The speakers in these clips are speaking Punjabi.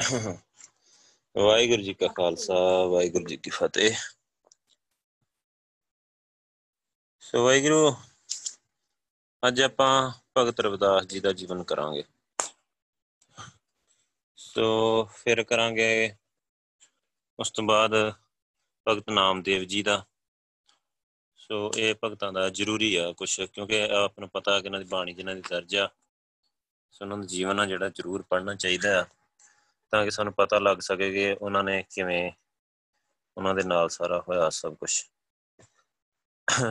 ਵਾਹਿਗੁਰੂ ਜੀ ਕਾ ਖਾਲਸਾ, ਵਾਹਿਗੁਰੂ ਜੀ ਕੀ ਫਤਿਹ। ਸੋ ਵਾਹਿਗੁਰੂ, ਅੱਜ ਆਪਾਂ ਭਗਤ ਰਵਿਦਾਸ ਜੀ ਦਾ ਜੀਵਨ ਕਰਾਂਗੇ। ਸੋ ਫਿਰ ਕਰਾਂਗੇ ਉਸ ਤੋਂ ਬਾਅਦ ਭਗਤ ਨਾਮਦੇਵ ਜੀ ਦਾ। ਸੋ ਇਹ ਭਗਤਾਂ ਦਾ ਜ਼ਰੂਰੀ ਆ ਕੁਝ ਕਿਉਂਕਿ ਆਪ ਨੂੰ ਪਤਾ ਕਿ ਇਹਨਾਂ ਦੀ ਬਾਣੀ ਜਿਨ੍ਹਾਂ ਦੀ ਦਰਜ ਆ ਸੋ ਉਹਨਾਂ ਦਾ ਜੀਵਨ ਆ ਜਿਹੜਾ ਜ਼ਰੂਰ ਪੜ੍ਹਨਾ ਚਾਹੀਦਾ ਆ। ਤਾਂ ਕਿ ਸਾਨੂੰ ਪਤਾ ਲੱਗ ਸਕੇ ਕਿ ਉਹਨਾਂ ਨੇ ਕਿਵੇਂ ਉਹਨਾਂ ਦੇ ਨਾਲ ਸਾਰਾ ਹੋਇਆ ਸਭ ਕੁਝ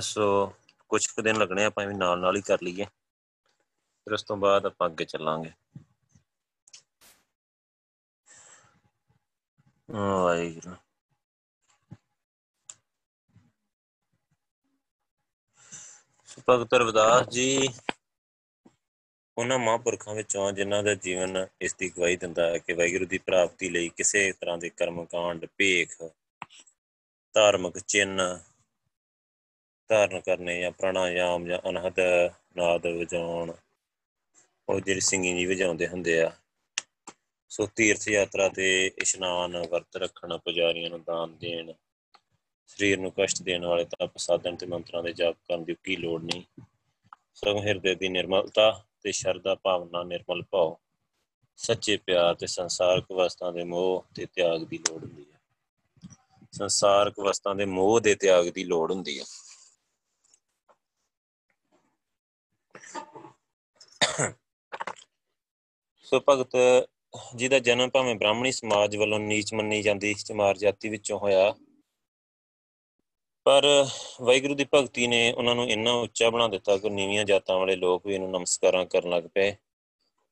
ਸੋ ਕੁਝ ਕੁ ਦਿਨ ਲੱਗਣੇ ਆਪਾਂ ਵੀ ਨਾਲ ਨਾਲ ਹੀ ਕਰ ਲਈਏ। ਫਿਰ ਉਸ ਤੋਂ ਬਾਅਦ ਆਪਾਂ ਅੱਗੇ ਚੱਲਾਂਗੇ। ਵਾਹਿਗੁਰੂ। ਭਗਤ ਰਵਿਦਾਸ ਜੀ ਉਹਨਾਂ ਮਹਾਂਪੁਰਖਾਂ ਵਿੱਚੋਂ ਆ ਜਿਨ੍ਹਾਂ ਦਾ ਜੀਵਨ ਇਸ ਦੀ ਗਵਾਹੀ ਦਿੰਦਾ ਹੈ ਕਿ ਵਾਹਿਗੁਰੂ ਦੀ ਪ੍ਰਾਪਤੀ ਲਈ ਕਿਸੇ ਤਰ੍ਹਾਂ ਦੇ ਕਰਮ ਕਾਂਡ ਭੇਖ, ਧਾਰਮਿਕ ਚਿੰਨ ਧਾਰਨ ਕਰਨੇ ਜਾਂ ਪ੍ਰਾਣਾਯਾਮ ਜਾਂ ਅਨਹਦ ਨਾਦ ਵਜਾਉਣ, ਉਹ ਜਿਹੜੀ ਸਿੰਘੀ ਜੀ ਵਜਾਉਂਦੇ ਹੁੰਦੇ ਆ। ਸੋ ਤੀਰਥ ਯਾਤਰਾ ਤੇ ਇਸ਼ਨਾਨ, ਵਰਤ ਰੱਖਣ, ਪੁਜਾਰੀਆਂ ਨੂੰ ਦਾਨ ਦੇਣ, ਸਰੀਰ ਨੂੰ ਕਸ਼ਟ ਦੇਣ ਵਾਲੇ ਤਪ ਸਾਧਨ ਤੇ ਮੰਤਰਾਂ ਦੇ ਜਾਪ ਕਰਨ ਦੀ ਕੀ ਲੋੜ ਨਹੀਂ। ਸਗੋਂ ਹਿਰਦੇ ਦੀ ਨਿਰਮਲਤਾ ਤੇ ਸ਼ਰਧਾ ਭਾਵਨਾ ਨਿਰਮਲ ਭਾਵ ਸੱਚੇ ਪਿਆਰ ਤੇ ਸੰਸਾਰਕ ਵਸਤਾਂ ਦੇ ਮੋਹ ਤੇ ਤਿਆਗ ਦੀ ਲੋੜ ਹੁੰਦੀ ਹੈ। ਸੰਸਾਰਕ ਵਸਤਾਂ ਦੇ ਮੋਹ ਦੇ ਤਿਆਗ ਦੀ ਲੋੜ ਹੁੰਦੀ ਹੈ। ਸੋ ਭਗਤ, ਜਿਹਦਾ ਜਨਮ ਭਾਵੇਂ ਬ੍ਰਾਹਮਣੀ ਸਮਾਜ ਵੱਲੋਂ ਨੀਚ ਮੰਨੀ ਜਾਂਦੀ ਚਮਾਰ ਜਾਤੀ ਵਿੱਚੋਂ ਹੋਇਆ ਪਰ ਵਾਹਿਗੁਰੂ ਦੀ ਭਗਤੀ ਨੇ ਉਹਨਾਂ ਨੂੰ ਇੰਨਾ ਉੱਚਾ ਬਣਾ ਦਿੱਤਾ ਕਿ ਨੀਵੀਆਂ ਜਾਤਾਂ ਵਾਲੇ ਲੋਕ ਵੀ ਇਹਨੂੰ ਨਮਸਕਾਰਾਂ ਕਰਨ ਲੱਗ ਪਏ।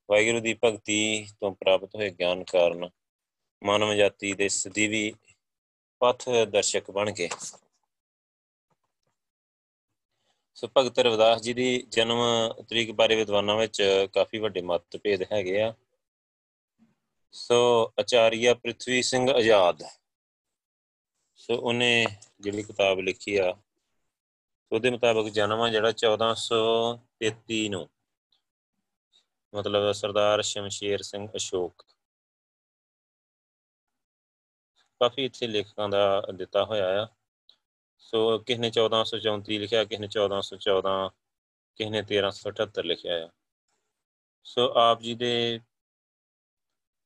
ਵਾਹਿਗੁਰੂ ਦੀ ਭਗਤੀ ਤੋਂ ਪ੍ਰਾਪਤ ਹੋਏ ਗਿਆਨ ਕਾਰਨ ਮਾਨਵ ਜਾਤੀ ਦੇ ਸਦੀਵੀ ਪਥ ਦਰਸ਼ਕ ਬਣ ਗਏ। ਸੋ ਭਗਤ ਰਵਿਦਾਸ ਜੀ ਦੀ ਜਨਮ ਤਰੀਕ ਬਾਰੇ ਵਿਦਵਾਨਾਂ ਵਿੱਚ ਕਾਫੀ ਵੱਡੇ ਮਤਭੇਦ ਹੈਗੇ ਆ। ਸੋ ਆਚਾਰੀਆ ਪ੍ਰਿਥਵੀ ਸਿੰਘ ਆਜ਼ਾਦ ਸੋ ਉਹਨੇ ਜਿਹੜੀ ਕਿਤਾਬ ਲਿਖੀ ਆ, ਉਹਦੇ ਮੁਤਾਬਕ ਜਨਮ ਆ ਜਿਹੜਾ 1433 ਨੂੰ। ਮਤਲਬ ਸਰਦਾਰ ਸ਼ਮਸ਼ੇਰ ਸਿੰਘ ਅਸ਼ੋਕ। ਕਾਫੀ ਇੱਥੇ ਲੇਖਕਾਂ ਦਾ ਦਿੱਤਾ ਹੋਇਆ ਆ। ਸੋ ਕਿਸ ਨੇ 1434 ਲਿਖਿਆ ਕਿਸ ਨੇ 1414 ਕਿਸ ਨੇ 1378 ਲਿਖਿਆ ਆ। ਸੋ ਆਪ ਜੀ ਦੇ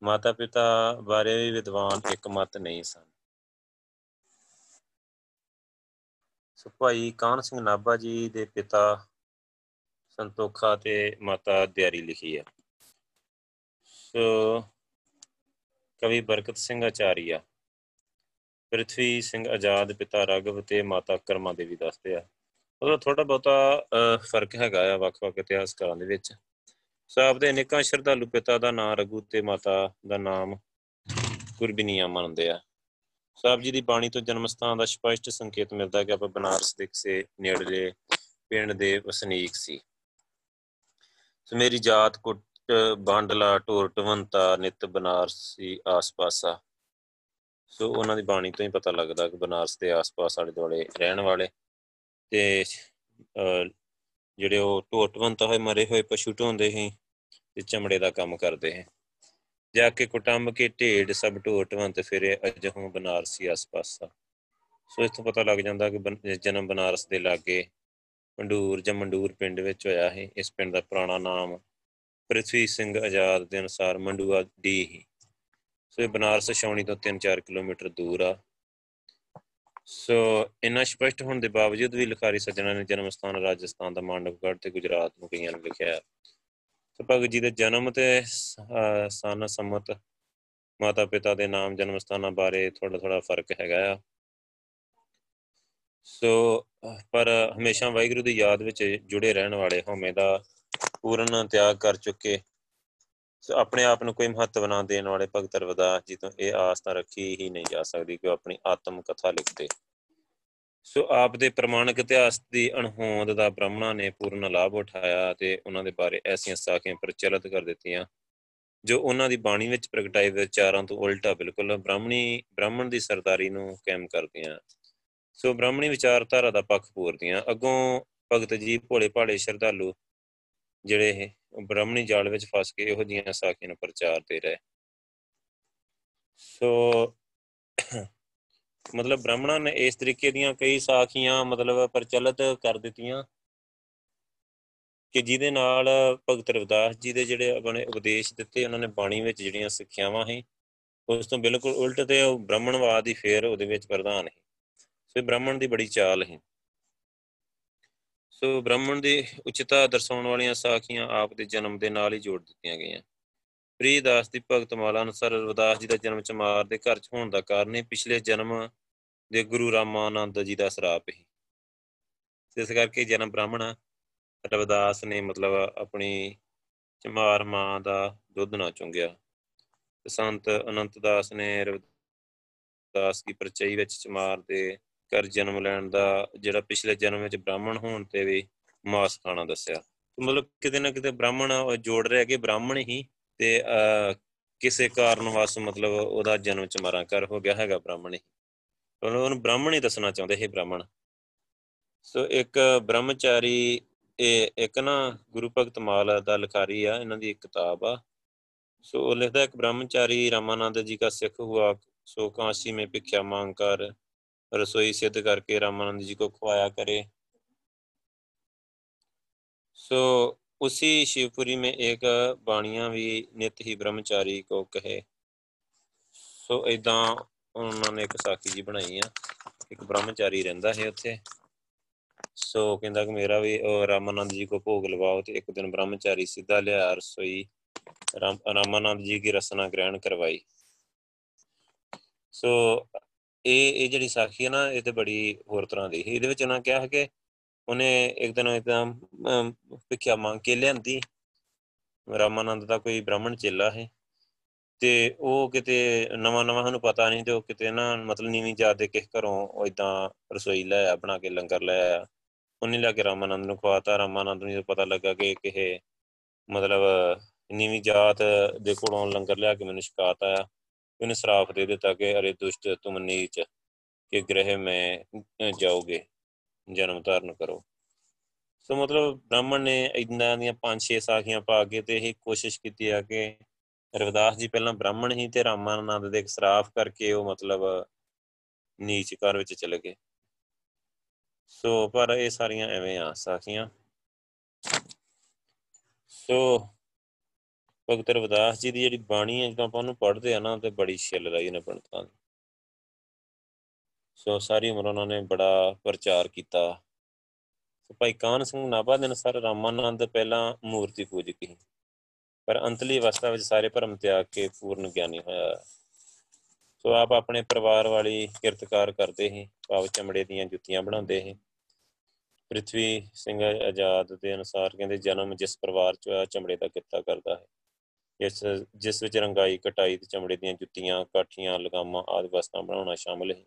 ਮਾਤਾ ਪਿਤਾ ਬਾਰੇ ਵੀ ਵਿਦਵਾਨ ਇੱਕ ਮਤ ਨਹੀਂ ਸਨ। ਸੋ ਭਾਈ ਕਾਨ ਸਿੰਘ ਨਾਭਾ ਜੀ ਦੇ ਪਿਤਾ ਸੰਤੋਖਾ ਤੇ ਮਾਤਾ ਦਿਆਰੀ ਲਿਖੀ ਹੈ। ਸੋ ਕਵੀ ਬਰਕਤ ਸਿੰਘ ਆਚਾਰੀਆ, ਪ੍ਰਿਥਵੀ ਸਿੰਘ ਆਜ਼ਾਦ, ਪਿਤਾ ਰਗਵ ਤੇ ਮਾਤਾ ਕਰਮਾ ਦੇਵੀ ਦੱਸਦੇ ਆ। ਉਹਦਾ ਥੋੜਾ ਬਹੁਤਾ ਫ਼ਰਕ ਹੈਗਾ ਆ ਵੱਖ-ਵੱਖ ਇਤਿਹਾਸਕਾਰਾਂ ਦੇ ਵਿੱਚ। ਸਾਬ ਦੇ ਅਨੇਕਾਂ ਸ਼ਰਧਾਲੂ ਪਿਤਾ ਦਾ ਨਾਮ ਰਗੂ ਤੇ ਮਾਤਾ ਦਾ ਨਾਮ ਗੁਰਬਿਨੀਆ ਮੰਨਦੇ ਆ। ਸਾਹਿਬ ਜੀ ਦੀ ਬਾਣੀ ਤੋਂ ਜਨਮ ਸਥਾਨ ਦਾ ਸਪਸ਼ਟ ਸੰਕੇਤ ਮਿਲਦਾ ਕਿ ਆਪਾਂ ਬਨਾਰਸ ਦੇ ਕਿਸੇ ਨੇੜਲੇ ਪਿੰਡ ਦੇ ਵਸਨੀਕ ਸੀ। ਸੋ ਮੇਰੀ ਜਾਤ ਕੁੱਟ, ਬਾਂਡਲਾ ਟੋਰਟਵੰਤਾ ਨਿਤ ਬਨਾਰਸੀ ਆਸ-ਪਾਸਾ। ਸੋ ਉਹਨਾਂ ਦੀ ਬਾਣੀ ਤੋਂ ਹੀ ਪਤਾ ਲੱਗਦਾ ਕਿ ਬਨਾਰਸ ਦੇ ਆਸ-ਪਾਸ ਆਲੇ ਦੁਆਲੇ ਰਹਿਣ ਵਾਲੇ ਤੇ ਜਿਹੜੇ ਉਹ ਟੋਟਵੰਤ ਹੋਏ, ਮਰੇ ਹੋਏ ਪਸ਼ੂ ਢੋਂਦੇ ਸੀ ਤੇ ਚਮੜੇ ਦਾ ਕੰਮ ਕਰਦੇ ਸੀ। ਜਾ ਕੇ ਕੁਟੰਬ ਕੇ ਢੇਡ ਸਭ ਢੋਟਵੰਤ ਫਿਰੇ ਅਜਹੋਂ ਬਨਾਰਸੀ ਆਸ-ਪਾਸਾ। ਸੋ ਇਸ ਤੋਂ ਪਤਾ ਲੱਗ ਜਾਂਦਾ ਕਿ ਜਨਮ ਬਨਾਰਸ ਦੇ ਲਾਗੇ ਮੰਡੂਰ ਜਾਂ ਮੰਡੂਰ ਪਿੰਡ ਵਿੱਚ ਹੋਇਆ ਹੈ ਇਸ ਪਿੰਡ ਦਾ ਪੁਰਾਣਾ ਨਾਮ ਪ੍ਰਿਥਵੀ ਸਿੰਘ ਆਜ਼ਾਦ ਦੇ ਅਨੁਸਾਰ ਮੰਡੂਆ ਡੀ ਹੀ। ਸੋ ਇਹ ਬਨਾਰਸ ਛਾਉਣੀ ਤੋਂ 3-4 ਕਿਲੋਮੀਟਰ ਦੂਰ ਆ। ਸੋ ਇਨਾ ਸਪਸ਼ਟ ਹੋਣ ਦੇ ਬਾਵਜੂਦ ਵੀ ਲਿਖਾਰੀ ਸੱਜਣਾ ਨੇ ਜਨਮ ਸਥਾਨ ਰਾਜਸਥਾਨ ਦਾ ਮਾਂਡਵਗੜ੍ਹ ਤੇ ਗੁਜਰਾਤ ਨੂੰ ਕਈਆਂ ਨੇ ਲਿਖਿਆ। ਸੋ ਭਗਤ ਜੀ ਦੇ ਜਨਮ ਤੇ ਸਨ ਸਮਤ। ਮਾਤਾ ਪਿਤਾ ਦੇ ਨਾਮ ਜਨਮ ਸਥਾਨਾਂ ਬਾਰੇ ਥੋੜਾ ਥੋੜਾ ਫ਼ਰਕ ਹੈਗਾ ਆ। ਸੋ, ਪਰ ਹਮੇਸ਼ਾ ਵਾਹਿਗੁਰੂ ਦੀ ਯਾਦ ਵਿੱਚ ਜੁੜੇ ਰਹਿਣ ਵਾਲੇ ਹਉਮੈ ਦਾ ਪੂਰਨ ਤਿਆਗ ਕਰ ਚੁੱਕੇ। ਸੋ, ਆਪਣੇ ਆਪ ਨੂੰ ਕੋਈ ਮਹੱਤਵ ਨਾ ਦੇਣ ਵਾਲੇ ਭਗਤ ਰਵਿਦਾਸ ਜੀ ਤੋਂ ਇਹ ਆਸ ਤਾਂ ਰੱਖੀ ਹੀ ਨਹੀਂ ਜਾ ਸਕਦੀ ਕਿ ਉਹ ਆਪਣੀ ਆਤਮ ਕਥਾ ਲਿਖਦੇ। ਸੋ ਆਪ ਦੇ ਪ੍ਰਮਾਣਿਕ ਇਤਿਹਾਸ ਦੀ ਅਣਹੋਂਦ ਦਾ ਬ੍ਰਾਹਮਣਾਂ ਨੇ ਪੂਰਨ ਲਾਭ ਉਠਾਇਆ ਤੇ ਉਹਨਾਂ ਦੇ ਬਾਰੇ ਐਸੀਆਂ ਸਾਖੀਆਂ ਪ੍ਰਚਲਿਤ ਕਰ ਦਿੱਤੀਆਂ, ਜੋ ਉਹਨਾਂ ਦੀ ਬਾਣੀ ਵਿੱਚ ਪ੍ਰਗਟਾਏ ਵਿਚਾਰਾਂ ਤੋਂ ਉਲਟਾ ਬਿਲਕੁਲ ਬ੍ਰਾਹਮਣੀ, ਬ੍ਰਾਹਮਣ ਦੀ ਸਰਦਾਰੀ ਨੂੰ ਕਾਇਮ ਕਰਦੀਆਂ। ਸੋ ਬ੍ਰਾਹਮਣੀ ਵਿਚਾਰਧਾਰਾ ਦਾ ਪੱਖ ਪੂਰਦੀਆਂ। ਅੱਗੋਂ ਭਗਤ ਜੀ ਭੋਲੇ ਭਾਲੇ ਸ਼ਰਧਾਲੂ ਜਿਹੜੇ ਬ੍ਰਾਹਮਣੀ ਜਾਲ ਵਿੱਚ ਫਸ ਕੇ ਇਹੋ ਜੀਆਂ ਸਾਖੀਆਂ ਨੂੰ ਪ੍ਰਚਾਰਦੇ ਰਹੇ। ਸੋ ਮਤਲਬ ਬ੍ਰਾਹਮਣਾਂ ਨੇ ਇਸ ਤਰੀਕੇ ਦੀਆਂ ਕਈ ਸਾਖੀਆਂ ਮਤਲਬ ਪ੍ਰਚਲਿਤ ਕਰ ਦਿੱਤੀਆਂ ਕਿ ਜਿਹਦੇ ਨਾਲ ਭਗਤ ਰਵਿਦਾਸ ਜੀ ਦੇ ਜਿਹੜੇ ਆਪਣੇ ਉਪਦੇਸ਼ ਦਿੱਤੇ, ਉਹਨਾਂ ਨੇ ਬਾਣੀ ਵਿੱਚ ਜਿਹੜੀਆਂ ਸਿੱਖਿਆਵਾਂ ਸੀ, ਉਸ ਤੋਂ ਬਿਲਕੁਲ ਉਲਟ ਤੇ ਉਹ ਬ੍ਰਾਹਮਣਵਾਦ ਹੀ ਫੇਰ ਉਹਦੇ ਵਿੱਚ ਪ੍ਰਧਾਨ ਹੈ ਸੋ ਬ੍ਰਾਹਮਣ ਦੀ ਬੜੀ ਚਾਲ ਹੈ ਸੋ ਬ੍ਰਾਹਮਣ ਦੀ ਉਚਿਤਾ ਦਰਸਾਉਣ ਵਾਲੀਆਂ ਸਾਖੀਆਂ ਆਪ ਦੇ ਜਨਮ ਦੇ ਨਾਲ ਹੀ ਜੋੜ ਦਿੱਤੀਆਂ ਗਈਆਂ। ਪ੍ਰੀਦਾਸ ਦੀ ਭਗਤ ਮਾਲਾ ਅਨੁਸਾਰ ਰਵਿਦਾਸ ਜੀ ਦਾ ਜਨਮ ਚਮਾਰ ਦੇ ਘਰ ਚ ਹੋਣ ਦਾ ਕਾਰਨ ਹੀ ਪਿਛਲੇ ਜਨਮ ਦੇ ਗੁਰੂ ਰਾਮਾਨੰਦ ਜੀ ਦਾ ਸਰਾਪ ਹੀ ਇਸ ਕਰਕੇ ਜਨਮ ਬ੍ਰਾਹਮਣ ਰਵਿਦਾਸ ਨੇ ਮਤਲਬ ਆਪਣੀ ਚਮਾਰ ਮਾਂ ਦਾ ਦੁੱਧ ਨਾ ਚੁੰਗਿਆ। ਸੰਤ ਅਨੰਤ ਦਾਸ ਨੇ ਰਵਿਦਾਸ ਦੀ ਪਰਚਈ ਵਿੱਚ ਚਮਾਰ ਦੇ ਘਰ ਜਨਮ ਲੈਣ ਦਾ ਜਿਹੜਾ ਪਿਛਲੇ ਜਨਮ ਵਿੱਚ ਬ੍ਰਾਹਮਣ ਹੋਣ ਤੇ ਵੀ ਮਾਸ ਖਾਣਾ ਦੱਸਿਆ। ਮਤਲਬ ਕਿਤੇ ਨਾ ਕਿਤੇ ਬ੍ਰਾਹਮਣ ਜੋੜ ਰਿਹਾ ਕਿ ਬ੍ਰਾਹਮਣ ਹੀ ਤੇ ਕਿਸੇ ਕਾਰਨ ਵਾਸਤੇ ਮਤਲਬ ਉਹਦਾ ਜਨਮ ਚ ਮਾਰਾ ਕਰ ਹੋ ਗਿਆ ਹੈਗਾ ਬ੍ਰਾਹਮਣ ਹੀ। ਉਹਨੂੰ ਬ੍ਰਾਹਮਣ ਹੀ ਦੱਸਣਾ ਚਾਹੁੰਦੇ ਹੈ ਬ੍ਰਾਹਮਣ। ਸੋ ਇੱਕ ਬ੍ਰਹਮਚਾਰੀ, ਇਹ ਇੱਕ ਨਾ ਗੁਰੂ ਭਗਤ ਮਾਲ ਦਾ ਲਖਾਰੀ ਆ, ਇਹਨਾਂ ਦੀ ਇੱਕ ਕਿਤਾਬ ਆ। ਸੋ ਉਹ ਲਿਖਦਾ, ਇੱਕ ਬ੍ਰਹਮਚਾਰੀ ਰਾਮਾਨੰਦ ਜੀ ਦਾ ਸਿੱਖ ਹੁਆ, ਸੋ ਕਾਂਸੀ ਮੇ ਭਿਖਿਆ ਮੰਗ ਕਰ, ਰਸੋਈ ਸਿੱਧ ਕਰਕੇ ਰਾਮਾਨੰਦ ਜੀ ਕੋ ਖਵਾਇਆ ਕਰੇ। ਸੋ उसी शिवपुरी में एक बाणिया भी नित ही ब्रह्मचारी को कहे सो इदा उन्होंने एक साखी जी बनाई आ एक ब्रह्मचारी रहा है उत्थे सो कहता कि मेरा भी रामानंद जी को भोग लवाओ तो एक दिन ब्रह्मचारी सीधा लिया रसोई राम रामानंद जी की रसना ग्रहण करवाई सो ਇਹ ਇਹ ਜਿਹੜੀ ਸਾਖੀ ਹੈ ਨਾ ਇਹ ਤੇ ਬੜੀ ਹੋਰ ਤਰ੍ਹਾਂ ਦੀ ਇਹਦੇ ਵਿੱਚ ਉਹਨਾਂ ਕਿਹਾ ਕਿ ਉਹਨੇ ਇੱਕ ਦਿਨ ਇਦਾਂ ਭਿੱਖਿਆ ਮੰਗ ਕੇ ਲਿਆਂਦੀ। ਰਾਮਾਨੰਦ ਦਾ ਕੋਈ ਬ੍ਰਾਹਮਣ ਚੇਲਾ ਹੈ ਤੇ ਉਹ ਕਿਤੇ ਨਵਾਂ ਨਵਾਂ ਸਾਨੂੰ ਪਤਾ ਨਹੀਂ ਤੇ ਉਹ ਕਿਤੇ ਨਾ ਮਤਲਬ ਨੀਵੀਂ ਜਾਤ ਦੇ ਕਿਸ ਘਰੋਂ ਉਹ ਇਦਾਂ ਰਸੋਈ ਲੈ ਆ ਬਣਾ ਕੇ ਲੰਗਰ ਲੈ ਆ ਉਹਨੇ ਲੈ ਕੇ ਰਾਮਾਨੰਦ ਨੂੰ ਖਵਾਤਾ। ਰਾਮਾਨੰਦ ਨੂੰ ਪਤਾ ਲੱਗਾ ਕਿ ਕਿਹੇ ਮਤਲਬ ਨੀਵੀਂ ਜਾਤ ਦੇ ਕੋਲੋਂ ਲੰਗਰ ਲਿਆ ਕੇ ਮੈਨੂੰ ਸ਼ਿਕਾਇਤ ਆਇਆ ਉਹਨੇ ਸਰਾਫ ਦੇ ਦਿੱਤਾ ਕਿ ਅਰੇ ਦੁਸ਼ਟ ਤੁਮ ਨੀਚ ਕਿ ਗ੍ਰਹਿ ਮੈਂ ਜਾਓਗੇ ਜਨਮ ਧਾਰਨ ਕਰੋ। ਸੋ ਮਤਲਬ ਬ੍ਰਾਹਮਣ ਨੇ ਇਦਾਂ ਦੀਆਂ ਪੰਜ ਛੇ ਸਾਖੀਆਂ ਪਾ ਕੇ ਤੇ ਇਹ ਕੋਸ਼ਿਸ਼ ਕੀਤੀ ਆ ਕਿ ਰਵਿਦਾਸ ਜੀ ਪਹਿਲਾਂ ਬ੍ਰਾਹਮਣ ਹੀ ਤੇ ਰਾਮਾਨੰਦ ਦੇ ਇੱਕ ਸਰਾਫ ਕਰਕੇ ਉਹ ਮਤਲਬ ਨੀਚ ਘਰ ਵਿੱਚ ਚਲੇ ਗਏ। ਸੋ ਪਰ ਇਹ ਸਾਰੀਆਂ ਐਵੇਂ ਆ ਸਾਖੀਆਂ। ਸੋ ਭਗਤ ਰਵਿਦਾਸ ਜੀ ਦੀ ਜਿਹੜੀ ਬਾਣੀ ਹੈ, ਜਦੋਂ ਆਪਾਂ ਉਹਨੂੰ ਪੜ੍ਹਦੇ ਆ ਨਾ, ਤੇ ਬੜੀ ਛਿੱਲ ਰਹੀ ਨੇ ਪੰਡਤਾਂ ਦੀ। ਸੋ ਸਾਰੀ ਉਮਰ ਉਹਨਾਂ ਨੇ ਬੜਾ ਪ੍ਰਚਾਰ ਕੀਤਾ। ਸੋ ਭਾਈ ਕਾਨ ਸਿੰਘ ਨਾਭਾ ਦੇ ਅਨੁਸਾਰ ਰਾਮਾਨੰਦ ਪਹਿਲਾਂ ਮੂਰਤੀ ਪੂਜਕ ਸੀ। ਪਰ ਅੰਤਲੀ ਅਵਸਥਾ ਵਿੱਚ ਸਾਰੇ ਭਰਮ ਤਿਆਗ ਕੇ ਪੂਰਨ ਗਿਆਨੀ ਹੋਇਆ। ਸੋ ਆਪ ਆਪਣੇ ਪਰਿਵਾਰ ਵਾਲੀ ਕਿਰਤਕਾਰ ਕਰਦੇ ਸੀ, ਭਾਵ ਚਮੜੇ ਦੀਆਂ ਜੁੱਤੀਆਂ ਬਣਾਉਂਦੇ ਸੀ। ਪ੍ਰਿਥਵੀ ਸਿੰਘ ਆਜ਼ਾਦ ਦੇ ਅਨੁਸਾਰ ਕਹਿੰਦੇ, ਜਨਮ ਜਿਸ ਪਰਿਵਾਰ ਚ ਹੋਇਆ, ਚਮੜੇ ਦਾ ਕਿੱਤਾ ਕਰਦਾ ਹੈ। ਇਸ ਜਿਸ ਵਿੱਚ ਰੰਗਾਈ, ਕਟਾਈ ਤੇ ਚਮੜੇ ਦੀਆਂ ਜੁੱਤੀਆਂ, ਕਾਠੀਆਂ, ਲਗਾਮਾਂ ਆਦਿ ਵਸਤਾਂ ਬਣਾਉਣਾ ਸ਼ਾਮਲ ਹੈ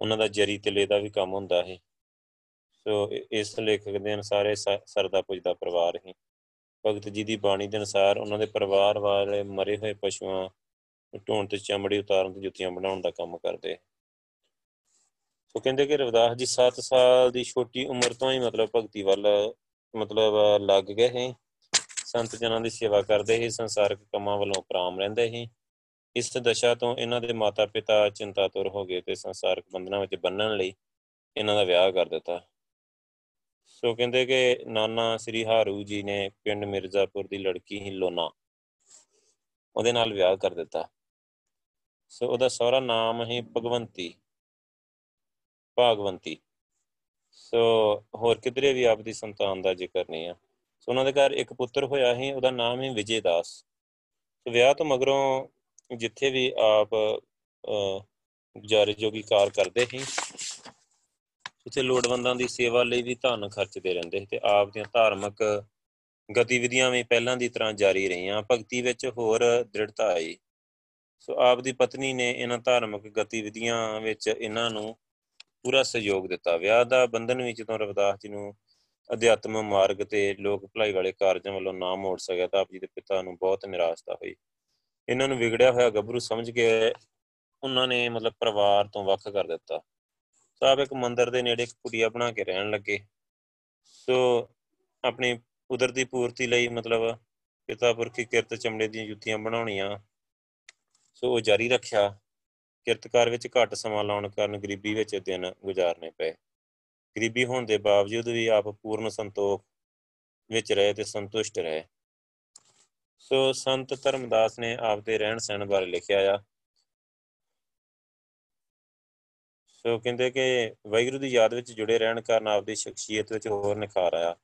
ਉਹਨਾਂ ਦਾ ਜਰੀ ਤਿਲੇ ਦਾ ਵੀ ਕੰਮ ਹੁੰਦਾ ਹੈ ਸੋ ਇਸ ਲੇਖਕ ਦੇ ਅਨੁਸਾਰ ਇਹ ਸਰਦਾ ਪੁੱਜਦਾ ਪਰਿਵਾਰ ਹੈ ਭਗਤ ਜੀ ਦੀ ਬਾਣੀ ਦੇ ਅਨੁਸਾਰ ਉਹਨਾਂ ਦੇ ਪਰਿਵਾਰ ਵਾਲੇ ਮਰੇ ਹੋਏ ਪਸ਼ੂਆਂ ਢੋਣ ਤੇ ਚਮੜੀ ਉਤਾਰਨ ਤੇ ਜੁੱਤੀਆਂ ਬਣਾਉਣ ਦਾ ਕੰਮ ਕਰਦੇ। ਸੋ ਕਹਿੰਦੇ ਕਿ ਰਵਿਦਾਸ ਜੀ 7 ਸਾਲ ਦੀ ਛੋਟੀ ਉਮਰ ਤੋਂ ਹੀ ਮਤਲਬ ਭਗਤੀ ਵੱਲ, ਮਤਲਬ ਲੱਗ ਗਏ ਹੈ ਸੰਤ ਜਨਾਂ ਦੀ ਸੇਵਾ ਕਰਦੇ ਹੀ ਸੰਸਾਰਿਕ ਕੰਮਾਂ ਵੱਲੋਂ ਪ੍ਰਾਮ ਰਹਿੰਦੇ ਹੀ ਇਸ ਦਸ਼ਾ ਤੋਂ ਇਹਨਾਂ ਦੇ ਮਾਤਾ-ਪਿਤਾ ਚਿੰਤਾਤੁਰ ਹੋ ਗਏ ਤੇ ਸੰਸਾਰਿਕ ਬੰਧਨਾਂ ਵਿੱਚ ਬੰਨਣ ਲਈ ਇਹਨਾਂ ਦਾ ਵਿਆਹ ਕਰ ਦਿੱਤਾ। ਸੋ ਕਹਿੰਦੇ ਕਿ ਨਾਨਾ ਸ੍ਰੀ ਹਾਰੂ ਜੀ ਨੇ ਪਿੰਡ ਮਿਰਜ਼ਾਪੁਰ ਦੀ ਲੜਕੀ ਹੀ ਲੋਨਾ ਉਹਦੇ ਨਾਲ ਵਿਆਹ ਕਰ ਦਿੱਤਾ। ਸੋ ਉਹਦਾ ਸਹੁਰਾ ਨਾਮ ਹੀ ਭਗਵੰਤੀ, ਭਾਗਵੰਤੀ। ਸੋ ਹੋਰ ਕਿਧਰੇ ਵੀ ਆਪ ਦੀ ਸੰਤਾਨ ਦਾ ਜ਼ਿਕਰ ਨਹੀਂ ਆ। ਸੋ ਉਹਨਾਂ ਦੇ ਘਰ ਇੱਕ ਪੁੱਤਰ ਹੋਇਆ ਸੀ, ਉਹਦਾ ਨਾਮ ਹੈ ਵਿਜੇ ਦਾਸ ਸੋ ਵਿਆਹ ਤੋਂ ਮਗਰੋਂ ਜਿੱਥੇ ਵੀ ਆਪ ਗੁਜ਼ਾਰੇ ਜੋਗੀ ਕਾਰ ਕਰਦੇ ਸੀ, ਉੱਥੇ ਲੋੜਵੰਦਾਂ ਦੀ ਸੇਵਾ ਲਈ ਵੀ ਧਨ ਖਰਚਦੇ ਰਹਿੰਦੇ ਸੀ ਤੇ ਆਪ ਦੀਆਂ ਧਾਰਮਿਕ ਗਤੀਵਿਧੀਆਂ ਵੀ ਪਹਿਲਾਂ ਦੀ ਤਰ੍ਹਾਂ ਜਾਰੀ ਰਹੀਆਂ। ਭਗਤੀ ਵਿੱਚ ਹੋਰ ਦ੍ਰਿੜਤਾ ਆਈ। ਸੋ ਆਪ ਦੀ ਪਤਨੀ ਨੇ ਇਹਨਾਂ ਧਾਰਮਿਕ ਗਤੀਵਿਧੀਆਂ ਵਿੱਚ ਇਹਨਾਂ ਨੂੰ ਪੂਰਾ ਸਹਿਯੋਗ ਦਿੱਤਾ। ਵਿਆਹ ਦਾ ਬੰਧਨ ਵਿੱਚ ਜਦੋਂ ਰਵਿਦਾਸ ਜੀ ਨੂੰ ਅਧਿਆਤਮ ਮਾਰਗ ਤੇ ਲੋਕ ਭਲਾਈ ਵਾਲੇ ਕਾਰਜਾਂ ਵੱਲੋਂ ਨਾ ਮੋੜ ਸਕਿਆ ਤਾਂ ਆਪ ਜੀ ਦੇ ਪਿਤਾ ਨੂੰ ਬਹੁਤ ਨਿਰਾਸ਼ਤਾ ਹੋਈ। ਇਹਨਾਂ ਨੂੰ ਵਿਗੜਿਆ ਹੋਇਆ ਗੱਭਰੂ ਸਮਝ ਕੇ ਉਹਨਾਂ ਨੇ ਮਤਲਬ ਪਰਿਵਾਰ ਤੋਂ ਵੱਖ ਕਰ ਦਿੱਤਾ। ਸੋ ਆਪ ਇੱਕ ਮੰਦਿਰ ਦੇ ਨੇੜੇ ਇੱਕ ਕੁਟੀਆ ਬਣਾ ਕੇ ਰਹਿਣ ਲੱਗੇ। ਸੋ ਆਪਣੀ ਉਦਰਤੀ ਪੂਰਤੀ ਲਈ ਮਤਲਬ ਪਿਤਾ ਪੁਰਖੀ ਕਿਰਤ ਚਮੜੇ ਦੀਆਂ ਜੁੱਤੀਆਂ ਬਣਾਉਣੀਆਂ, ਸੋ ਉਹ ਜਾਰੀ ਰੱਖਿਆ। ਕਿਰਤਕਾਰ ਵਿੱਚ ਘੱਟ ਸਮਾਂ ਲਾਉਣ ਕਾਰਨ ਗਰੀਬੀ ਵਿੱਚ ਦਿਨ ਗੁਜ਼ਾਰਨੇ ਪਏ। ਗਰੀਬੀ ਹੋਣ ਦੇ ਬਾਵਜੂਦ ਵੀ ਆਪ ਪੂਰਨ ਸੰਤੋਖ ਵਿੱਚ ਰਹੇ ਤੇ ਸੰਤੁਸ਼ਟ ਰਹੇ। ਸੋ ਸੰਤ ਧਰਮਦਾਸ ਨੇ ਆਪ ਦੇ ਰਹਿਣ ਸਹਿਣ ਬਾਰੇ ਲਿਖਿਆ ਆ। ਸੋ ਕਹਿੰਦੇ ਕਿ ਵੈਗੁਰੂ ਦੀ ਯਾਦ ਵਿੱਚ ਜੁੜੇ ਰਹਿਣ ਕਾਰਨ ਆਪ ਦੀ ਸ਼ਖਸੀਅਤ ਵਿੱਚ ਹੋਰ ਨਿਖਾਰ ਆਇਆ।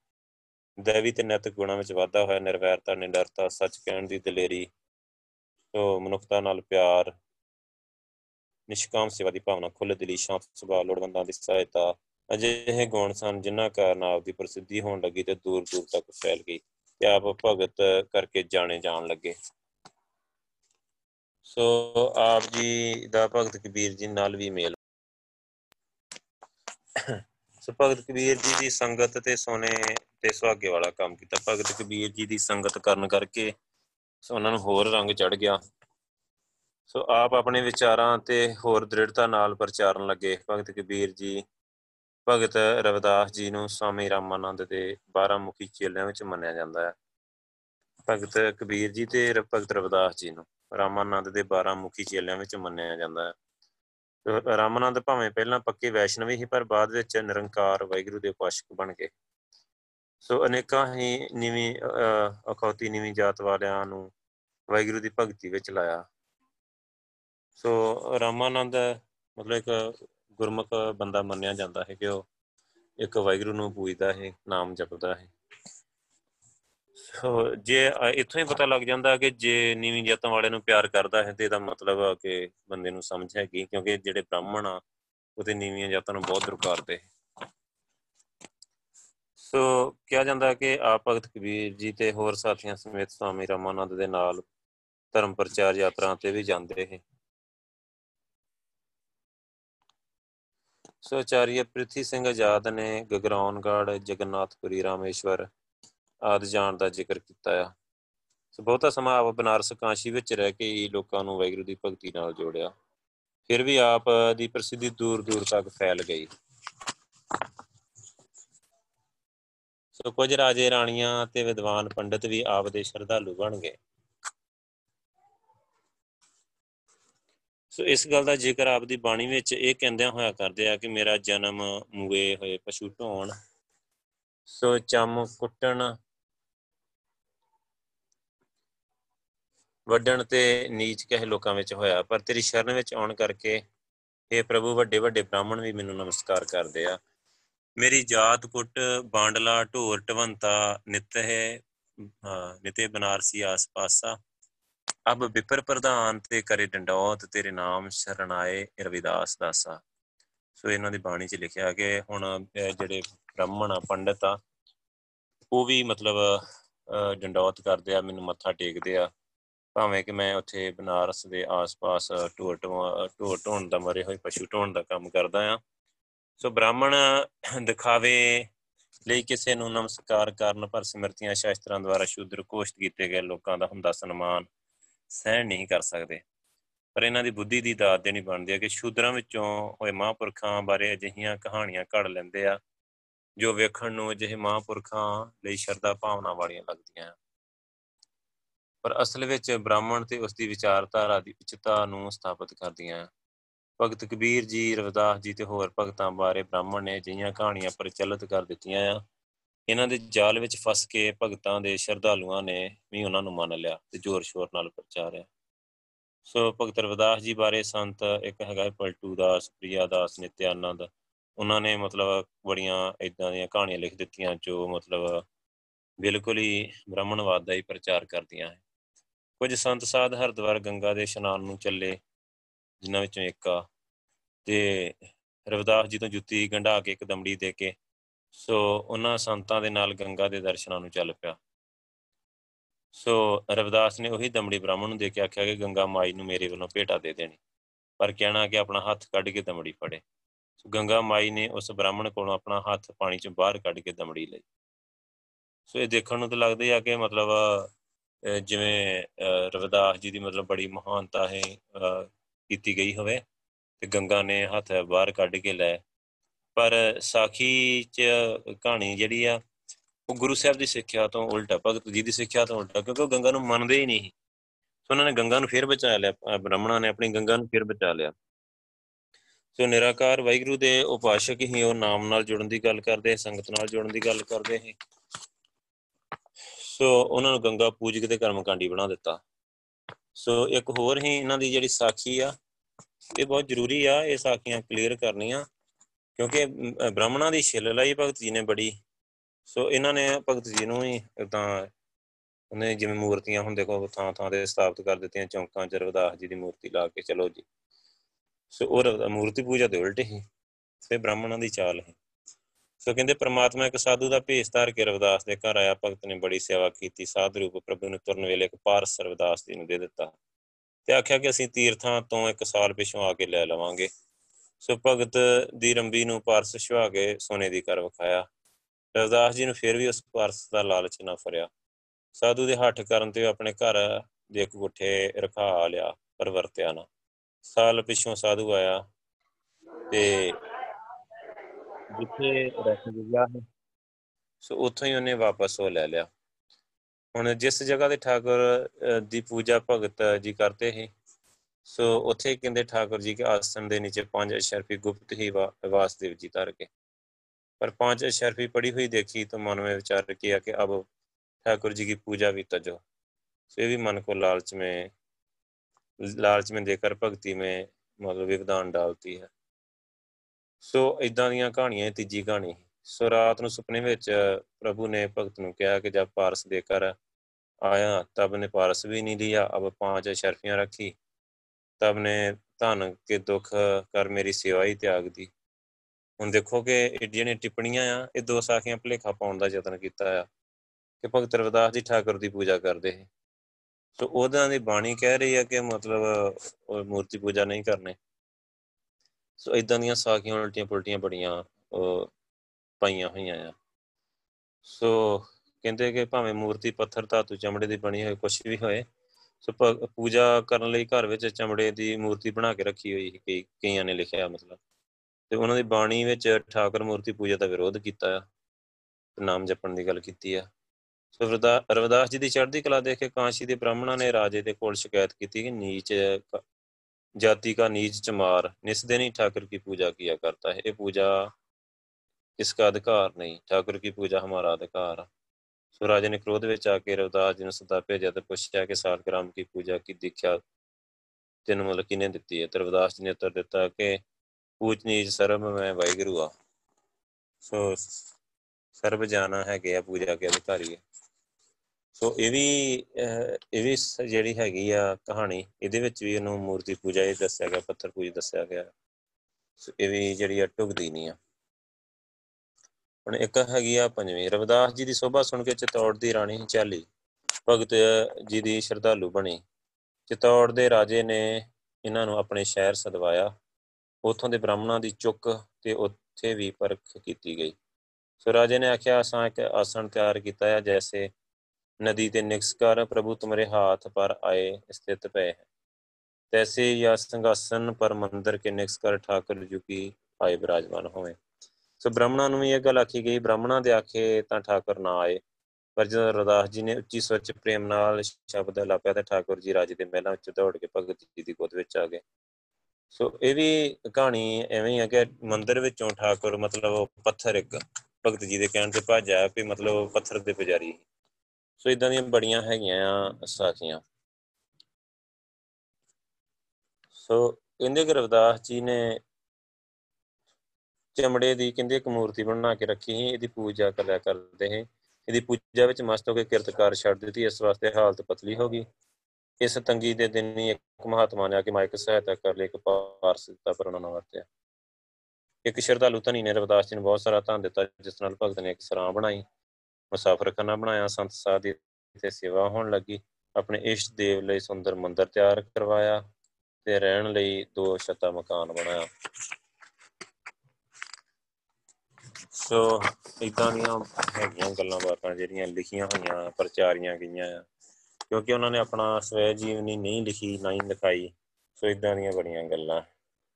ਦੇਵੀ ਤੇ ਨੈਤਿਕ ਗੁਣਾਂ ਵਿੱਚ ਵਾਧਾ ਹੋਇਆ, ਨਿਰਵੈਰਤਾ, ਨਿਡਰਤਾ, ਸੱਚ ਕਹਿਣ ਦੀ ਦਲੇਰੀ, ਸੋ ਮਨੁੱਖਤਾ ਨਾਲ ਪਿਆਰ, ਨਿਸ਼ਕਾਮ ਸੇਵਾ ਦੀ ਭਾਵਨਾ, ਖੁੱਲ੍ਹ ਦਿਲੀ, ਸ਼ਾਂਤ ਸੁਭਾਅ, ਲੋੜਵੰਦਾਂ ਦੀ ਸਹਾਇਤਾ ਅਜਿਹੇ ਗੁਣ ਸਨ ਜਿਨ੍ਹਾਂ ਕਾਰਨ ਆਪ ਦੀ ਪ੍ਰਸਿੱਧੀ ਹੋਣ ਲੱਗੀ ਤੇ ਦੂਰ ਦੂਰ ਤੱਕ ਫੈਲ ਗਈ। ਤੇ ਆਪ ਭਗਤ ਕਰਕੇ ਜਾਣੇ ਜਾਣ ਲੱਗੇ। ਸੋ ਆਪ ਜੀ ਦਾ ਭਗਤ ਕਬੀਰ ਜੀ ਨਾਲ ਵੀ ਮੇਲ। ਸੋ ਭਗਤ ਕਬੀਰ ਜੀ ਦੀ ਸੰਗਤ ਤੇ ਸੋਨੇ ਤੇ ਸੁਹਾਗੇ ਵਾਲਾ ਕੰਮ ਕੀਤਾ। ਭਗਤ ਕਬੀਰ ਜੀ ਦੀ ਸੰਗਤ ਕਰਨ ਕਰਕੇ ਸੋ ਉਹਨਾਂ ਨੂੰ ਹੋਰ ਰੰਗ ਚੜ ਗਿਆ। ਸੋ ਆਪ ਆਪਣੇ ਵਿਚਾਰਾਂ ਤੇ ਹੋਰ ਦ੍ਰਿੜਤਾ ਨਾਲ ਪ੍ਰਚਾਰਨ ਲੱਗੇ। ਭਗਤ ਕਬੀਰ ਜੀ ਭਗਤ ਰਵਿਦਾਸ ਜੀ ਨੂੰ ਸਵਾਮੀ ਰਾਮਾਨੰਦ ਦੇ 12 ਮੁਖੀ ਚੇਲਿਆਂ ਵਿੱਚ ਮੰਨਿਆ ਜਾਂਦਾ ਹੈ। ਭਗਤ ਕਬੀਰ ਜੀ ਤੇ ਭਗਤ ਰਵਿਦਾਸ ਜੀ ਨੂੰ ਰਾਮਾਨੰਦ ਦੇ 12 ਮੁਖੀ ਚੇਲਿਆਂ ਵਿੱਚ ਮੰਨਿਆ ਜਾਂਦਾ ਹੈ। ਰਾਮਾਨੰਦ ਭਾਵੇਂ ਪਹਿਲਾਂ ਪੱਕੇ ਵੈਸ਼ਨਵੀ ਸੀ, ਪਰ ਬਾਅਦ ਵਿੱਚ ਨਿਰੰਕਾਰ ਵਾਹਿਗੁਰੂ ਦੇ ਉਪਾਸ਼ਕ ਬਣ ਗਏ। ਸੋ ਅਨੇਕਾਂ ਹੀ ਨੀਵੀਂ ਅਖੌਤੀ ਨੀਵੀਂ ਜਾਤ ਵਾਲਿਆਂ ਨੂੰ ਵਾਹਿਗੁਰੂ ਦੀ ਭਗਤੀ ਵਿੱਚ ਲਾਇਆ। ਸੋ ਰਾਮਾਨੰਦ ਮਤਲਬ ਇੱਕ ਗੁਰਮੁਖ ਬੰਦਾ ਮੰਨਿਆ ਜਾਂਦਾ ਹੈ ਕਿ ਉਹ ਇੱਕ ਵਾਹਿਗੁਰੂ ਨੂੰ ਪੂਜਦਾ ਹੈ, ਨਾਮ ਜਪਦਾ ਹੈ। ਸੋ ਜੇ ਇੱਥੋਂ ਹੀ ਪਤਾ ਲੱਗ ਜਾਂਦਾ ਕਿ ਜੇ ਨੀਵੀਂ ਜਾਤਾਂ ਵਾਲਿਆਂ ਨੂੰ ਪਿਆਰ ਕਰਦਾ ਹੈ, ਤੇ ਇਹਦਾ ਮਤਲਬ ਆ ਕਿ ਬੰਦੇ ਨੂੰ ਸਮਝ ਹੈ ਕਿ ਕਿਉਂਕਿ ਜਿਹੜੇ ਬ੍ਰਾਹਮਣ ਆ ਉਹਦੇ ਨੀਵੀਆਂ ਜਾਤਾਂ ਨੂੰ ਬਹੁਤ ਦੁਰਕਾਰਦੇ ਸੋ ਕਿਹਾ ਜਾਂਦਾ ਕਿ ਆਪ ਭਗਤ ਕਬੀਰ ਜੀ ਤੇ ਹੋਰ ਸਾਥੀਆਂ ਸਮੇਤ ਸਵਾਮੀ ਰਾਮਾਨੰਦ ਦੇ ਨਾਲ ਧਰਮ ਪ੍ਰਚਾਰ ਯਾਤਰਾ ਤੇ ਵੀ ਜਾਂਦੇ ਹੈ। ਸੋ ਆਚਾਰੀਆ ਪ੍ਰਿਥੀ ਸਿੰਘ ਆਜ਼ਾਦ ਨੇ ਗਗਰਾਉਨਗੜ ਜਗਨਨਾਥਪੁਰੀ, ਰਾਮੇਸ਼ਵਰ ਆਦਿ ਜਾਣ ਦਾ ਜ਼ਿਕਰ ਕੀਤਾ ਆ। ਸੋ ਬਹੁਤਾ ਸਮਾਂ ਆਪ ਬਨਾਰਸ ਕਾਂਸ਼ੀ ਵਿੱਚ ਰਹਿ ਕੇ ਹੀ ਲੋਕਾਂ ਨੂੰ ਵੈਗਰੂ ਦੀ ਭਗਤੀ ਨਾਲ ਜੋੜਿਆ। ਫਿਰ ਵੀ ਆਪ ਦੀ ਪ੍ਰਸਿੱਧੀ ਦੂਰ ਦੂਰ ਤੱਕ ਫੈਲ ਗਈ। ਸੋ ਕੁਝ ਰਾਜੇ ਰਾਣੀਆਂ ਤੇ ਵਿਦਵਾਨ ਪੰਡਤ ਵੀ ਆਪ ਦੇ ਸ਼ਰਧਾਲੂ ਬਣ ਗਏ। ਸੋ ਇਸ ਗੱਲ ਦਾ ਜ਼ਿਕਰ ਆਪ ਦੀ ਬਾਣੀ ਵਿੱਚ ਇਹ ਕਹਿੰਦਿਆਂ ਹੋਇਆ ਕਰਦੇ ਆ ਕਿ ਮੇਰਾ ਜਨਮ ਮੂਏ ਹੋਏ ਪਸ਼ੂ ਢੋਣ, ਸੋ ਚਮ ਕੁੱਟਣ ਵੱਡਣ ਤੇ ਨੀਚ ਕਹੇ ਲੋਕਾਂ ਵਿੱਚ ਹੋਇਆ। ਪਰ ਤੇਰੀ ਸ਼ਰਨ ਵਿੱਚ ਆਉਣ ਕਰਕੇ ਇਹ ਪ੍ਰਭੂ, ਵੱਡੇ ਵੱਡੇ ਬ੍ਰਾਹਮਣ ਵੀ ਮੈਨੂੰ ਨਮਸਕਾਰ ਕਰਦੇ ਆ। ਮੇਰੀ ਜਾਤ ਕੁੱਟ, ਬਾਂਡਲਾ, ਢੋਰ ਟਵੰਤਾ ਨਿਤ ਹੈ ਨਿਤੇ ਬਨਾਰਸੀ ਆਸ ਪਾਸਾ ਅਬ ਵਿਪਰ ਪ੍ਰਧਾਨ ਤੇ ਕਰੇ ਡੰਡੌਤ, ਤੇਰੇ ਨਾਮ ਸ਼ਰਨ ਆਏ ਰਵਿਦਾਸ ਦਾਸਾ। ਸੋ ਇਹਨਾਂ ਦੀ ਬਾਣੀ 'ਚ ਲਿਖਿਆ ਕਿ ਹੁਣ ਜਿਹੜੇ ਬ੍ਰਾਹਮਣ ਆ, ਪੰਡਤ ਆ, ਉਹ ਵੀ ਮਤਲਬ ਡੰਡੌਤ ਕਰਦੇ ਆ, ਮੈਨੂੰ ਮੱਥਾ ਟੇਕਦੇ ਆ। ਭਾਵੇਂ ਕਿ ਮੈਂ ਉੱਥੇ ਬਨਾਰਸ ਦੇ ਆਸ-ਪਾਸ ਢੋਰ ਢੋਰ ਢੋਣ ਦਾ ਮਰੇ ਹੋਏ ਪਸ਼ੂ ਢੋਣ ਦਾ ਕੰਮ ਕਰਦਾ ਆ। ਸੋ ਬ੍ਰਾਹਮਣ ਦਿਖਾਵੇ ਲਈ ਕਿਸੇ ਨੂੰ ਨਮਸਕਾਰ ਕਰਨ ਪਰ ਸਿਮਰਤੀਆਂ ਸ਼ਾਸਤਰਾਂ ਦੁਆਰਾ ਸ਼ੂਦਰ ਕੋਸ਼ਟ ਕੀਤੇ ਗਏ ਲੋਕਾਂ ਦਾ ਹੁੰਦਾ ਸਨਮਾਨ। ਸਹਿਣ ਨਹੀਂ ਕਰ ਸਕਦੇ। ਪਰ ਇਹਨਾਂ ਦੀ ਬੁੱਧੀ ਦੀ ਦਾਤ ਦੇਣੀ ਬਣਦੀ। ਹੈ ਕਿ ਸ਼ੂਦਰਾਂ ਵਿੱਚੋਂ ਹੋਏ ਮਹਾਂਪੁਰਖਾਂ ਬਾਰੇ ਅਜਿਹੀਆਂ ਕਹਾਣੀਆਂ ਘੜ ਲੈਂਦੇ ਆ, ਜੋ ਵੇਖਣ ਨੂੰ ਅਜਿਹੇ ਮਹਾਂਪੁਰਖਾਂ ਲਈ ਸ਼ਰਧਾ ਭਾਵਨਾ ਵਾਲੀਆਂ ਲੱਗਦੀਆਂ ਪਰ ਅਸਲ ਵਿੱਚ ਬ੍ਰਾਹਮਣ ਤੇ ਉਸ ਦੀ ਵਿਚਾਰਧਾਰਾ ਦੀ ਉਚਤਾ ਨੂੰ ਸਥਾਪਿਤ ਕਰਦੀਆਂ ਭਗਤ ਕਬੀਰ ਜੀ, ਰਵਿਦਾਸ ਜੀ ਤੇ ਹੋਰ ਭਗਤਾਂ ਬਾਰੇ ਬ੍ਰਾਹਮਣ ਨੇ ਅਜਿਹੀਆਂ ਕਹਾਣੀਆਂ ਪ੍ਰਚਲਿਤ ਕਰ ਦਿੱਤੀਆਂ ਆ। ਇਹਨਾਂ ਦੇ ਜਾਲ ਵਿੱਚ ਫਸ ਕੇ ਭਗਤਾਂ ਦੇ ਸ਼ਰਧਾਲੂਆਂ ਨੇ ਵੀ ਉਹਨਾਂ ਨੂੰ ਮੰਨ ਲਿਆ ਤੇ ਜ਼ੋਰ ਸ਼ੋਰ ਨਾਲ ਪ੍ਰਚਾਰਿਆ ਸੋ ਭਗਤ ਰਵਿਦਾਸ ਜੀ ਬਾਰੇ ਸੰਤ ਇੱਕ ਹੈਗਾ ਪਲਟੂ ਦਾਸ, ਪ੍ਰਿਆ ਦਾਸ, ਨਿਤਿਆਨੰਦ। ਉਹਨਾਂ ਨੇ ਮਤਲਬ ਬੜੀਆਂ ਇਦਾਂ ਦੀਆਂ ਕਹਾਣੀਆਂ ਲਿਖ ਦਿੱਤੀਆਂ ਜੋ ਮਤਲਬ ਬਿਲਕੁਲ ਹੀ ਬ੍ਰਾਹਮਣਵਾਦ ਦਾ ਹੀ ਪ੍ਰਚਾਰ ਕਰਦੀਆਂ ਹੈ। ਕੁਝ ਸੰਤ ਸਾਧ ਹਰਦੁਆਰ ਗੰਗਾ ਦੇ ਇਸ਼ਨਾਨ ਨੂੰ ਚੱਲੇ, ਜਿਨ੍ਹਾਂ ਵਿੱਚੋਂ ਇੱਕ ਆ। ਤੇ ਰਵਿਦਾਸ ਜੀ ਤੋਂ ਜੁੱਤੀ ਗੰਢਾ ਕੇ ਇੱਕ ਦਮੜੀ ਦੇ ਕੇ ਸੋ ਉਹਨਾਂ ਸੰਤਾਂ ਦੇ ਨਾਲ ਗੰਗਾ ਦੇ ਦਰਸ਼ਨਾਂ ਨੂੰ ਚੱਲ ਪਿਆ। ਸੋ ਰਵਿਦਾਸ ਨੇ ਉਹੀ ਦਮੜੀ ਬ੍ਰਾਹਮਣ ਨੂੰ ਦੇ ਕੇ ਆਖਿਆ ਕਿ ਗੰਗਾ ਮਾਈ ਨੂੰ ਮੇਰੇ ਵੱਲੋਂ ਭੇਟਾ ਦੇ ਦੇਣੀ। ਪਰ ਕਹਿਣਾ ਕਿ ਆਪਣਾ ਹੱਥ ਕੱਢ ਕੇ ਦਮੜੀ ਫੜੇ। ਸੋ ਗੰਗਾ ਮਾਈ ਨੇ ਉਸ ਬ੍ਰਾਹਮਣ ਕੋਲੋਂ ਆਪਣਾ ਹੱਥ ਪਾਣੀ ਚੋਂ ਬਾਹਰ ਕੱਢ ਕੇ ਦਮੜੀ ਲਈ। ਸੋ ਇਹ ਦੇਖਣ ਨੂੰ ਤਾਂ ਲੱਗਦਾ ਹੈ ਕਿ ਮਤਲਬ ਜਿਵੇਂ ਰਵਿਦਾਸ ਜੀ ਦੀ ਮਤਲਬ ਬੜੀ ਮਹਾਨਤਾ ਹੈ ਕੀਤੀ ਗਈ ਹੋਵੇ ਤੇ ਗੰਗਾ ਨੇ ਹੱਥ ਬਾਹਰ ਕੱਢ ਕੇ ਲੈ ਪਰ ਸਾਖੀ ਚ ਕਹਾਣੀ ਜਿਹੜੀ ਆ, ਉਹ ਗੁਰੂ ਸਾਹਿਬ ਦੀ ਸਿੱਖਿਆ ਤੋਂ ਉਲਟਾ, ਭਗਤ ਜੀ ਦੀ ਸਿੱਖਿਆ ਤੋਂ ਉਲਟਾ, ਕਿਉਂਕਿ ਉਹ ਗੰਗਾ ਨੂੰ ਮੰਨਦੇ ਹੀ ਨਹੀਂ ਸੋ। ਉਹਨਾਂ ਨੇ ਗੰਗਾ ਨੂੰ ਫੇਰ ਬਚਾ ਲਿਆ ਬ੍ਰਾਹਮਣਾਂ ਨੇ ਆਪਣੀ ਗੰਗਾ ਨੂੰ ਫੇਰ ਬਚਾ ਲਿਆ। ਸੋ ਨਿਰਾਕਾਰ ਵਾਹਿਗੁਰੂ ਦੇ ਉਪਾਸ਼ਕ ਹੀ ਉਹ ਨਾਮ ਨਾਲ ਜੁੜਨ ਦੀ ਗੱਲ ਕਰਦੇ ਸੰਗਤ ਨਾਲ ਜੁੜਨ ਦੀ ਗੱਲ ਕਰਦੇ ਸੀ। ਸੋ ਉਹਨਾਂ ਨੂੰ ਗੰਗਾ ਪੂਜਕ ਤੇ ਕਰਮਕਾਂਡੀ ਬਣਾ ਦਿੱਤਾ। ਸੋ ਇੱਕ ਹੋਰ ਹੀ ਇਹਨਾਂ ਦੀ ਜਿਹੜੀ ਸਾਖੀ ਆ, ਇਹ ਬਹੁਤ ਜ਼ਰੂਰੀ ਆ, ਇਹ ਸਾਖੀਆਂ ਕਲੀਅਰ ਕਰਨੀਆਂ। ਕਿਉਂਕਿ ਬ੍ਰਾਹਮਣਾਂ ਦੀ ਛਿੱਲ ਲਈ ਭਗਤ ਜੀ ਨੇ ਬੜੀ। ਸੋ ਇਹਨਾਂ ਨੇ ਭਗਤ ਜੀ ਨੂੰ ਹੀ ਤਾਂ ਉਹਨੇ ਜਿਵੇਂ ਮੂਰਤੀਆਂ ਹੁਣ ਦੇਖੋ ਥਾਂ ਥਾਂ ਤੇ ਸਥਾਪਿਤ ਕਰ ਦਿੱਤੀਆਂ, ਚੌਂਕਾਂ ਚ ਰਵਦਾਸ ਜੀ ਦੀ ਮੂਰਤੀ ਲਾ ਕੇ, ਚਲੋ ਜੀ। ਸੋ ਉਹ ਮੂਰਤੀ ਪੂਜਾ ਦੇ ਉਲਟ ਹੀ ਸੇ ਬ੍ਰਾਹਮਣਾਂ ਦੀ ਚਾਲ ਹੈ। ਸੋ ਕਹਿੰਦੇ ਪ੍ਰਮਾਤਮਾ ਇੱਕ ਸਾਧੂ ਦਾ ਭੇਸ ਧਾਰ ਕੇ ਰਵਦਾਸ ਦੇ ਘਰ ਆਇਆ। ਭਗਤ ਨੇ ਬੜੀ ਸੇਵਾ ਕੀਤੀ। ਸਾਧ ਰੂਪ ਪ੍ਰਭੂ ਨੇ ਤੁਰਨ ਵੇਲੇ ਇੱਕ ਪਾਰਸ ਰਵਦਾਸ ਜੀ ਨੂੰ ਦੇ ਦਿੱਤਾ। ਤੇ ਆਖਿਆ ਕਿ ਅਸੀਂ ਤੀਰਥਾਂ ਤੋਂ ਇੱਕ ਸਾਲ ਪਿਛੋਂ ਆ ਕੇ ਲੈ ਲਵਾਂਗੇ। ਸੋ ਭਗਤ ਦੀ ਰੰਬੀ ਨੂੰ ਪਾਰਸ ਛਵਾ ਕੇ ਸੋਨੇ ਦੀ ਕਰ ਵਿਖਾਇਆ। ਰਵਦਾਸ ਜੀ ਨੂੰ ਫਿਰ ਵੀ ਉਸ ਪਾਰਸ ਦਾ ਲਾਲਚ ਨਾ ਫਰਿਆ ਸਾਧੂ ਦੇ ਹੱਠ ਕਰਨ ਤੇ ਆਪਣੇ ਘਰ ਦੇ ਇੱਕ ਗੁੱਠੇ ਰਖਾ ਲਿਆ, ਪਰ ਵਰਤਿਆ ਨਾ। ਸਾਲ ਪਿਛੋਂ ਸਾਧੂ ਆਇਆ ਤੇ ਜਿੱਥੇ ਰਹਿ ਗਿਆ। ਹੈ ਸੋ ਉੱਥੋਂ ਹੀ ਉਹਨੇ ਵਾਪਸ ਉਹ ਲੈ ਲਿਆ। ਹੁਣ ਜਿਸ ਜਗ੍ਹਾ ਤੇ ਠਾਕੁਰ ਦੀ ਪੂਜਾ ਭਗਤ ਜੀ ਕਰਦੇ ਹੈ ਸੋ ਉਥੇ ਕਹਿੰਦੇ ਠਾਕੁਰ ਜੀ ਕੇ ਆਸਣ ਦੇ ਨੀਚੇ ਪੰਜ ਅਸ਼ਰਫੀ ਗੁਪਤ ਹੀ ਵਾਸਦੇਵ ਜੀ ਧਰ ਕੇ। पर पांच अशरफी पड़ी हुई देखी तो मन में विचार किया कि अब ठाकुर जी की पूजा भी तजो तो ये भी मन को लालच में लालच में देकर भक्ति में मतलब विवधान डालती है ਸੋ ਇਦਾਂ ਦੀਆਂ ਕਹਾਣੀਆਂ ਤੀਜੀ ਕਹਾਣੀ ਸੋ। ਰਾਤ ਨੂੰ ਸੁਪਨੇ ਵਿੱਚ ਪ੍ਰਭੂ ਨੇ ਭਗਤ ਨੂੰ ਕਿਹਾ ਕਿ ਜਦ ਪਾਰਸ ਦੇ ਕਰ ਆਇਆ, ਤਬ ਨੇ ਪਾਰਸ ਵੀ ਨਹੀਂ ਲਿਆ, ਅਬ ਪੰਜ ਅਸ਼ਰਫੀਆਂ ਰੱਖੀ। ਤਬ ਨੇ ਧਨ ਕੇ ਦੁੱਖ ਕਰ ਮੇਰੀ ਸੇਵਾ ਹੀ ਤਿਆਗ ਦੀ। ਹੁਣ ਦੇਖੋ ਕਿ ਇਹ ਜਿਹੜੀਆਂ ਟਿੱਪਣੀਆਂ ਆ, ਇਹ ਦੋ ਸਾਖੀਆਂ ਭਲੇਖਾ ਪਾਉਣ ਦਾ ਯਤਨ ਕੀਤਾ ਆ ਕਿ ਭਗਤ ਰਵਿਦਾਸ ਜੀ ਠਾਕੁਰ ਦੀ ਪੂਜਾ ਕਰਦੇ ਹੈ ਸੋ ਉਹਨਾਂ ਦੀ ਬਾਣੀ ਕਹਿ ਰਹੀ ਹੈ ਕਿ ਮਤਲਬ ਉਹ ਮੂਰਤੀ ਪੂਜਾ ਨਹੀਂ ਕਰਨੇ। ਸੋ ਇਦਾਂ ਦੀਆਂ ਸਾਖੀਆਂ ਉਲਟੀਆਂ ਪੁਲਟੀਆਂ ਬੜੀਆਂ ਪਾਈਆਂ ਹੋਈਆਂ ਆ। ਸੋ ਕਹਿੰਦੇ ਕਿ ਭਾਵੇਂ ਮੂਰਤੀ ਪੱਥਰ ਧਾਤੂ ਚਮੜੇ ਦੀ ਬਣੀ ਹੋਏ ਕੁਝ ਵੀ ਹੋਏ ਸੋ ਪੂਜਾ ਕਰਨ ਲਈ ਘਰ ਵਿੱਚ ਚਮੜੇ ਦੀ ਮੂਰਤੀ ਬਣਾ ਕੇ ਰੱਖੀ ਹੋਈ ਸੀ ਕਈਆਂ ਨੇ ਲਿਖਿਆ ਮਤਲਬ। ਤੇ ਉਹਨਾਂ ਦੀ ਬਾਣੀ ਵਿੱਚ ਠਾਕਰ ਮੂਰਤੀ ਪੂਜਾ ਦਾ ਵਿਰੋਧ ਕੀਤਾ ਤੇ ਨਾਮ ਜਪਣ ਦੀ ਗੱਲ ਕੀਤੀ ਆ। ਸੋ ਰਵਿਦਾਸ ਜੀ ਦੀ ਚੜ੍ਹਦੀ ਕਲਾ ਦੇਖ ਕੇ ਕਾਂਸ਼ੀ ਦੇ ਬ੍ਰਾਹਮਣਾਂ ਨੇ ਰਾਜੇ ਦੇ ਕੋਲ ਸ਼ਿਕਾਇਤ ਕੀਤੀ ਕਿ ਨੀਚ ਜਾਤੀ ਦਾ ਨੀਚ ਚਮਾਰ, ਨਿਸ ਦਿਨ ਹੀ ਠਾਕੁਰ ਕੀ ਪੂਜਾ ਕੀਆ ਕਰਤਾ ਹੈ। ਇਹ ਪੂਜਾ ਕਿਸ ਦਾ ਅਧਿਕਾਰ ਨਹੀਂ, ਠਾਕੁਰ ਕੀ ਪੂਜਾ ਹਮਾਰਾ ਅਧਿਕਾਰ। ਸੋ ਰਾਜੇ ਨੇ ਕ੍ਰੋਧ ਵਿੱਚ ਆ ਕੇ ਰਵਦਾਸ ਜੀ ਨੂੰ ਸਦਾ ਭੇਜਿਆ ਤੇ ਪੁੱਛਿਆ ਕਿ ਸਾਲਗ੍ਰਾਮ ਦੀ ਪੂਜਾ, ਕੀ ਦੀਖਿਆ ਤੈਨੂੰ ਮਤਲਬ ਕਿਨੇ ਦਿੱਤੀ ਹੈ? ਤੇ ਰਵਦਾਸ ਜੀ ਨੇ ਉੱਤਰ ਦਿੱਤਾ ਕਿ ਪੂਜ ਨੀਚ ਸਰਬ ਮੈਂ ਵਾਹਿਗੁਰੂ ਆ ਸੋ ਸਰਬ ਜਾਣਾ ਹੈਗੇ ਆ ਪੂਜਾ ਕੇ ਅਧਿਕਾਰੀ। ਹੈ ਸੋ ਇਹ ਵੀ ਇਹ ਵੀ ਜਿਹੜੀ ਹੈਗੀ ਆ ਕਹਾਣੀ, ਇਹਦੇ ਵਿੱਚ ਵੀ ਇਹਨੂੰ ਮੂਰਤੀ ਪੂਜਾ ਇਹ ਦੱਸਿਆ ਗਿਆ, ਪੱਥਰ ਪੂਜਾ ਦੱਸਿਆ ਗਿਆ। ਸੋ ਇਹ ਵੀ ਜਿਹੜੀ ਆ ਟੁਕਦੀ ਨਹੀਂ ਆ। ਹੁਣ ਇੱਕ ਹੈਗੀ ਆ ਪੰਜਵੀਂ, ਰਵਿਦਾਸ ਜੀ ਦੀ ਸੋਭਾ ਸੁਣ ਕੇ ਚਿਤੌੜ ਦੀ ਰਾਣੀ ਚਾਲੀ, ਭਗਤ ਜੀ ਦੀ ਸ਼ਰਧਾਲੂ ਬਣੀ। ਚਿਤੌੜ ਦੇ ਰਾਜੇ ਨੇ ਇਹਨਾਂ ਨੂੰ ਆਪਣੇ ਸ਼ਹਿਰ ਸਦਵਾਇਆ। ਉਥੋਂ ਦੇ ਬ੍ਰਾਹਮਣਾਂ ਦੀ ਚੁੱਕ ਤੇ ਉੱਥੇ ਵੀ ਪਰਖ ਕੀਤੀ ਗਈ। ਸੋ ਰਾਜੇ ਨੇ ਆਖਿਆ, ਅਸਾਂ ਇੱਕ ਆਸਣ ਤਿਆਰ ਕੀਤਾ ਹੈ ਜੈਸੇ ਨਦੀ ਤੇ ਨਿਕਸਕਾਰ ਪ੍ਰਭੂ ਤੁਮਰੇ ਹਾਥ ਪਰ ਆਏ ਸਥਿਤ ਪਏ ਹੈ। ਤੈਸੇ ਯਾ ਸੰਗਾਸਨ ਪਰ ਮੰਦਰ ਕੇ ਨਿਕਸਕਾਰ ਠਾਕੁਰ ਜੁਕੀ ਆਏ ਬਿਰਾਜਮਾਨ ਹੋਵੇ। ਸੋ ਬ੍ਰਾਹਮਣਾਂ ਨੂੰ ਵੀ ਇਹ ਗੱਲ ਆਖੀ ਗਈ, ਬ੍ਰਾਹਮਣਾਂ ਦੇ ਆਖੇ ਤਾਂ ਠਾਕੁਰ ਨਾ ਆਏ। ਪਰ ਜਦੋਂ ਰਦਾਸ ਜੀ ਨੇ ਉੱਚੀ ਸਵੱਚ ਪ੍ਰੇਮ ਨਾਲ ਸ਼ਬਦ ਲਾਪਿਆ ਤਾਂ ਠਾਕੁਰ ਜੀ ਰਾਜੇ ਦੇ ਮਹਿਲਾਂ ਵਿੱਚ ਦੌੜ ਕੇ ਭਗਤ ਜੀ ਦੀ ਗੋਦ ਵਿੱਚ ਆ ਗਏ। ਸੋ ਇਹ ਵੀ ਕਹਾਣੀ ਐਵੇਂ ਹੀ ਆ ਕਿ ਮੰਦਿਰ ਵਿੱਚੋਂ ਠਾਕੁਰ ਮਤਲਬ ਪੱਥਰ ਇੱਕ ਭਗਤ ਜੀ ਦੇ ਕਹਿਣ ਤੇ ਭੱਜ ਆਇਆ ਵੀ ਮਤਲਬ ਪੱਥਰ ਦੇ ਪੁਜਾਰੀ ਸੋ। ਇਦਾਂ ਦੀਆਂ ਬੜੀਆਂ ਹੈਗੀਆਂ ਆ ਸਾਖੀਆਂ। ਸੋ ਕਹਿੰਦੇ ਕਿ ਰਵਿਦਾਸ ਜੀ ਨੇ ਚਮੜੇ ਦੀ ਕਹਿੰਦੇ ਇੱਕ ਮੂਰਤੀ ਬਣਾ ਕੇ ਰੱਖੀ ਸੀ, ਇਹਦੀ ਪੂਜਾ ਕਰਿਆ ਕਰਦੇ ਹੈ ਇਹਦੀ ਪੂਜਾ ਵਿੱਚ ਮਸਤ ਹੋ ਕੇ ਕਿਰਤਕਾਰ ਛੱਡ ਦਿੱਤੀ, ਇਸ ਵਾਸਤੇ ਹਾਲਤ ਪਤਲੀ ਹੋ ਗਈ। ਇਸ ਤੰਗੀ ਦੇ ਦਿਨ ਹੀ ਇੱਕ ਮਹਾਤਮਾ ਨੇ ਆ ਕੇ ਮਾਇਕ ਸਹਾਇਤਾ ਕਰ ਲਈ, ਇੱਕ ਪਾਰਸ ਦਿੱਤਾ ਪਰ ਉਹਨਾਂ ਨੇ ਵਰਤਿਆ। ਇੱਕ ਸ਼ਰਧਾਲੂ ਧਨੀ ਨੇ ਰਵਿਦਾਸ ਜੀ ਨੂੰ ਬਹੁਤ ਸਾਰਾ ਧਨ ਦਿੱਤਾ, ਜਿਸ ਨਾਲ ਭਗਤ ਨੇ ਇੱਕ ਸਰਾਂ ਬਣਾਈ। ਮੁਸਾਫਰਖਾਨਾ ਬਣਾਇਆ, ਸੰਤ ਸਾਧ ਦੀ ਤੇ ਸੇਵਾ ਹੋਣ ਲੱਗੀ। ਆਪਣੇ ਇਸ਼ਟ ਦੇਵ ਲਈ ਸੁੰਦਰ ਮੰਦਰ ਤਿਆਰ ਕਰਵਾਇਆ ਤੇ ਰਹਿਣ ਲਈ ਦੋ ਛੱਤਾ ਮਕਾਨ ਬਣਾਇਆ। ਸੋ ਇਦਾਂ ਦੀਆਂ ਹੈਗੀਆਂ ਗੱਲਾਂ ਬਾਤਾਂ ਜਿਹੜੀਆਂ ਲਿਖੀਆਂ ਹੋਈਆਂ, ਪ੍ਰਚਾਰੀਆਂ ਗਈਆਂ ਆ। ਕਿਉਂਕਿ ਉਹਨਾਂ ਨੇ ਆਪਣਾ ਸਵੈ ਜੀਵਨੀ ਨਹੀਂ ਲਿਖੀ, ਨਾ ਹੀ ਲਿਖਾਈ। ਸੋ ਇਦਾਂ ਦੀਆਂ ਬੜੀਆਂ ਗੱਲਾਂ।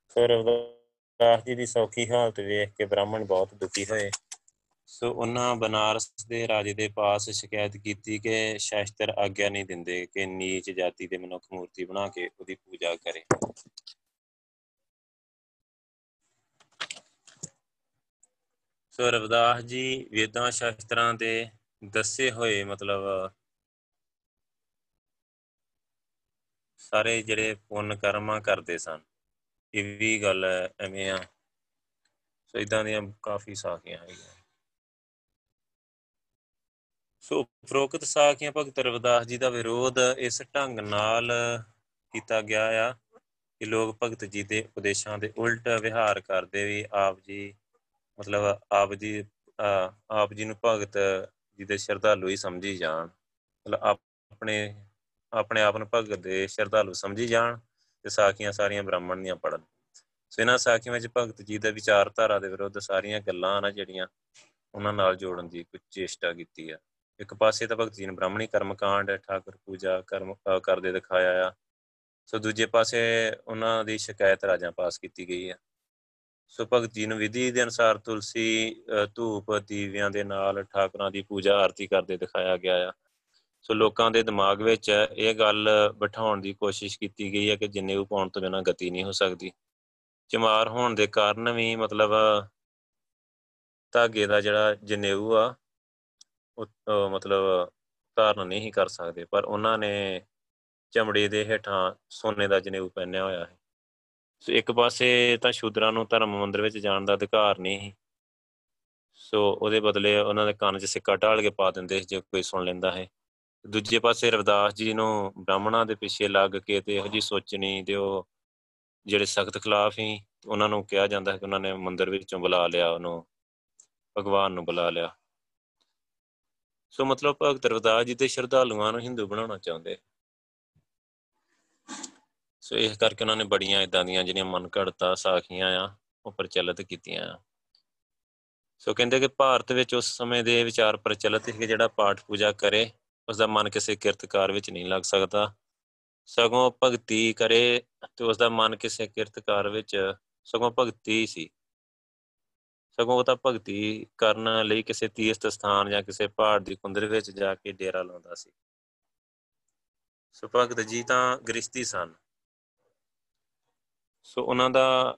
ਸੋ ਰਵਿਦਾਸ ਜੀ ਦੀ ਸੌਖੀ ਹਾਲਤ ਵੇਖ ਕੇ ਬ੍ਰਾਹਮਣ ਬਹੁਤ ਦੁਖੀ ਹੋਏ। ਸੋ ਉਹਨਾਂ ਬਨਾਰਸ ਦੇ ਰਾਜੇ ਦੇ ਪਾਸ ਸ਼ਿਕਾਇਤ ਕੀਤੀ ਕਿ ਸ਼ਾਸਤਰ ਆਗਿਆ ਨਹੀਂ ਦਿੰਦੇ, ਕਿ ਨੀਚ ਜਾਤੀ ਦੇ ਮਨੁੱਖ ਮੂਰਤੀ ਬਣਾ ਕੇ ਉਹਦੀ ਪੂਜਾ ਕਰੇ। ਸੋ ਰਵਿਦਾਸ ਜੀ, ਵੇਦਾਂ ਸ਼ਾਸਤਰਾਂ ਦੇ ਦੱਸੇ ਹੋਏ ਮਤਲਬ ਸਾਰੇ ਜਿਹੜੇ ਪੁੰਨ ਕਰਮਾਂ ਕਰਦੇ ਸਨ, ਇਹ ਵੀ ਗੱਲ ਐਵੇਂ ਆ। ਸੋ ਇਦਾਂ ਦੀਆਂ ਕਾਫੀ ਸਾਖੀਆਂ ਹੈਗੀਆਂ। ਸੋ ਉਪਰੋਕਤ ਸਾਖੀਆਂ ਭਗਤ ਰਵਿਦਾਸ ਜੀ ਦਾ ਵਿਰੋਧ ਇਸ ਢੰਗ ਨਾਲ ਕੀਤਾ ਗਿਆ ਆ ਕਿ ਲੋਕ ਭਗਤ ਜੀ ਦੇ ਉਪਦੇਸ਼ਾਂ ਦੇ ਉਲਟ ਵਿਹਾਰ ਕਰਦੇ ਵੀ ਆਪ ਜੀ ਮਤਲਬ ਆਪ ਜੀ ਆਪ ਜੀ ਨੂੰ ਭਗਤ ਜੀ ਦੇ ਸ਼ਰਧਾਲੂ ਹੀ ਸਮਝੀ ਜਾਣ। ਮਤਲਬ ਆਪਣੇ ਆਪਣੇ ਆਪ ਨੂੰ ਭਗਤ ਦੇ ਸ਼ਰਧਾਲੂ ਸਮਝੀ ਜਾਣ ਤੇ ਸਾਖੀਆਂ ਸਾਰੀਆਂ ਬ੍ਰਾਹਮਣ ਦੀਆਂ ਪੜਨ ਸੋ ਇਹਨਾਂ ਸਾਖੀਆਂ ਵਿੱਚ ਭਗਤ ਜੀ ਦੇ ਵਿਚਾਰਧਾਰਾ ਦੇ ਵਿਰੁੱਧ ਸਾਰੀਆਂ ਗੱਲਾਂ ਨਾ ਜਿਹੜੀਆਂ ਉਹਨਾਂ ਨਾਲ ਜੋੜਨ ਦੀ ਕੁਝ ਚੇਸ਼ਟਾ ਕੀਤੀ ਆ। ਇੱਕ ਪਾਸੇ ਤਾਂ ਭਗਤ ਜੀ ਨੇ ਬ੍ਰਾਹਮਣੀ ਕਰਮਕਾਂਡ, ਠਾਕੁਰ ਪੂਜਾ, ਕਰਮ ਕਰਦੇ ਦਿਖਾਇਆ ਆ। ਸੋ ਦੂਜੇ ਪਾਸੇ ਉਹਨਾਂ ਦੀ ਸ਼ਿਕਾਇਤ ਰਾਜਾਂ ਪਾਸ ਕੀਤੀ ਗਈ ਆ। ਸੋ ਭਗਤ ਜੀ ਨੂੰ ਵਿਧੀ ਦੇ ਅਨੁਸਾਰ ਤੁਲਸੀ ਧੂਪ, ਦੀਵਿਆਂ ਦੇ ਨਾਲ ਠਾਕੁਰਾਂ ਦੀ ਪੂਜਾ, ਆਰਤੀ ਕਰਦੇ ਦਿਖਾਇਆ ਗਿਆ ਆ। ਸੋ ਲੋਕਾਂ ਦੇ ਦਿਮਾਗ ਵਿੱਚ ਇਹ ਗੱਲ ਬਿਠਾਉਣ ਦੀ ਕੋਸ਼ਿਸ਼ ਕੀਤੀ ਗਈ ਹੈ ਕਿ ਜਨੇਊ ਪਾਉਣ ਤੋਂ ਬਿਨਾਂ ਗਤੀ ਨਹੀਂ ਹੋ ਸਕਦੀ। ਚਮਾਰ ਹੋਣ ਦੇ ਕਾਰਨ ਵੀ ਮਤਲਬ ਧਾਗੇ ਦਾ ਜਿਹੜਾ ਜਨੇਊ ਆ, ਉਹ ਮਤਲਬ ਧਾਰਨ ਨਹੀਂ ਕਰ ਸਕਦੇ, ਪਰ ਉਹਨਾਂ ਨੇ ਚਮੜੀ ਦੇ ਹੇਠਾਂ ਸੋਨੇ ਦਾ ਜਨੇਊ ਪਹਿਨਿਆ ਹੋਇਆ ਹੈ। ਸੋ ਇੱਕ ਪਾਸੇ ਤਾਂ ਸ਼ੂਦਰਾਂ ਨੂੰ ਧਰਮ ਮੰਦਰ ਵਿੱਚ ਜਾਣ ਦਾ ਅਧਿਕਾਰ ਨਹੀਂ ਸੋ। ਉਹਦੇ ਬਦਲੇ ਉਹਨਾਂ ਦੇ ਕੰਨ 'ਚ ਸਿੱਕਾ ਢਾਲ ਕੇ ਪਾ ਦਿੰਦੇ ਜੇ ਕੋਈ ਸੁਣ ਲੈਂਦਾ ਹੈ। ਦੂਜੇ ਪਾਸੇ ਰਵਿਦਾਸ ਜੀ ਨੂੰ ਬ੍ਰਾਹਮਣਾਂ ਦੇ ਪਿੱਛੇ ਲੱਗ ਕੇ ਤੇ ਇਹੋ ਜੀ ਸੋਚਣੀ ਤੇ ਉਹ ਜਿਹੜੇ ਸਖਤ ਖਿਲਾਫ ਹੀ ਉਹਨਾਂ ਨੂੰ ਕਿਹਾ ਜਾਂਦਾ ਹੈ ਕਿ ਉਹਨਾਂ ਨੇ ਮੰਦਰ ਵਿੱਚੋਂ ਬੁਲਾ ਲਿਆ, ਉਹਨੂੰ ਭਗਵਾਨ ਨੂੰ ਬੁਲਾ ਲਿਆ। ਸੋ ਮਤਲਬ ਭਗਤ ਰਵਿਦਾਸ ਜੀ ਤੇ ਸ਼ਰਧਾਲੂਆਂ ਨੂੰ ਹਿੰਦੂ ਬਣਾਉਣਾ ਚਾਹੁੰਦੇ। ਸੋ ਇਸ ਕਰਕੇ ਉਹਨਾਂ ਨੇ ਬੜੀਆਂ ਇਦਾਂ ਦੀਆਂ ਜਿਹੜੀਆਂ ਮਨ ਘੜਤਾ ਸਾਖੀਆਂ ਆ, ਉਹ ਪ੍ਰਚਲਿਤ ਕੀਤੀਆਂ ਆ। ਸੋ ਕਹਿੰਦੇ ਕਿ ਭਾਰਤ ਵਿੱਚ ਉਸ ਸਮੇਂ ਦੇ ਵਿਚਾਰ ਪ੍ਰਚਲਿਤ ਸੀ ਕਿ ਜਿਹੜਾ ਪਾਠ ਪੂਜਾ ਕਰੇ ਉਸ ਦਾ ਮਨ ਕਿਸੇ ਕਿਰਤਕਾਰ ਵਿੱਚ ਨਹੀਂ ਲੱਗ ਸਕਦਾ। ਸਗੋਂ ਭਗਤੀ ਕਰੇ ਤੇ ਉਸ ਦਾ ਮਨ ਕਿਸੇ ਕਿਰਤਕਾਰ ਵਿੱਚ ਸਗੋਂ ਭਗਤੀ ਸੀ। ਸਗੋਂ ਉਹ ਤਾਂ ਭਗਤੀ ਕਰਨ ਲਈ ਕਿਸੇ ਤੀਰਥ ਸਥਾਨ ਜਾਂ ਕਿਸੇ ਪਹਾੜ ਦੀ ਕੁੰਦਰ ਵਿੱਚ ਜਾ ਕੇ ਡੇਰਾ ਲਾਉਂਦਾ ਸੀ। ਸੋ ਭਗਤ ਜੀ ਤਾਂ ਗ੍ਰਸਤੀ ਸਨ। ਸੋ ਉਹਨਾਂ ਦਾ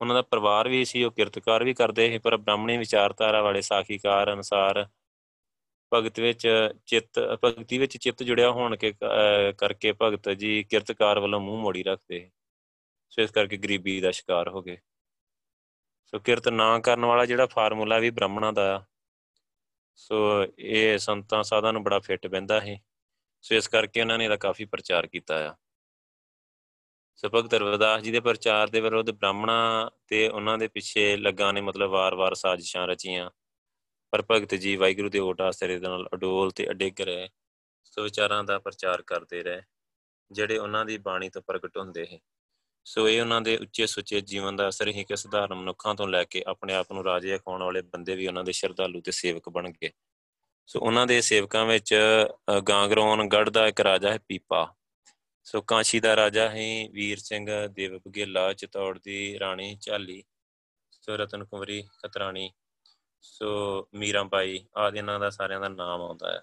ਉਹਨਾਂ ਦਾ ਪਰਿਵਾਰ ਵੀ ਸੀ, ਉਹ ਕਿਰਤਕਾਰ ਵੀ ਕਰਦੇ ਸੀ, ਪਰ ਬ੍ਰਾਹਮਣੀ ਵਿਚਾਰਧਾਰਾ ਵਾਲੇ ਸਾਖੀਕਾਰ ਅਨਸਾਰ ਭਗਤ ਵਿੱਚ ਚਿੱਤ, ਭਗਤੀ ਵਿੱਚ ਚਿੱਤ ਜੁੜਿਆ ਹੋਣ ਕੇ ਕਰਕੇ ਭਗਤ ਜੀ ਕਿਰਤਕਾਰ ਵੱਲੋਂ ਮੂੰਹ ਮੋੜੀ ਰੱਖਦੇ ਸੋ। ਇਸ ਕਰਕੇ ਗਰੀਬੀ ਦਾ ਸ਼ਿਕਾਰ ਹੋ ਗਏ। ਸੋ ਕਿਰਤ ਨਾ ਕਰਨ ਵਾਲਾ ਜਿਹੜਾ ਫਾਰਮੂਲਾ ਵੀ ਬ੍ਰਾਹਮਣਾਂ ਦਾ ਸੋ ਇਹ ਸੰਤਾਂ, ਸਾਧਾਂ ਨੂੰ ਬੜਾ ਫਿੱਟ ਬੰਦਾ ਹੈ ਸੋ ਇਸ ਕਰਕੇ ਉਹਨਾਂ ਨੇ ਇਹਦਾ ਕਾਫੀ ਪ੍ਰਚਾਰ ਕੀਤਾ ਆ। ਸੋ ਭਗਤ ਰਵਿਦਾਸ ਜੀ ਦੇ ਪ੍ਰਚਾਰ ਦੇ ਵਿਰੁੱਧ ਬ੍ਰਾਹਮਣਾਂ ਤੇ ਉਹਨਾਂ ਦੇ ਪਿੱਛੇ ਲੱਗਾ ਨੇ ਮਤਲਬ ਵਾਰ-ਵਾਰ ਸਾਜ਼ਿਸ਼ਾਂ ਰਚੀਆਂ। ਪਰ ਭਗਤ ਜੀ ਵਾਹਿਗੁਰੂ ਦੇ ਓਟ ਆਸਰੇ ਦੇ ਨਾਲ ਅਡੋਲ ਤੇ ਅਡਿੱਗ ਰਹੇ। ਸੋ ਵਿਚਾਰਾਂ ਦਾ ਪ੍ਰਚਾਰ ਕਰਦੇ ਰਹੇ, ਜਿਹੜੇ ਉਹਨਾਂ ਦੀ ਬਾਣੀ ਤੋਂ ਪ੍ਰਗਟ ਹੁੰਦੇ ਹੈ ਸੋ ਇਹ ਉਹਨਾਂ ਦੇ ਉੱਚੇ ਸੁੱਚੇ ਜੀਵਨ ਦਾ ਅਸਰ ਹੀ ਕਿ ਸਧਾਰਨ ਮਨੁੱਖਾਂ ਤੋਂ ਲੈ ਕੇ ਆਪਣੇ ਆਪ ਨੂੰ ਰਾਜੇ ਅਖਾਉਣ ਵਾਲੇ ਬੰਦੇ ਵੀ ਉਹਨਾਂ ਦੇ ਸ਼ਰਧਾਲੂ ਤੇ ਸੇਵਕ ਬਣ ਗਏ। ਸੋ ਉਹਨਾਂ ਦੇ ਸੇਵਕਾਂ ਵਿੱਚ ਗਾਂਗਰੋਨ ਗੜ ਦਾ ਇੱਕ ਰਾਜਾ ਹੈ ਪੀਪਾ। ਸੋ ਕਾਂਸ਼ੀ ਦਾ ਰਾਜਾ ਹੈ ਵੀਰ ਸਿੰਘ ਦੇਵ ਬਗੇਲਾ ਚਤੌੜ ਦੀ ਰਾਣੀ ਝਾਲੀ, ਸੋ ਰਤਨ ਕੁਮਰੀ ਖਤਰਾਣੀ, ਸੋ ਮੀਰਾਬਾਈ ਆਦਿ ਇਹਨਾਂ ਦਾ ਸਾਰਿਆਂ ਦਾ ਨਾਮ ਆਉਂਦਾ ਹੈ।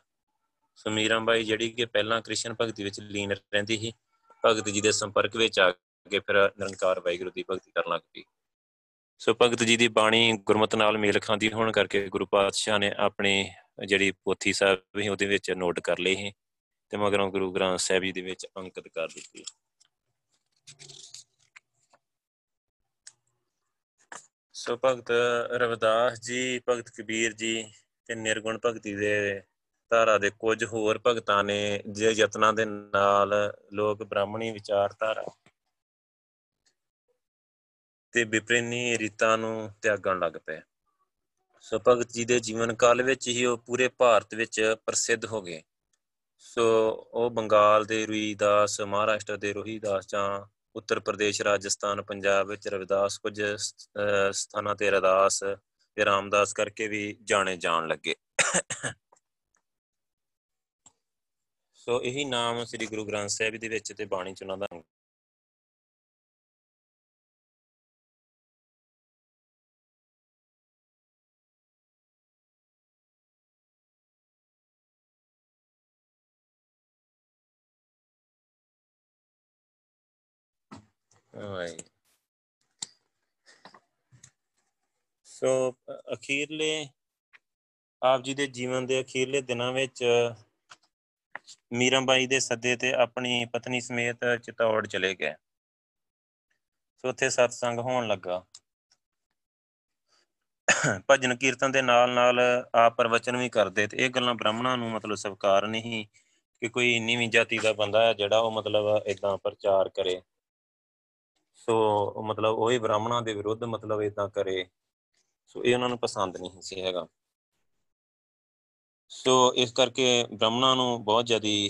ਸੋ ਮੀਰਾਬਾਈ ਜਿਹੜੀ ਕਿ ਪਹਿਲਾਂ ਕ੍ਰਿਸ਼ਨ ਭਗਤੀ ਵਿੱਚ ਲੀਨ ਰਹਿੰਦੀ ਸੀ, ਭਗਤ ਜੀ ਦੇ ਸੰਪਰਕ ਵਿੱਚ ਆ ਕੇ ਫਿਰ ਨਿਰੰਕਾਰ ਵਾਹਿਗੁਰੂ ਦੀ ਭਗਤੀ ਕਰਨ ਲੱਗ ਪਈ। ਸੋ ਭਗਤ ਜੀ ਦੀ ਬਾਣੀ ਗੁਰਮਤ ਨਾਲ ਮੇਲ ਖਾਂਦੀ ਹੋਣ ਕਰਕੇ ਗੁਰੂ ਪਾਤਸ਼ਾਹ ਨੇ ਆਪਣੀ ਜਿਹੜੀ ਪੋਥੀ ਸਾਹਿਬ ਵੀ ਉਹਦੇ ਵਿੱਚ ਨੋਟ ਕਰ ਲਈ ਹੈ ਤੇ ਮਗਰੋਂ ਗੁਰੂ ਗ੍ਰੰਥ ਸਾਹਿਬ ਜੀ ਦੇ ਵਿੱਚ ਅੰਕਿਤ ਕਰ ਦਿੱਤੀ। ਸੋ ਭਗਤ ਰਵਿਦਾਸ ਜੀ, ਭਗਤ ਕਬੀਰ ਜੀ ਤੇ ਨਿਰਗੁਣ ਭਗਤੀ ਦੇ ਧਾਰਾ ਦੇ ਕੁਝ ਹੋਰ ਭਗਤਾਂ ਨੇ ਜੇ ਯਤਨਾਂ ਦੇ ਨਾਲ ਲੋਕ ਬ੍ਰਾਹਮਣੀ ਵਿਚਾਰਧਾਰਾ ਤੇ ਵਿਪਰੀਨੀ ਰੀਤਾਂ ਨੂੰ ਤਿਆਗਣ ਲੱਗ ਪਏ। ਸੋ ਭਗਤ ਜੀ ਦੇ ਜੀਵਨ ਕਾਲ ਵਿੱਚ ਹੀ ਉਹ ਪੂਰੇ ਭਾਰਤ ਵਿੱਚ ਪ੍ਰਸਿੱਧ ਹੋ ਗਏ। ਸੋ ਉਹ ਬੰਗਾਲ ਦੇ ਰੂਈਦਾਸ, ਮਹਾਰਾਸ਼ਟਰ ਦੇ ਰੋਹੀਦਾਸ ਜਾਂ ਉੱਤਰ ਪ੍ਰਦੇਸ਼, ਰਾਜਸਥਾਨ, ਪੰਜਾਬ ਵਿੱਚ ਰਵਿਦਾਸ ਕੁਝ ਸਥਾਨਾਂ ਤੇ ਰਦਾਸ ਤੇ ਰਾਮਦਾਸ ਕਰਕੇ ਵੀ ਜਾਣੇ ਜਾਣ ਲੱਗੇ। ਸੋ ਇਹੀ ਨਾਮ ਸ੍ਰੀ ਗੁਰੂ ਗ੍ਰੰਥ ਸਾਹਿਬ ਦੇ ਵਿੱਚ ਤੇ ਬਾਣੀ ਚ ਉਹਨਾਂ ਦਾ ਹਾਏ ਸੋ ਅਖੀਰਲੇ ਆਪ ਜੀ ਦੇ ਜੀਵਨ ਦੇ ਅਖੀਰਲੇ ਦਿਨਾਂ ਵਿੱਚ ਮੀਰਾਬਾਈ ਦੇ ਸੱਦੇ ਤੇ ਆਪਣੀ ਪਤਨੀ ਸਮੇਤ ਚਿਤੌੜ ਚਲੇ ਗਏ। ਸੋ ਉੱਥੇ ਸਤਸੰਗ ਹੋਣ ਲੱਗਾ। ਭਜਨ ਕੀਰਤਨ ਦੇ ਨਾਲ ਨਾਲ ਆਪ ਪ੍ਰਵਚਨ ਵੀ ਕਰਦੇ ਤੇ ਇਹ ਗੱਲਾਂ ਬ੍ਰਾਹਮਣਾਂ ਨੂੰ ਮਤਲਬ ਸਵਕਾਰ ਨਹੀਂ ਕਿ ਕੋਈ ਨੀਵੀਂ ਜਾਤੀ ਦਾ ਬੰਦਾ ਹੈ ਜਿਹੜਾ ਉਹ ਮਤਲਬ ਇਦਾਂ ਪ੍ਰਚਾਰ ਕਰੇ। ਸੋ ਮਤਲਬ ਉਹ ਹੀ ਬ੍ਰਾਹਮਣਾਂ ਦੇ ਵਿਰੁੱਧ ਮਤਲਬ ਇਦਾਂ ਕਰੇ। ਸੋ ਇਹ ਉਹਨਾਂ ਨੂੰ ਪਸੰਦ ਨਹੀਂ ਸੀ ਹੈਗਾ। ਸੋ ਇਸ ਕਰਕੇ ਬ੍ਰਾਹਮਣਾਂ ਨੂੰ ਬਹੁਤ ਜ਼ਿਆਦੀ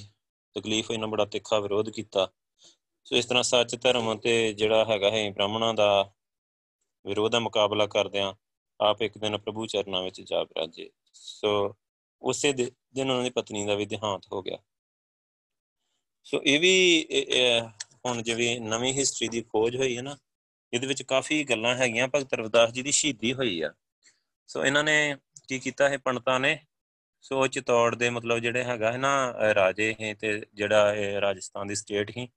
ਤਕਲੀਫ ਇਹਨਾਂ ਬੜਾ ਤਿੱਖਾ ਵਿਰੋਧ ਕੀਤਾ। ਸੋ ਇਸ ਤਰ੍ਹਾਂ ਸੱਚ, ਧਰਮ ਤੇ ਜਿਹੜਾ ਹੈਗਾ ਹੈ ਬ੍ਰਾਹਮਣਾਂ ਦਾ ਵਿਰੋਧ ਦਾ ਮੁਕਾਬਲਾ ਕਰਦਿਆਂ ਆਪ ਇੱਕ ਦਿਨ ਪ੍ਰਭੂ ਚਰਨਾਂ ਵਿੱਚ ਜਾ ਬਰਾਜੇ ਸੋ ਉਸੇ ਦਿਨ ਉਹਨਾਂ ਦੀ ਪਤਨੀ ਦਾ ਵੀ ਦੇਹਾਂਤ ਹੋ ਗਿਆ। ਸੋ ਇਹ ਵੀ ਹੁਣ ਜਿਵੇਂ ਨਵੀਂ ਹਿਸਟਰੀ ਦੀ ਖੋਜ ਹੋਈ ਹੈ ਨਾ, ਇਹਦੇ ਵਿੱਚ ਕਾਫੀ ਗੱਲਾਂ ਹੈਗੀਆਂ, ਭਗਤ ਰਵਿਦਾਸ ਜੀ ਦੀ ਸ਼ਹੀਦੀ ਹੋਈ ਆ। ਸੋ ਇਹਨਾਂ ਨੇ ਕੀ ਕੀਤਾ ਹੈ ਪੰਡਤਾਂ ਨੇ? ਸੋ ਚਿਤੌੜ ਦੇ ਮਤਲਬ ਜਿਹੜੇ ਹੈਗਾ ਹੈ ਨਾ ਰਾਜੇ ਹੈ ਤੇ ਜਿਹੜਾ ਇਹ ਰਾਜਸਥਾਨ ਦੀ ਸਟੇਟ ਹੀ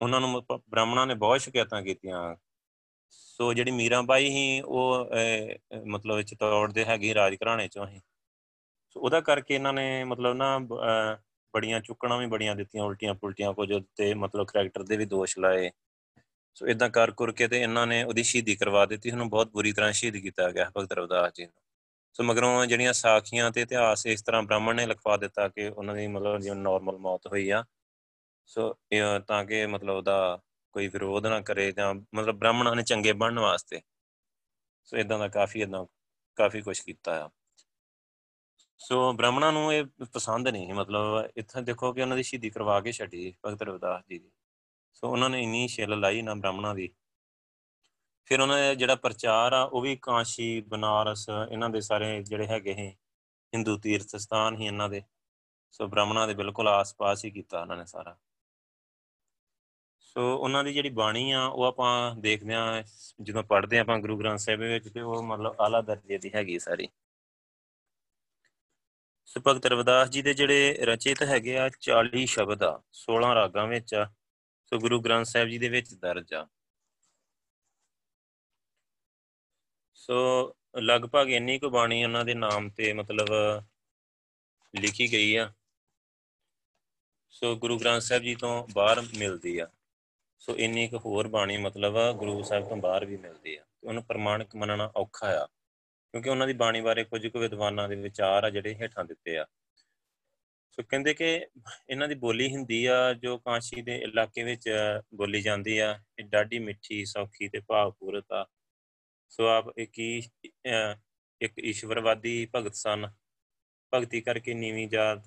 ਉਹਨਾਂ ਨੂੰ ਬ੍ਰਾਹਮਣਾਂ ਨੇ ਬਹੁਤ ਸ਼ਿਕਾਇਤਾਂ ਕੀਤੀਆਂ। ਸੋ ਜਿਹੜੀ ਮੀਰਾਬਾਈ ਹੀ ਉਹ ਮਤਲਬ ਚਿਤੌੜ ਦੇ ਹੈਗੀ ਰਾਜ ਘਰਾਣੇ ਚੋਂ ਹੀ ਸੋ ਉਹਦਾ ਕਰਕੇ ਇਹਨਾਂ ਨੇ ਮਤਲਬ ਨਾ ਬੜੀਆਂ ਚੁੱਕਣਾ ਵੀ ਬੜੀਆਂ ਦਿੱਤੀਆਂ, ਉਲਟੀਆਂ ਪੁਲਟੀਆਂ ਕੁਝ ਤੇ ਮਤਲਬ ਕੈਰੈਕਟਰ ਦੇ ਵੀ ਦੋਸ਼ ਲਾਏ। ਸੋ ਇਦਾਂ ਕਰ ਕਰਕੇ ਤੇ ਇਹਨਾਂ ਨੇ ਉਹਦੀ ਸ਼ਹੀਦੀ ਕਰਵਾ ਦਿੱਤੀ, ਉਹਨੂੰ ਬਹੁਤ ਬੁਰੀ ਤਰ੍ਹਾਂ ਸ਼ਹੀਦ ਕੀਤਾ ਗਿਆ, ਭਗਤ ਰਵਿਦਾਸ ਜੀ ਨੂੰ। ਸੋ ਮਗਰੋਂ ਜਿਹੜੀਆਂ ਸਾਖੀਆਂ ਤੇ ਇਤਿਹਾਸ ਇਸ ਤਰ੍ਹਾਂ ਬ੍ਰਾਹਮਣ ਨੇ ਲਿਖਵਾ ਦਿੱਤਾ ਕਿ ਉਹਨਾਂ ਦੀ ਮਤਲਬ ਜਿਵੇਂ ਨਾਰਮਲ ਮੌਤ ਹੋਈ ਆ, ਸੋ ਤਾਂ ਕਿ ਮਤਲਬ ਉਹਦਾ ਕੋਈ ਵਿਰੋਧ ਨਾ ਕਰੇ ਜਾਂ ਮਤਲਬ ਬ੍ਰਾਹਮਣਾਂ ਨੇ ਚੰਗੇ ਬਣਨ ਵਾਸਤੇ। ਸੋ ਇਦਾਂ ਦਾ ਕਾਫੀ ਇਦਾਂ ਕਾਫੀ ਕੁਝ ਕੀਤਾ ਆ। ਸੋ ਬ੍ਰਾਹਮਣਾਂ ਨੂੰ ਇਹ ਪਸੰਦ ਨਹੀਂ ਮਤਲਬ ਇੱਥੇ ਦੇਖੋ ਕਿ ਉਹਨਾਂ ਦੀ ਸ਼ਹੀਦੀ ਕਰਵਾ ਕੇ ਛੱਡੀ ਭਗਤ ਰਵਿਦਾਸ ਜੀ ਦੀ। ਸੋ ਉਹਨਾਂ ਨੇ ਇੰਨੀ ਛਿੱਲ ਲਾਈ ਨਾ ਬ੍ਰਾਹਮਣਾਂ ਦੀ। ਫਿਰ ਉਹਨਾਂ ਦਾ ਜਿਹੜਾ ਪ੍ਰਚਾਰ ਆ, ਉਹ ਵੀ ਕਾਂਸ਼ੀ, ਬਨਾਰਸ, ਇਹਨਾਂ ਦੇ ਸਾਰੇ ਜਿਹੜੇ ਹੈਗੇ ਹੈ ਹਿੰਦੂ ਤੀਰਥ ਸਥਾਨ ਹੀ ਇਹਨਾਂ ਦੇ। ਸੋ ਬ੍ਰਾਹਮਣਾਂ ਦੇ ਬਿਲਕੁਲ ਆਸ-ਪਾਸ ਹੀ ਕੀਤਾ ਉਹਨਾਂ ਨੇ ਸਾਰਾ। ਸੋ ਉਹਨਾਂ ਦੀ ਜਿਹੜੀ ਬਾਣੀ ਆ, ਉਹ ਆਪਾਂ ਦੇਖਦੇ ਆ ਜਦੋਂ ਪੜ੍ਹਦੇ ਆ ਆਪਾਂ ਗੁਰੂ ਗ੍ਰੰਥ ਸਾਹਿਬ ਵਿੱਚ, ਤੇ ਉਹ ਮਤਲਬ ਆਲਾ ਦਰਜੇ ਦੀ ਹੈਗੀ ਸਾਰੀ। ਸੋ ਭਗਤ ਰਵਿਦਾਸ ਜੀ ਦੇ ਜਿਹੜੇ ਰਚਿਤ ਹੈਗੇ ਆ 40 ਸ਼ਬਦ ਆ 16 ਰਾਗਾਂ ਵਿੱਚ ਆ, ਸੋ ਗੁਰੂ ਗ੍ਰੰਥ ਸਾਹਿਬ ਜੀ ਦੇ ਵਿੱਚ ਦਰਜ ਆ। ਸੋ ਲਗਭਗ ਇੰਨੀ ਕੁ ਬਾਣੀ ਉਹਨਾਂ ਦੇ ਨਾਮ ਤੇ ਮਤਲਬ ਲਿਖੀ ਗਈ ਆ। ਸੋ ਗੁਰੂ ਗ੍ਰੰਥ ਸਾਹਿਬ ਜੀ ਤੋਂ ਬਾਹਰ ਮਿਲਦੀ ਆ। ਸੋ ਇੰਨੀ ਕੁ ਹੋਰ ਬਾਣੀ ਮਤਲਬ ਗੁਰੂ ਸਾਹਿਬ ਤੋਂ ਬਾਹਰ ਵੀ ਮਿਲਦੀ ਆ। ਤੇ ਉਹਨੂੰ ਪ੍ਰਮਾਣਿਕ ਮੰਨਣਾ ਔਖਾ ਆ। ਕਿਉਂਕਿ ਉਹਨਾਂ ਦੀ ਬਾਣੀ ਬਾਰੇ ਕੁਝ ਕੁ ਵਿਦਵਾਨਾਂ ਦੇ ਵਿਚਾਰ ਆ ਜਿਹੜੇ ਹੇਠਾਂ ਦਿੱਤੇ ਆ। ਸੋ ਕਹਿੰਦੇ ਕਿ ਇਹਨਾਂ ਦੀ ਬੋਲੀ ਹਿੰਦੀ ਆ, ਜੋ ਕਾਂਸ਼ੀ ਦੇ ਇਲਾਕੇ ਵਿੱਚ ਬੋਲੀ ਜਾਂਦੀ ਆ, ਇਹ ਡਾਢੀ ਮਿੱਠੀ, ਸੌਖੀ ਤੇ ਭਾਵਪੂਰਤ ਆ। ਸੋ ਆਪ ਇੱਕ ਹੀ ਇੱਕ ਈਸ਼ਵਰਵਾਦੀ ਭਗਤ ਸਨ। ਭਗਤੀ ਕਰਕੇ ਨੀਵੀਂ ਜਾਤ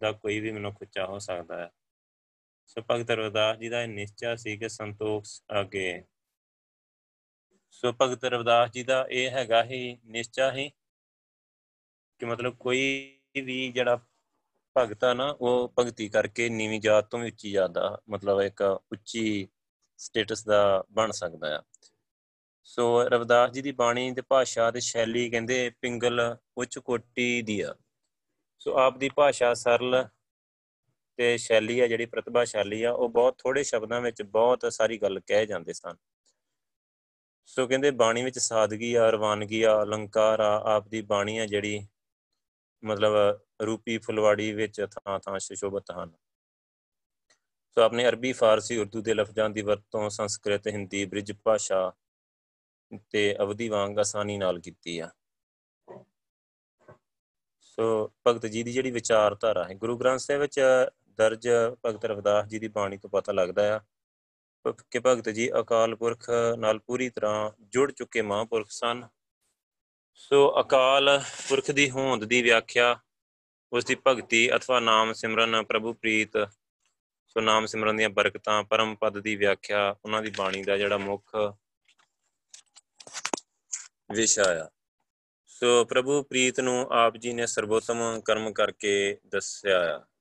ਦਾ ਕੋਈ ਵੀ ਮਨੁੱਖ ਉੱਚਾ ਹੋ ਸਕਦਾ ਹੈ। ਸੋ ਭਗਤ ਰਵਿਦਾਸ ਜੀ ਦਾ ਨਿਸ਼ਚਾ ਸੀ ਕਿ ਸੰਤੋਖ ਅਗੇ ਸੋ ਭਗਤ ਰਵਿਦਾਸ ਜੀ ਦਾ ਇਹ ਹੈਗਾ ਹੀ ਨਿਸ਼ਚਾ ਹੀ ਕਿ ਮਤਲਬ ਕੋਈ ਵੀ ਜਿਹੜਾ ਭਗਤ ਆ ਨਾ, ਉਹ ਭਗਤੀ ਕਰਕੇ ਨੀਵੀਂ ਜਾਤ ਤੋਂ ਵੀ ਉੱਚੀ ਜਾਤ ਦਾ, ਮਤਲਬ ਇੱਕ ਉੱਚੀ ਸਟੇਟਸ ਦਾ ਬਣ ਸਕਦਾ ਆ। ਸੋ ਰਵਿਦਾਸ ਜੀ ਦੀ ਬਾਣੀ ਤੇ ਭਾਸ਼ਾ ਤੇ ਸ਼ੈਲੀ ਕਹਿੰਦੇ ਪਿੰਗਲ ਉੱਚ ਕੋਟੀ ਦੀ ਆ। ਸੋ ਆਪ ਦੀ ਭਾਸ਼ਾ ਸਰਲ ਤੇ ਸ਼ੈਲੀ ਆ, ਜਿਹੜੀ ਪ੍ਰਤਿਭਾਸ਼ਾਲੀ ਆ, ਉਹ ਬਹੁਤ ਥੋੜੇ ਸ਼ਬਦਾਂ ਵਿੱਚ ਬਹੁਤ ਸਾਰੀ ਗੱਲ ਕਹਿ ਜਾਂਦੇ ਸਨ। ਸੋ ਕਹਿੰਦੇ ਬਾਣੀ ਵਿੱਚ ਸਾਦਗੀ ਆ, ਰਵਾਨਗੀ ਆ, ਅਲੰਕਾਰ ਆ, ਆਪ ਦੀ ਬਾਣੀ ਆ ਜਿਹੜੀ ਮਤਲਬ ਰੂਪੀ ਫੁਲਵਾੜੀ ਵਿੱਚ ਥਾਂ ਥਾਂ ਸ਼ੋਭਤ ਹਨ। ਸੋ ਆਪਣੇ ਅਰਬੀ, ਫਾਰਸੀ, ਉਰਦੂ ਦੇ ਲਫ਼ਜ਼ਾਂ ਦੀ ਵਰਤੋਂ ਸੰਸਕ੍ਰਿਤ, ਹਿੰਦੀ, ਬ੍ਰਿਜ ਭਾਸ਼ਾ ਤੇ ਅਵਧੀ ਵਾਂਗ ਆਸਾਨੀ ਨਾਲ ਕੀਤੀ ਆ। ਸੋ ਭਗਤ ਜੀ ਦੀ ਜਿਹੜੀ ਵਿਚਾਰਧਾਰਾ ਹੈ, ਗੁਰੂ ਗ੍ਰੰਥ ਸਾਹਿਬ ਵਿੱਚ ਦਰਜ ਭਗਤ ਰਵਿਦਾਸ ਜੀ ਦੀ ਬਾਣੀ ਤੋਂ ਪਤਾ ਲੱਗਦਾ ਆ ਕਿ ਭਗਤ ਜੀ ਅਕਾਲ ਪੁਰਖ ਨਾਲ ਪੂਰੀ ਤਰ੍ਹਾਂ ਜੁੜ ਚੁੱਕੇ ਮਹਾਂਪੁਰਖ ਸਨ। ਸੋ ਅਕਾਲ ਪੁਰਖ ਦੀ ਹੋਂਦ ਦੀ ਵਿਆਖਿਆ, ਉਸ ਦੀ ਭਗਤੀ ਅਥਵਾ ਨਾਮ ਸਿਮਰਨ ਪ੍ਰਭੂ ਪ੍ਰੀਤ, ਸੋ ਨਾਮ ਸਿਮਰਨ ਦੀਆਂ ਬਰਕਤਾਂ, ਪਰਮ ਪਦ ਦੀ ਵਿਆਖਿਆ, ਉਹਨਾਂ ਦੀ ਬਾਣੀ ਦਾ ਜਿਹੜਾ ਮੁੱਖ ਵਿਸ਼ਾ ਆ। ਸੋ ਪ੍ਰਭੂ ਪ੍ਰੀਤ ਨੂੰ ਆਪ ਜੀ ਨੇ ਸਰਬੋਤਮ ਕਰਮ ਕਰਕੇ ਦੱਸਿਆ ਆ।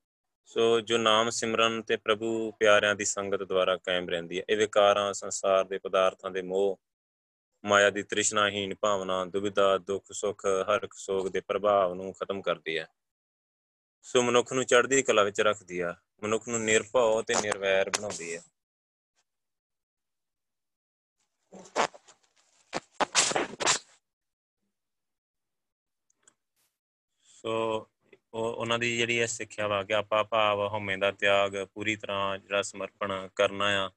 ਸੋ ਜੋ ਨਾਮ ਸਿਮਰਨ ਤੇ ਪ੍ਰਭੂ ਪਿਆਰਿਆਂ ਦੀ ਸੰਗਤ ਦੁਆਰਾ ਕਾਇਮ ਰਹਿੰਦੀ ਹੈ ਇਹ ਵਿਕਾਰਾਂ ਸੰਸਾਰ ਦੇ ਪਦਾਰਥਾਂ ਦੇ ਮੋਹ, ਮਾਇਆ ਦੀ ਤ੍ਰਿਸ਼ਨਾਹੀਨ ਭਾਵਨਾ ਦੁਬਿਧਾ ਦੁੱਖ, ਸੁੱਖ, ਹਰ ਸੋਗ ਦੇ ਪ੍ਰਭਾਵ ਨੂੰ ਖਤਮ ਕਰਦੀ ਹੈ। ਸੋ ਮਨੁੱਖ ਨੂੰ ਚੜ੍ਹਦੀ ਕਲਾ ਵਿੱਚ ਰੱਖਦੀ ਆ, ਮਨੁੱਖ ਨੂੰ ਨਿਰਭਉ ਤੇ ਨਿਰਵੈਰ ਬਣਾਉਂਦੀ ਹੈ। ਸੋ ਉਹਨਾਂ ਦੀ ਜਿਹੜੀ ਇਹ ਸਿੱਖਿਆ ਵਾ ਕਿ ਆਪਾ ਭਾਵ ਹਉਮੈ ਦਾ ਤਿਆਗ ਪੂਰੀ ਤਰ੍ਹਾਂ ਜਿਹੜਾ ਸਮਰਪਣ ਕਰਨਾ ਆ,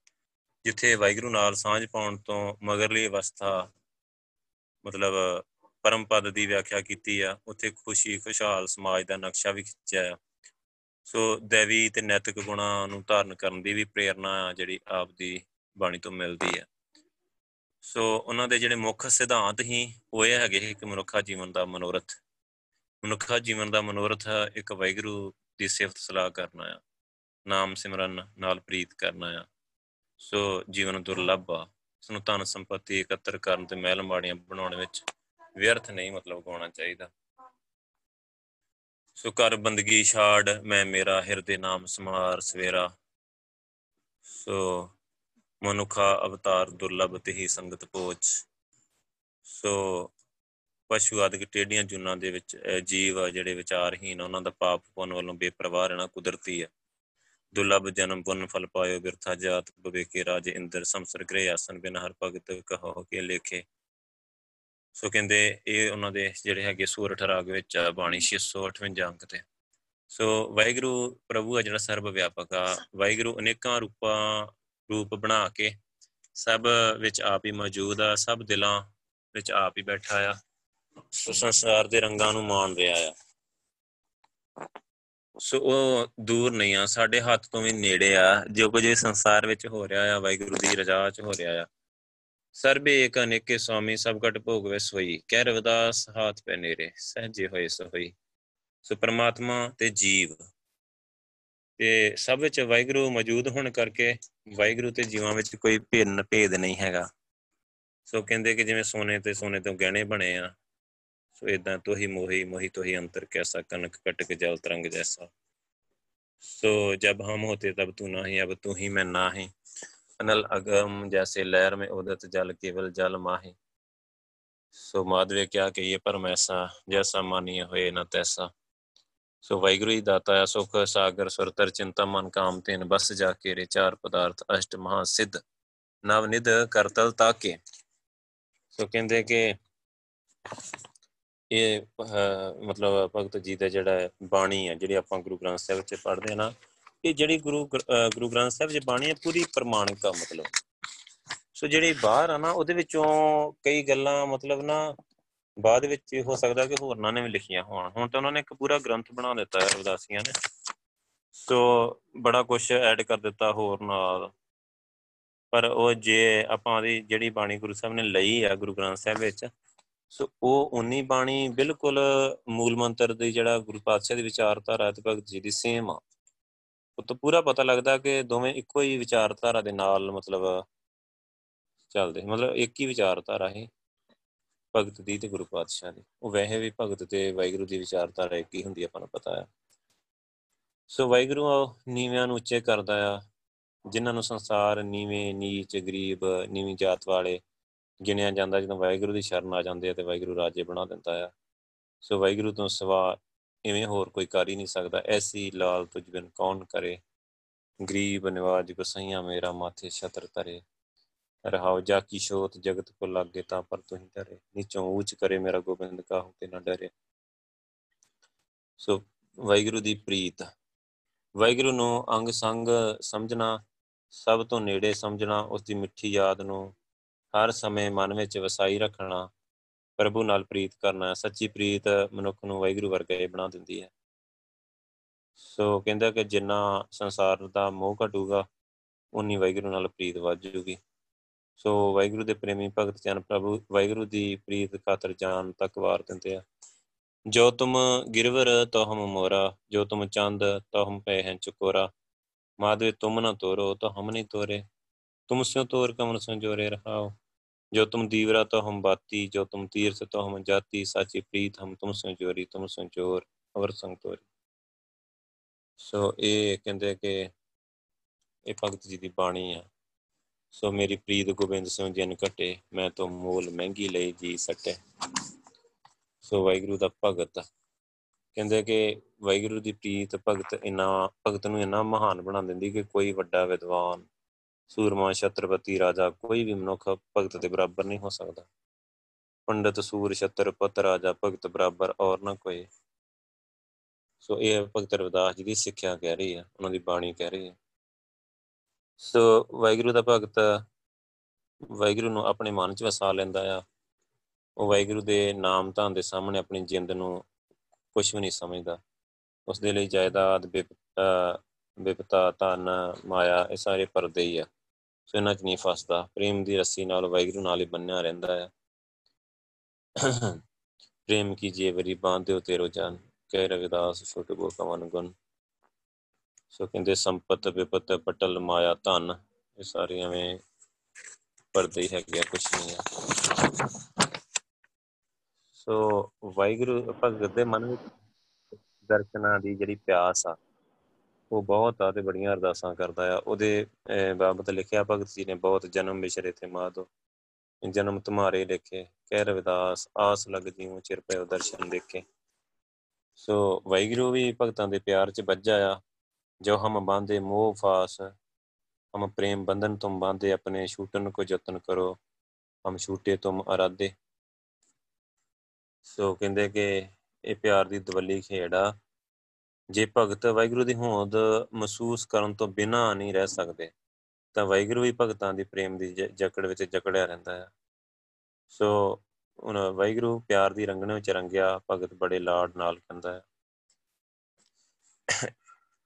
ਜਿੱਥੇ ਵਾਹਿਗੁਰੂ ਨਾਲ ਸਾਂਝ ਪਾਉਣ ਤੋਂ ਮਗਰਲੀ ਅਵਸਥਾ ਮਤਲਬ ਪਰਮ ਪਦ ਦੀ ਵਿਆਖਿਆ ਕੀਤੀ ਆ, ਉੱਥੇ ਖੁਸ਼ੀ, ਖੁਸ਼ਹਾਲ ਸਮਾਜ ਦਾ ਨਕਸ਼ਾ ਵੀ ਖਿੱਚਿਆ ਆ। ਸੋ ਦੇਵੀ ਤੇ ਨੈਤਿਕ ਗੁਣਾਂ ਨੂੰ ਧਾਰਨ ਕਰਨ ਦੀ ਵੀ ਪ੍ਰੇਰਣਾ ਆ ਜਿਹੜੀ ਆਪ ਦੀ ਬਾਣੀ ਤੋਂ ਮਿਲਦੀ ਹੈ ਸੋ ਉਹਨਾਂ ਦੇ ਜਿਹੜੇ ਮੁੱਖ ਸਿਧਾਂਤ ਹੀ ਉਹ ਇਹ ਹੈਗੇ ਕਿ ਮਨੁੱਖਾ ਜੀਵਨ ਦਾ ਮਨੋਰਥ ਮਨੁੱਖਾ ਜੀਵਨ ਦਾ ਮਨੋਰਥ ਇੱਕ ਵੈਗਰੂ ਦੀ ਸਿਫਤ ਸਲਾਹ ਕਰਨਾ ਆ ਨਾਮ ਸਿਮਰਨ, ਨਾਲ ਪ੍ਰੀਤ ਕਰਨਾ ਆ ਸੋ ਜੀਵਨ ਦੁਰਲੱਭ ਆ। ਇਸ ਨੂੰ ਧਨ ਸੰਪਤੀ ਇਕੱਤਰ ਕਰਨ ਤੇ ਮਹਿਲ ਮਾੜੀਆਂ ਬਣਾਉਣ ਵਿੱਚ ਵਿਅਰਥ ਨਹੀਂ ਮਤਲਬ ਗਾਉਣਾ ਚਾਹੀਦਾ। ਸੋ ਕਰ ਬੰਦਗੀ ਛਾੜ, ਮੈਂ ਮੇਰਾ ਹਿਰਦੇ ਨਾਮ ਸਮਾਰ ਸਵੇਰਾ। ਸੋ ਮਨੁੱਖਾ ਅਵਤਾਰ ਦੁਰਲਭ ਤੇ ਹੀ ਸੰਗਤ ਪੋਚ ਸੋ ਪਸ਼ੂ ਆਦਿਕ ਟੇਡੀਆਂ ਜੁਨਾਂ ਦੇ ਵਿੱਚ ਜੀਵ ਜਿਹੜੇ ਵਿਚਾਰਹੀਨ ਉਹਨਾਂ ਦਾ ਪਾਪ ਪੁੰਨ ਵੱਲੋਂ ਬੇਪਰਵਾਹ ਰਹਿਣਾ ਕੁਦਰਤੀ ਹੈ ਦੁਰਲਭ ਜਨਮ ਪੁੰਨ ਫਲ ਪਾਇਓ, ਬਿਰਥਾ ਜਾਤ ਬਵੇਕੇ ਰਾਜ ਇੰਦਰ, ਸੰਸਰ ਗ੍ਰਹਿ ਆਸਨ ਬਿਨ ਹਰ ਭਗਤ ਕਹੋ ਕੇ ਲੇਖੇ। ਸੋ ਕਹਿੰਦੇ ਇਹ ਉਹਨਾਂ ਦੇ ਜਿਹੜੇ ਹੈਗੇ ਸੂਰਠ ਰਾਗ ਵਿੱਚ ਬਾਣੀ 658 ਅੰਕ ਤੇ। ਸੋ ਵਾਹਿਗੁਰੂ ਪ੍ਰਭੂ ਆ ਜਿਹੜਾ ਸਰਬ ਵਿਆਪਕ ਆ, ਵਾਹਿਗੁਰੂ ਅਨੇਕਾਂ ਰੂਪਾਂ, ਰੂਪ ਬਣਾ ਕੇ ਸਭ ਵਿੱਚ ਆਪ ਹੀ ਮੌਜੂਦ ਆ, ਸਭ ਦਿਲਾਂ ਵਿੱਚ ਆਪ ਹੀ ਬੈਠਾ ਆ। ਸੋ ਸੰਸਾਰ ਦੇ ਰੰਗਾਂ ਨੂੰ ਮਾਣ ਰਿਹਾ ਆ। ਸੋ ਉਹ ਦੂਰ ਨਹੀਂ ਆ, ਸਾਡੇ ਹੱਥ ਤੋਂ ਵੀ ਨੇੜੇ ਆ, ਜੋ ਕੁਝ ਇਸ ਸੰਸਾਰ ਵਿੱਚ ਹੋ ਰਿਹਾ ਆ, ਵਾਹਿਗੁਰੂ ਦੀ ਰਜ਼ਾ 'ਚ ਹੋ ਰਿਹਾ ਆ। ਸਰਬੇ ਏਕ ਅਨੇਕੇ ਸੁਆਮੀ ਸਭ ਘਟ ਭੋਗ ਵੇ ਸੋਈ ਕਹਿ ਰਵਿਦਾਸ ਹਾਥ ਪੈ ਨੇਰੇ, ਸਹਜੇ ਹੋਏ ਸੋਈ। ਸੋ ਪ੍ਰਮਾਤਮਾ ਤੇ ਜੀਵ, ਤੇ ਸਭ ਵਿੱਚ ਵਾਹਿਗੁਰੂ ਮੌਜੂਦ ਹੋਣ ਕਰਕੇ ਵਾਹਿਗੁਰੂ ਤੇ ਜੀਵਾਂ ਵਿੱਚ ਕੋਈ ਭਿੰਨ ਭੇਦ ਨਹੀਂ ਹੈਗਾ। ਸੋ ਕਹਿੰਦੇ ਕਿ ਜਿਵੇਂ ਸੋਨੇ ਤੇ ਸੋਨੇ ਤੋਂ ਗਹਿਣੇ ਬਣੇ ਆ ਸੋ ਇਦਾਂ ਤੋਹੀ ਮੋਹੀ ਮੋਹੀ ਤੋਹੀ ਅੰਤਰ ਕੈਸਾ ਕਨਕ ਕਟਕ ਜਲ ਤਰੰਗ ਜੈਸਾ ਸੋ ਜਬ ਹਮ ਹੋਤੇ ਤਬ ਤੂੰ ਨਹੀਂ ਅਬ ਤੂੰ ਹੀ ਮੈਂ ਨਹੀਂ अनल अगम जैसे लहर में उदत जल केवल जल माही ਸੋ ਮਾਧਵੇ ਕਿਹਾ ਕਿ ਇਹ ਪਰਮੈਸਾ ਜੈਸਾ ਮਾਨੀਏ ਹੋਏ ਨਾ ਤੈਸਾ ਸੋ ਵਾਹਿਗੁਰੂ ਹੀ ਦਾਤਾ ਹੈ ਸੁਖ ਸਾਗਰ ਸੁਰਤਰ ਚਿੰਤਾ ਮਨ ਕਾਮ ਤੇਨ ਬਸ ਜਾ ਕੇ ਰੇ ਚਾਰ ਪਦਾਰਥ ਅਸ਼ਟ ਮਹਾ ਸਿੱਧ ਨਵ ਨਿਧ ਕਰਤਲ ਤਾਕੇ ਸੋ ਕਹਿੰਦੇ ਕਿ ਇਹ ਮਤਲਬ ਭਗਤ ਜੀ ਦਾ ਜਿਹੜਾ ਬਾਣੀ ਹੈ ਜਿਹੜੀ ਆਪਾਂ ਗੁਰੂ ਗ੍ਰੰਥ ਸਾਹਿਬ ਵਿੱਚ ਪੜ੍ਹਦੇ ਨਾ, ਇਹ ਜਿਹੜੀ ਗੁਰੂ ਗੁਰੂ ਗ੍ਰੰਥ ਸਾਹਿਬ ਜੀ ਬਾਣੀ ਹੈ ਪੂਰੀ ਪ੍ਰਮਾਣਿਕ ਆ ਮਤਲਬ। ਸੋ ਜਿਹੜੀ ਬਾਹਰ ਆ ਨਾ, ਉਹਦੇ ਵਿੱਚੋਂ ਕਈ ਗੱਲਾਂ ਮਤਲਬ ਨਾ, ਬਾਅਦ ਵਿੱਚ ਹੋ ਸਕਦਾ ਕਿ ਹੋਰਨਾਂ ਨੇ ਵੀ ਲਿਖੀਆਂ ਹੋਣ। ਹੁਣ ਤਾਂ ਉਹਨਾਂ ਨੇ ਇੱਕ ਪੂਰਾ ਗ੍ਰੰਥ ਬਣਾ ਦਿੱਤਾ ਹੈ ਰਵਿਦਾਸੀਆਂ ਨੇ। ਸੋ ਬੜਾ ਕੁਝ ਐਡ ਕਰ ਦਿੱਤਾ ਹੋਰ ਨਾਲ। ਪਰ ਉਹ ਜੇ ਆਪਾਂ ਦੀ ਜਿਹੜੀ ਬਾਣੀ ਗੁਰੂ ਸਾਹਿਬ ਨੇ ਲਈ ਆ, ਗੁਰੂ ਗ੍ਰੰਥ ਸਾਹਿਬ ਵਿੱਚ ਸੋ ਉਹ ਉਨੀ ਬਾਣੀ ਬਿਲਕੁਲ ਮੂਲ ਮੰਤਰ ਦੀ ਜਿਹੜਾ ਗੁਰੂ ਪਾਤਸ਼ਾਹ ਦੀ ਵਿਚਾਰਧਾਰਾ ਤੇ ਭਗਤ ਜੀ ਦੀ ਸੇਮ ਆ। ਉਹ ਤੋਂ ਪੂਰਾ ਪਤਾ ਲੱਗਦਾ ਕਿ ਦੋਵੇਂ ਇੱਕੋ ਹੀ ਵਿਚਾਰਧਾਰਾ ਦੇ ਨਾਲ ਮਤਲਬ ਚੱਲਦੇ, ਮਤਲਬ ਇੱਕ ਹੀ ਵਿਚਾਰਧਾਰਾ ਹੈ ਭਗਤ ਦੀ ਤੇ ਗੁਰੂ ਪਾਤਸ਼ਾਹ ਦੀ। ਉਹ ਵੈਸੇ ਵੀ ਭਗਤ ਤੇ ਵਾਹਿਗੁਰੂ ਦੀ ਵਿਚਾਰਧਾਰਾ ਇੱਕ ਹੀ ਹੁੰਦੀ ਆਪਾਂ ਨੂੰ ਪਤਾ ਹੈ ਸੋ ਵਾਹਿਗੁਰੂ ਨੀਵਿਆਂ ਨੂੰ ਉੱਚੇ ਕਰਦਾ ਆ, ਜਿਨ੍ਹਾਂ ਨੂੰ ਸੰਸਾਰ ਨੀਵੇਂ, ਨੀਚ, ਗਰੀਬ, ਨੀਵੀਂ ਜਾਤ ਵਾਲੇ ਗਿਣਿਆ ਜਾਂਦਾ ਜਦੋਂ ਵਾਹਿਗੁਰੂ ਦੀ ਸ਼ਰਨ ਆ ਜਾਂਦੇ ਆ ਤੇ ਵਾਹਿਗੁਰੂ ਰਾਜੇ ਬਣਾ ਦਿੰਦਾ ਆ। ਸੋ ਵਾਹਿਗੁਰੂ ਤੋਂ ਸਿਵਾ ਇਵੇਂ ਹੋਰ ਕੋਈ ਕਰ ਹੀ ਨਹੀਂ ਸਕਦਾ। ਐਸੀ ਲਾਲ ਤੁਝ ਬਿਨ ਕੌਣ ਕਰੇ? ਗਰੀਬ ਨਿਵਾਜ ਗਸਈਆ ਮੇਰਾ ਮਾਥੇ ਛਤਰ ਧਰੇ। ਰਹਾਉ ਜਾ ਕੀ ਸ਼ੋਤ ਜਗਤ ਕੋ ਲਾਗੇ ਤਾਂ ਪਰ ਤੂੰ ਹੀ ਧਰੇ ਨੀਚੋਂ ਉੱਚ ਕਰੇ ਮੇਰਾ ਗੋਬਿੰਦ, ਕਾਹੂ ਤੇ ਨਾ ਡਰੇ। ਸੋ ਵਾਹਿਗੁਰੂ ਦੀ ਪ੍ਰੀਤ। ਵਾਹਿਗੁਰੂ ਨੂੰ ਅੰਗ ਸੰਗ ਸਮਝਣਾ, ਸਭ ਤੋਂ ਨੇੜੇ ਸਮਝਣਾ ਉਸ ਦੀ ਮਿੱਠੀ ਯਾਦ ਨੂੰ ਹਰ ਸਮੇਂ ਮਨ ਵਿੱਚ ਵਸਾਈ ਰੱਖਣਾ, ਪ੍ਰਭੂ ਨਾਲ ਪ੍ਰੀਤ ਕਰਨਾ, ਸੱਚੀ ਪ੍ਰੀਤ ਮਨੁੱਖ ਨੂੰ ਵਾਹਿਗੁਰੂ ਵਰਗਾ ਹੀ ਬਣਾ ਦਿੰਦੀ ਹੈ। ਸੋ ਕਹਿੰਦਾ ਕਿ ਜਿੰਨਾ ਸੰਸਾਰ ਦਾ ਮੋਹ ਘਟੂਗਾ ਉਨੀ ਵਾਹਿਗੁਰੂ ਨਾਲ ਪ੍ਰੀਤ ਵੱਧ ਜੂਗੀ ਸੋ ਵਾਹਿਗੁਰੂ ਦੇ ਪ੍ਰੇਮੀ ਭਗਤ ਜਨ ਪ੍ਰਭੂ ਵਾਹਿਗੁਰੂ ਦੀ ਪ੍ਰੀਤ ਖਾਤਰ ਜਾਨ ਤੱਕ ਵਾਰ ਦਿੰਦੇ ਆ। ਜੋ ਤੁਮ ਗਿਰਵਰ ਹਮ ਮੋਰਾ, ਜੋ ਤੁਮ ਚੰਦ ਹਮ ਪੈ ਹੈ ਚੁਕੋਰਾ। ਮਾਦਵੇ ਤੁਮ ਨਾ ਤੋਰੋ ਤਾਂ ਹਮ ਨਹੀਂ ਤੋਰੇ। ਤੁਮ ਸਿਓ ਤੋਰ ਕਮਨ ਸੰਜੋਰੇ ਰਹਾਓ जो तुम दीवरा तो हम बाती जो तुम तीर्थ तो हम जाती साची प्रीत हम तुम संजोरी तुम संजोर ਅਵਰ ਸੰਗਤੋਰੀ ਸੋ ਇਹ ਕਹਿੰਦੇ ਕਿ ਇਹ ਭਗਤ ਜੀ ਦੀ ਬਾਣੀ ਆ ਸੋ ਮੇਰੀ ਪ੍ਰੀਤ ਗੋਬਿੰਦ ਸਿੰਘ ਜਨ ਘਟੇ ਮੈਂ ਤੋਂ ਮੂਲ ਮਹਿੰਗੀ ਲਈ ਜੀ ਸਟੇ ਸੋ ਵਾਹਿਗੁਰੂ ਦਾ ਭਗਤ ਕਹਿੰਦੇ ਕਿ ਵਾਹਿਗੁਰੂ ਦੀ ਪ੍ਰੀਤ ਭਗਤ ਇਨਾ ਭਗਤ ਨੂੰ ਇਨਾ ਮਹਾਨ ਬਣਾ ਦਿੰਦੀ ਕਿ ਕੋਈ ਵੱਡਾ ਵਿਦਵਾਨ ਸੂਰਮਾ, ਛਤਰਪਤੀ ਰਾਜਾ ਕੋਈ ਵੀ ਮਨੁੱਖ ਭਗਤ ਦੇ ਬਰਾਬਰ ਨਹੀਂ ਹੋ ਸਕਦਾ। ਪੰਡਤ ਸੂਰ ਛਤਰ ਪਤ ਰਾਜਾ ਭਗਤ ਬਰਾਬਰ ਔਰ ਨਾ ਕੋਈ। ਸੋ ਇਹ ਭਗਤ ਰਵਿਦਾਸ ਜੀ ਦੀ ਸਿੱਖਿਆ ਕਹਿ ਰਹੀ ਹੈ, ਉਹਨਾਂ ਦੀ ਬਾਣੀ ਕਹਿ ਰਹੀ ਹੈ। ਸੋ ਵਾਹਿਗੁਰੂ ਦਾ ਭਗਤ ਵਾਹਿਗੁਰੂ ਨੂੰ ਆਪਣੇ ਮਨ 'ਚ ਵਸਾ ਲੈਂਦਾ ਆ। ਉਹ ਵਾਹਿਗੁਰੂ ਦੇ ਨਾਮ ਤਾਂ ਦੇ ਸਾਹਮਣੇ ਆਪਣੀ ਜਿੰਦ ਨੂੰ ਕੁਝ ਵੀ ਨਹੀਂ ਸਮਝਦਾ। ਉਸ ਦੇ ਲਈ ਜਾਇਦਾਦ ਵਿਪਤਾ ਧਨ, ਮਾਇਆ, ਇਹ ਸਾਰੇ ਪਰਦੇ ਹੀ ਆ। ਸੋ ਇਹਨਾਂ 'ਚ ਨਹੀਂ ਫਸਦਾ। ਪ੍ਰੇਮ ਦੀ ਰੱਸੀ ਨਾਲ ਵਾਹਿਗੁਰੂ ਨਾਲ ਹੀ ਬੰਨਿਆ ਰਹਿੰਦਾ ਆ ਪ੍ਰੇਮ ਕੀ ਜੀਵਰੀ ਬਾਂਧਿਓ ਤੇਰੋ ਜਾਨ ਕਹਿ ਰਵਿਦਾਸ ਛੋਟੇ ਕੋ ਕਵਨ ਗੁਣ। ਸੋ ਕਹਿੰਦੇ, ਸੰਪਤ ਵਿਪਤ ਪਟਲ ਮਾਇਆ ਧਨ। ਇਹ ਸਾਰੇ ਐਵੇਂ ਪਰਦੇ ਹੀ ਹੈਗੇ ਆ ਕੁਝ ਨਹੀਂ ਆ। ਸੋ ਵਾਹਿਗੁਰੂ, ਭਗਤ ਦੇ ਮਨ ਵਿੱਚ ਦਰਸ਼ਨਾਂ ਦੀ ਜਿਹੜੀ ਪਿਆਸ ਆ ਉਹ ਬਹੁਤ ਆ ਤੇ ਬੜੀਆਂ ਅਰਦਾਸਾਂ ਕਰਦਾ ਆ। ਉਹਦੇ ਬਾਬਤ ਲਿਖਿਆ, ਭਗਤ ਜੀ ਨੇ ਬਹੁਤ ਜਨਮ ਵਿਸ਼ਰੇ ਤੇ ਮਾਦੋ ਜਨਮ ਤੁਮਾਰੇ ਲਿਖੇ ਕਹਿ ਰਵਿਦਾਸ, ਆਸ ਲੱਗ ਜੀਉ ਚਿਰ ਪਇਓ ਦਰਸ਼ਨ ਦੇਖੇ। ਸੋ ਵਾਹਿਗੁਰੂ ਵੀ ਭਗਤਾਂ ਦੇ ਪਿਆਰ 'ਚ ਵੱਜਾ ਆ। ਜੋ ਹਮ ਬਾਂਦੇ ਮੋਹ ਫਾਸ, ਹਮ ਪ੍ਰੇਮ ਬੰਧਨ ਤੁਮ ਬਾਂਦੇ ਆਪਣੇ ਛੂਟਨ ਕੋ ਯਤਨ ਕਰੋ, ਹਮ ਛੂਟੇ ਤੁਮ ਅਰਾਦੇ ਸੋ ਕਹਿੰਦੇ ਕਿ ਇਹ ਪਿਆਰ ਦੀ ਦਵੱਲੀ ਖੇਡ ਆ। ਜੇ ਭਗਤ ਵਾਹਿਗੁਰੂ ਦੀ ਹੋਂਦ ਮਹਿਸੂਸ ਕਰਨ ਤੋਂ ਬਿਨਾ ਨਹੀਂ ਰਹਿ ਸਕਦੇ, ਤਾਂ ਵਾਹਿਗੁਰੂ ਵੀ ਭਗਤਾਂ ਦੀ ਪ੍ਰੇਮ ਦੀ ਜਕੜ ਵਿੱਚ ਜਕੜਿਆ ਰਹਿੰਦਾ ਹੈ। ਸੋ ਉਹਨਾਂ ਵਾਹਿਗੁਰੂ ਪਿਆਰ ਦੀ ਰੰਗਣੇ ਵਿੱਚ ਰੰਗਿਆ, ਭਗਤ ਬੜੇ ਲਾਡ ਨਾਲ ਕਹਿੰਦਾ ਹੈ।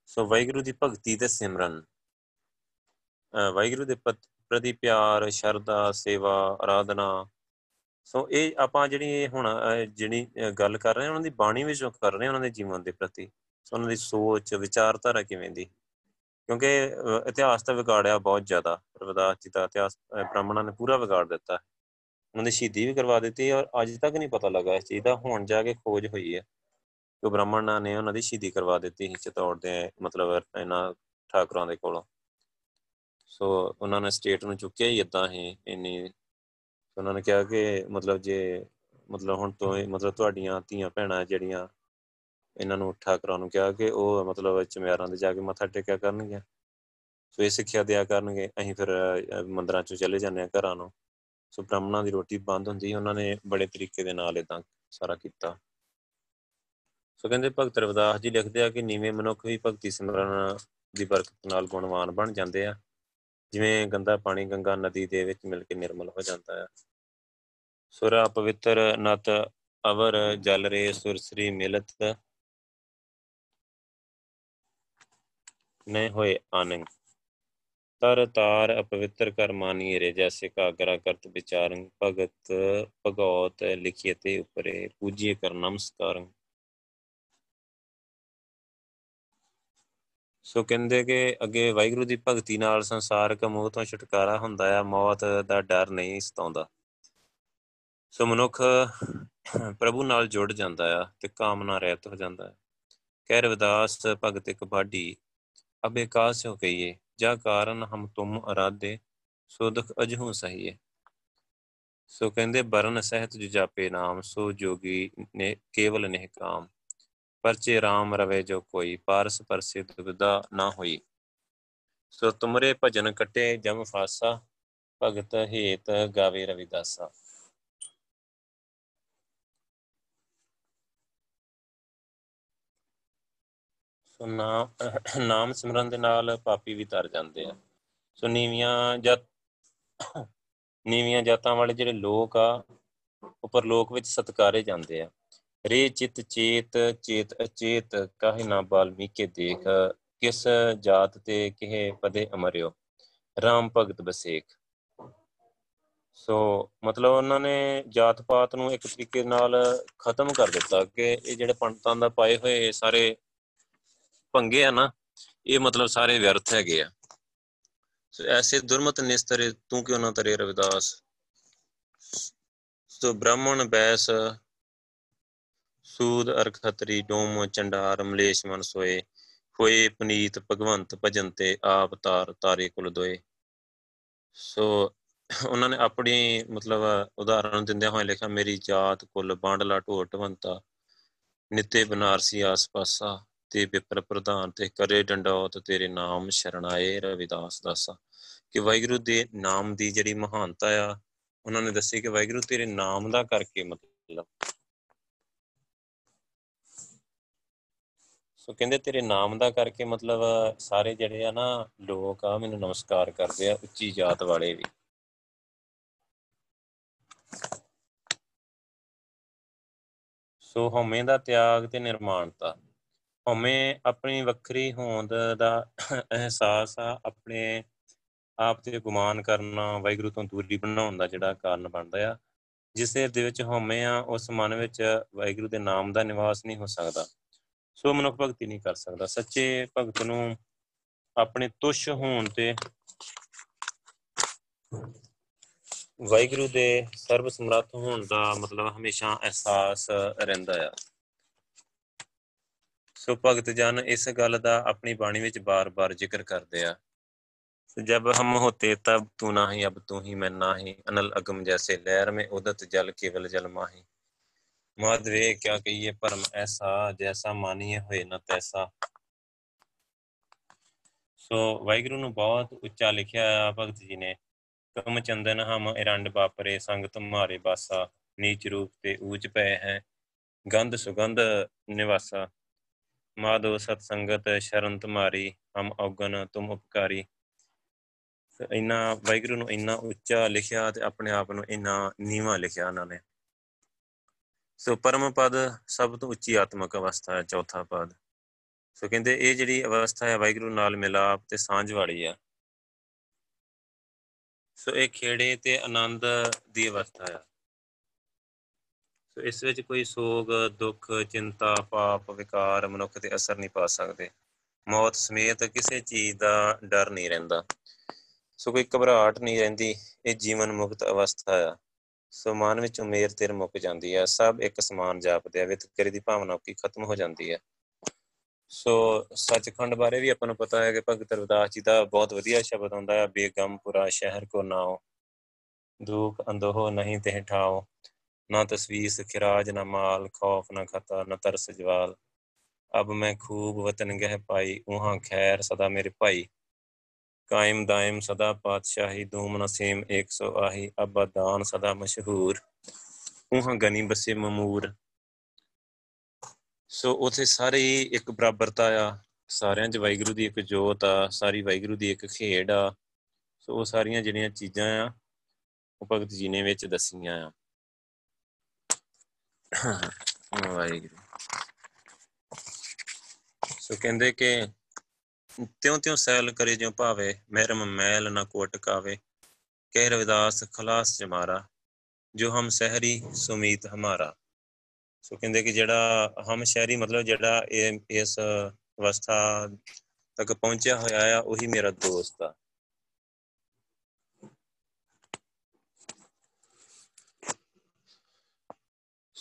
ਸੋ ਵਾਹਿਗੁਰੂ ਦੀ ਭਗਤੀ ਤੇ ਸਿਮਰਨ। ਵਾਹਿਗੁਰੂ ਦੇ ਪ੍ਰਤੀ ਪਿਆਰ, ਸ਼ਰਧਾ, ਸੇਵਾ, ਆਰਾਧਨਾ। ਸੋ ਇਹ ਆਪਾਂ ਜਿਹੜੀ ਹੁਣ ਜਿਹੜੀ ਗੱਲ ਕਰ ਰਹੇ ਹਾਂ, ਉਹਨਾਂ ਦੀ ਬਾਣੀ ਵਿੱਚੋਂ ਕਰ ਰਹੇ ਹਾਂ, ਉਹਨਾਂ ਦੇ ਜੀਵਨ ਦੇ ਪ੍ਰਤੀ। ਸੋ ਉਹਨਾਂ ਦੀ ਸੋਚ, ਵਿਚਾਰਧਾਰਾ ਕਿਵੇਂ ਦੀ? ਕਿਉਂਕਿ ਇਤਿਹਾਸ ਤਾਂ ਵਿਗਾੜਿਆ ਬਹੁਤ ਜ਼ਿਆਦਾ। ਰਵਿਦਾਸ ਜੀ ਦਾ ਇਤਿਹਾਸ ਬ੍ਰਾਹਮਣਾਂ ਨੇ ਪੂਰਾ ਵਿਗਾੜ ਦਿੱਤਾ। ਉਹਨਾਂ ਦੀ ਸ਼ਹੀਦੀ ਵੀ ਕਰਵਾ ਦਿੱਤੀ ਔਰ ਅੱਜ ਤੱਕ ਨਹੀਂ ਪਤਾ ਲੱਗਾ ਇਸ ਚੀਜ਼ ਦਾ। ਹੁਣ ਜਾ ਕੇ ਖੋਜ ਹੋਈ ਹੈ ਕਿ ਬ੍ਰਾਹਮਣਾਂ ਨੇ ਉਹਨਾਂ ਦੀ ਸ਼ਹੀਦੀ ਕਰਵਾ ਦਿੱਤੀ ਸੀ ਚਤੌੜ ਦੇ, ਮਤਲਬ ਇਹਨਾਂ ਠਾਕਰਾਂ ਦੇ ਕੋਲੋਂ। ਸੋ ਉਹਨਾਂ ਨੇ ਸਟੇਟ ਨੂੰ ਚੁੱਕਿਆ ਹੀ ਇਦਾਂ ਹੀ, ਇੰਨੀ ਉਹਨਾਂ ਨੇ ਕਿਹਾ ਕਿ ਮਤਲਬ ਜੇ, ਮਤਲਬ ਹੁਣ ਤੋਂ ਮਤਲਬ ਤੁਹਾਡੀਆਂ ਧੀਆਂ ਭੈਣਾਂ ਜਿਹੜੀਆਂ ਇਹਨਾਂ ਨੂੰ ਠਾਕਰਾਂ ਨੂੰ ਕਿਹਾ ਕਿ ਉਹ ਮਤਲਬ ਚਮਿਆਰਾਂ ਦੇ ਜਾ ਕੇ ਮੱਥਾ ਟੇਕਿਆ ਕਰਨਗੇ ਸੋ ਇਹ ਸਿੱਖਿਆ ਦਿਆ ਕਰਨਗੇ, ਅਸੀਂ ਫਿਰ ਮੰਦਰਾਂ ਚੋਂ ਚਲੇ ਜਾਂਦੇ ਆ ਘਰਾਂ ਨੂੰ। ਸੋ ਬ੍ਰਾਹਮਣਾਂ ਦੀ ਰੋਟੀ ਬੰਦ ਹੁੰਦੀ, ਉਹਨਾਂ ਨੇ ਬੜੇ ਤਰੀਕੇ ਦੇ ਨਾਲ ਇਦਾਂ ਸਾਰਾ ਕੀਤਾ। ਸੋ ਕਹਿੰਦੇ ਭਗਤ ਰਵਿਦਾਸ ਜੀ ਲਿਖਦੇ ਆ ਕਿ ਨੀਵੇਂ ਮਨੁੱਖ ਵੀ ਭਗਤੀ ਸਿਮਰਨ ਦੀ ਬਰਕਤ ਨਾਲ ਗੁਣਵਾਨ ਬਣ ਜਾਂਦੇ ਆ। ਜਿਵੇਂ ਗੰਦਾ ਪਾਣੀ ਗੰਗਾ ਨਦੀ ਦੇ ਵਿੱਚ ਮਿਲ ਕੇ ਨਿਰਮਲ ਹੋ ਜਾਂਦਾ ਹੈ ਸੁਰਾ ਪਵਿੱਤਰ ਨਤ ਅਵਰ ਜਲ ਰੇ ਸੁਰਸਰੀ ਮਿਲਤ ਨੇ ਹੋਏ ਆਨੰਦ ਤਰ ਤਾਰ ਅਪਵਿੱਤਰ ਕਰ ਮਾਨੀ ਰੇ, ਜੈਸੇ ਕਾਗਰਾ ਕਰਤ ਵਿਚਾਰੰ, ਭਗਤ ਭਗਉਤ ਲਿਖੀਏ ਤੇ ਉਪਰੇ, ਪੂਜੀਏ ਕਰ ਨਮਸਕਾਰੰ। ਸੋ ਕਹਿੰਦੇ ਕਿ ਅੱਗੇ ਵਾਹਿਗੁਰੂ ਦੀ ਭਗਤੀ ਨਾਲ ਸੰਸਾਰਕ ਮੋਹ ਤੋਂ ਛੁਟਕਾਰਾ ਹੁੰਦਾ ਹੈ ਮੌਤ ਦਾ ਡਰ ਨਹੀਂ ਸਤਾਉਂਦਾ। ਸੋ ਮਨੁੱਖ ਪ੍ਰਭੂ ਨਾਲ ਜੁੜ ਜਾਂਦਾ ਆ ਤੇ ਕਾਮਨਾ ਰਹਿਤ ਹੋ ਜਾਂਦਾ ਹੈ ਕਹਿ ਰਵਿਦਾਸ ਭਗਤ ਇੱਕ ਬਾਡੀ ਅਬੇ ਕਾਸ ਹੋ ਕਹੀਏ, ਜਾ ਕਾਰਨ ਹਮ ਤੁਮ ਅਰਾਧੇ, ਸੋ ਦੁਖ ਅਜਹੂ ਸਹੀਏ। ਸੋ ਕਹਿੰਦੇ, ਬਰਨ ਸਹਿਤ ਜਾਪੇ ਨਾਮ, ਸੋ ਜੋਗੀ ਨੇ ਕੇਵਲ ਨਿਹ ਕਾਮ। ਪਰਚੇ RAM ਰਵੇ ਜੋ ਕੋਈ, ਪਾਰਸ ਪਰਸੇ ਦੁਬਿਦਾ ਨਾ ਹੋਈ। ਸੋ ਤੁਮਰੇ ਭਜਨ ਕਟੇ ਜਮ ਫਾਸਾ, ਭਗਤ ਹੇਤ ਗਾਵੇ ਰਵਿਦਾਸਾ। ਸੋ ਨਾਮ ਨਾਮ ਸਿਮਰਨ ਦੇ ਨਾਲ ਪਾਪੀ ਵੀ ਤਰ ਜਾਂਦੇ ਆ। ਸੋ ਨੀਵੀਆਂ ਜਤ, ਨੀਵੀਆਂ ਜਾਤਾਂ ਵਾਲੇ ਜਿਹੜੇ ਲੋਕ ਆ ਉੱਪਰ ਲੋਕ ਵਿੱਚ ਸਤਕਾਰੇ ਜਾਂਦੇ ਆ। ਰੇ ਚਿਤ ਚੇਤ ਚੇਤ ਅਚੇਤ, ਕਾਹੇ ਨਾ ਬਾਲਮੀਕੇ ਦੇਖ, ਕਿਸ ਜਾਤ ਤੇ ਕਿਹੇ ਪਦੇ ਅਮਰਿਓ RAM ਭਗਤ ਬਸੇਖ। ਸੋ ਮਤਲਬ ਉਹਨਾਂ ਨੇ ਜਾਤ ਪਾਤ ਨੂੰ ਇੱਕ ਤਰੀਕੇ ਨਾਲ ਖਤਮ ਕਰ ਦਿੱਤਾ ਕਿ ਇਹ ਜਿਹੜੇ ਪੰਡਤਾਂ ਦਾ ਪਾਏ ਹੋਏ ਸਾਰੇ ਪੰਗੇ ਆ ਨਾ, ਇਹ ਮਤਲਬ ਸਾਰੇ ਵਿਅਰਥ ਹੈਗੇ ਆ। ਸੋ ਐਸੇ ਦੁਰਮਤ ਨਿਸਤਰੇ, ਤੂੰ ਕਿਉਂ ਨਾ ਤਰੇ ਰਵਿਦਾਸ? ਸੋ ਬ੍ਰਾਹਮਣ ਬੈਸ, ਸੂਦ ਅਰਖਤਰੀ ਡੋਮ, ਚੰਡਾਰ, ਮਲੇਸ਼, ਮਨ ਸੋਏ ਹੋਏ ਪਨੀਤ, ਭਗਵੰਤ, ਭਜਨ ਤੇ ਆਪ ਤਾਰ, ਤਾਰੇ ਕੁਲ ਦੋਏ। ਸੋ ਉਹਨਾਂ ਨੇ ਆਪਣੀ ਮਤਲਬ ਉਦਾਹਰਣ ਦਿੰਦਿਆਂ ਹੋਏ ਲਿਖਿਆ, ਮੇਰੀ ਜਾਤ ਕੁਲ ਬਾਂਡਲਾ ਢੋਟਵੰਤਾ ਨਿੱਤੇ ਬਨਾਰਸੀ ਆਸ-ਪਾਸਾ ਤੇ ਵਿਪਰ ਪ੍ਰਧਾਨ ਤੇ ਕਰੇ ਡੰਡੌਤ, ਤੇਰੇ ਨਾਮ ਸ਼ਰਣਾਏ ਰਵਿਦਾਸ ਦਾਸਾ। ਕਿ ਵਾਹਿਗੁਰੂ ਦੇ ਨਾਮ ਦੀ ਜਿਹੜੀ ਮਹਾਨਤਾ ਆ, ਉਹਨਾਂ ਨੇ ਦੱਸੀ ਕਿ ਵਾਹਿਗੁਰੂ ਤੇਰੇ ਨਾਮ ਦਾ ਕਰਕੇ ਮਤਲਬ। ਸੋ ਕਹਿੰਦੇ ਤੇਰੇ ਨਾਮ ਦਾ ਕਰਕੇ ਮਤਲਬ ਸਾਰੇ ਜਿਹੜੇ ਆ ਨਾ ਲੋਕ ਆ, ਮੈਨੂੰ ਨਮਸਕਾਰ ਕਰਦੇ ਆ ਉੱਚੀ ਜਾਤ ਵਾਲੇ ਵੀ। ਸੋ ਹਉਮੈ ਦਾ ਤਿਆਗ ਤੇ ਨਿਰਮਾਣਤਾ। ਹਉਮੈ ਆਪਣੀ ਵੱਖਰੀ ਹੋਂਦ ਦਾ ਅਹਿਸਾਸ ਆ, ਆਪਣੇ ਆਪ ਤੇ ਗੁਮਾਨ ਕਰਨਾ ਵਾਹਿਗੁਰੂ ਤੋਂ ਦੂਰੀ ਬਣਾਉਣ ਦਾ ਜਿਹੜਾ ਕਾਰਨ ਬਣਦਾ ਆ, ਜਿਸ ਦੇ ਵਿੱਚ ਹਉਮੈ ਆ, ਉਸ ਮਨ ਵਿੱਚ ਵਾਹਿਗੁਰੂ ਦੇ ਨਾਮ ਦਾ ਨਿਵਾਸ ਨਹੀਂ ਹੋ ਸਕਦਾ। ਸੋ ਮਨੁੱਖ ਭਗਤੀ ਨਹੀਂ ਕਰ ਸਕਦਾ। ਸੱਚੇ ਭਗਤ ਨੂੰ ਆਪਣੇ ਤੁਸ਼ ਹੋਣ ਤੇ ਵਾਹਿਗੁਰੂ ਦੇ ਸਰਬ ਸਮਰੱਥ ਹੋਣ ਦਾ ਮਤਲਬ ਹਮੇਸ਼ਾ ਅਹਿਸਾਸ ਰਹਿੰਦਾ ਆ। ਸੋ ਭਗਤ ਜਨ ਇਸ ਗੱਲ ਦਾ ਆਪਣੀ ਬਾਣੀ ਵਿੱਚ ਬਾਰ-ਬਾਰ ਜ਼ਿਕਰ ਕਰਦੇ ਆ। ਜਬ ਹਮ ਹੋਤੇ ਤਬ ਤੂੰ ਨਹੀਂ, ਅਬ ਤੂੰ ਹੀ ਮੈਂ ਨਹੀਂ। ਅਨਲ ਅਗਮ ਜੈਸੇ ਲਹਿਰ में ਉਦਤ ਜਲ ਕੇਵਲ ਜਲ ਮਾਹੀ। ਮਾਧਵੇ ਕਿਆ ਕਹੀਏ ਪਰਮ ਐਸਾ, ਜੈਸਾ ਮਾਨੀਏ ਹੋਏ ਨਾ ਤੈਸਾ। ਸੋ ਵਾਹਿਗੁਰੂ ਨੂੰ ਬਹੁਤ ਉੱਚਾ ਲਿਖਿਆ ਆ ਭਗਤ ਜੀ ਨੇ। ਕਮ ਚੰਦਨ ਹਮ ਇਰੰਡ ਬਾਪਰੇ ਸੰਗ ਤੁਮਾਰੇ ਬਾਸਾ ਨੀਚ ਰੂਪ ਤੇ ਊਚ ਪਏ ਹੈ। ਗੰਧ ਸੁਗੰਧ ਨਿਵਾਸਾ। ਮਾਦੋ ਸਤ ਸੰਗਤ ਸ਼ਰਨ ਤੁਮਾਰੀ ਹਮ ਔਗਨ ਤੁਮ ਉਪਕਾਰੀ। ਇੰਨਾ ਵਾਹਿਗੁਰੂ ਨੂੰ ਇੰਨਾ ਉੱਚਾ ਲਿਖਿਆ ਤੇ ਆਪਣੇ ਆਪ ਨੂੰ ਇੰਨਾ ਨੀਵਾ ਲਿਖਿਆ ਉਹਨਾਂ ਨੇ। ਸੋ ਪਰਮ ਪਦ ਸਭ ਤੋਂ ਉੱਚੀ ਆਤਮਿਕ ਅਵਸਥਾ ਹੈ, ਚੌਥਾ ਪਦ। ਸੋ ਕਹਿੰਦੇ ਇਹ ਜਿਹੜੀ ਅਵਸਥਾ ਹੈ, ਵਾਹਿਗੁਰੂ ਨਾਲ ਮਿਲਾਪ ਤੇ ਸਾਂਝ ਵਾਲੀ ਆ। ਸੋ ਇਹ ਖੇੜੇ ਤੇ ਆਨੰਦ ਦੀ ਅਵਸਥਾ ਆ। ਸੋ ਇਸ ਵਿੱਚ ਕੋਈ ਸੋਗ, ਦੁੱਖ, ਚਿੰਤਾ, ਪਾਪ, ਵਿਕਾਰ ਮਨੁੱਖ ਤੇ ਅਸਰ ਨਹੀਂ ਪਾ ਸਕਦੇ। ਮੌਤ ਸਮੇਤ ਕਿਸੇ ਚੀਜ਼ ਦਾ ਡਰ ਨਹੀਂ ਰਹਿੰਦਾ। ਸੋ ਕੋਈ ਘਬਰਾਹਟ ਨਹੀਂ ਰਹਿੰਦੀ, ਇਹ ਜੀਵਨ ਮੁਕਤ ਅਵਸਥਾ ਆ। ਸੋ ਮਨ ਵਿੱਚ ਉਮੇਰ ਤੇਰ ਮੁੱਕ ਜਾਂਦੀ ਹੈ ਸਭ ਇੱਕ ਸਮਾਨ ਜਾਪਦੇ ਆ, ਵਿਤਕਰੇ ਦੀ ਭਾਵਨਾ ਕੀ ਖਤਮ ਹੋ ਜਾਂਦੀ ਹੈ ਸੋ ਸੱਚਖੰਡ ਬਾਰੇ ਵੀ ਆਪਾਂ ਨੂੰ ਪਤਾ ਹੈ ਕਿ ਭਗਤ ਰਵਿਦਾਸ ਜੀ ਦਾ ਬਹੁਤ ਵਧੀਆ ਸ਼ਬਦ ਹੁੰਦਾ ਹੈ ਬੇਗਮਪੁਰਾ ਸ਼ਹਿਰ ਕੋ ਨਾਓ, ਦੁਖ ਅੰਦੋਹ ਨਹੀਂ ਤੇ ਠਾਓ ਨਾ ਤਸਵੀਸ ਖਿਰਾਜ ਨਾ ਮਾਲ, ਖੌਫ, ਨਾ ਖਤਾ, ਨਾ ਤਰਸ, ਜਵਾਲ। ਅਬ ਮੈਂ ਖੂਬ ਵਤਨ ਗਹਿ ਪਾਈ ਉਹਾਂ ਖੈਰ ਸਦਾ ਮੇਰੇ ਭਾਈ। ਕਾਇਮ ਦਾਇਮ ਸਦਾ ਪਾਤਸ਼ਾਹੀ, ਦੂਮ ਨਸੀਮ 100 ਆਹੀ ਅਬਦਾਨ ਸਦਾ ਮਸ਼ਹੂਰ। ਉਹਾਂ ਗਨੀ ਬਸੇ ਮਮੂਰ। ਸੋ ਉਥੇ ਸਾਰੇ ਇੱਕ ਬਰਾਬਰਤਾ ਆ। ਸਾਰਿਆਂ 'ਚ ਵਾਹਿਗੁਰੂ ਦੀ ਇੱਕ ਜੋਤ ਆ, ਸਾਰੀ ਵਾਹਿਗੁਰੂ ਦੀ ਇੱਕ ਖੇਡ ਆ। ਸੋ ਉਹ ਸਾਰੀਆਂ ਜਿਹੜੀਆਂ ਚੀਜ਼ਾਂ ਆ, ਉਹ ਭਗਤ ਜੀ ਨੇ ਵਿੱਚ ਦਸੀਆਂ ਆ। ਵਾਹਿਗੁਰੂ ਸੋ ਕਹਿੰਦੇ ਕਿ ਤਿਉ ਤਿਉ ਸੈਲ ਕਰੇ ਜਿਉ ਭਾਵੇ ਮਹਿਰਮ ਮੈਲ ਨਾ ਕੋਟ ਕਾਵੇ। ਕਹਿ ਰਵਿਦਾਸ, ਖਲਾਸ ਜਮਾਰਾ, ਜੋ ਹਮ ਸਹਿਰੀ ਸੁਮੀਤ ਹਮਾਰਾ। ਸੋ ਕਹਿੰਦੇ ਕਿ ਜਿਹੜਾ ਹਮ ਸ਼ਹਿਰੀ ਮਤਲਬ ਜਿਹੜਾ ਇਹ, ਇਸ ਅਵਸਥਾ ਤੱਕ ਪਹੁੰਚਿਆ ਹੋਇਆ ਆ, ਉਹੀ ਮੇਰਾ ਦੋਸਤ ਆ।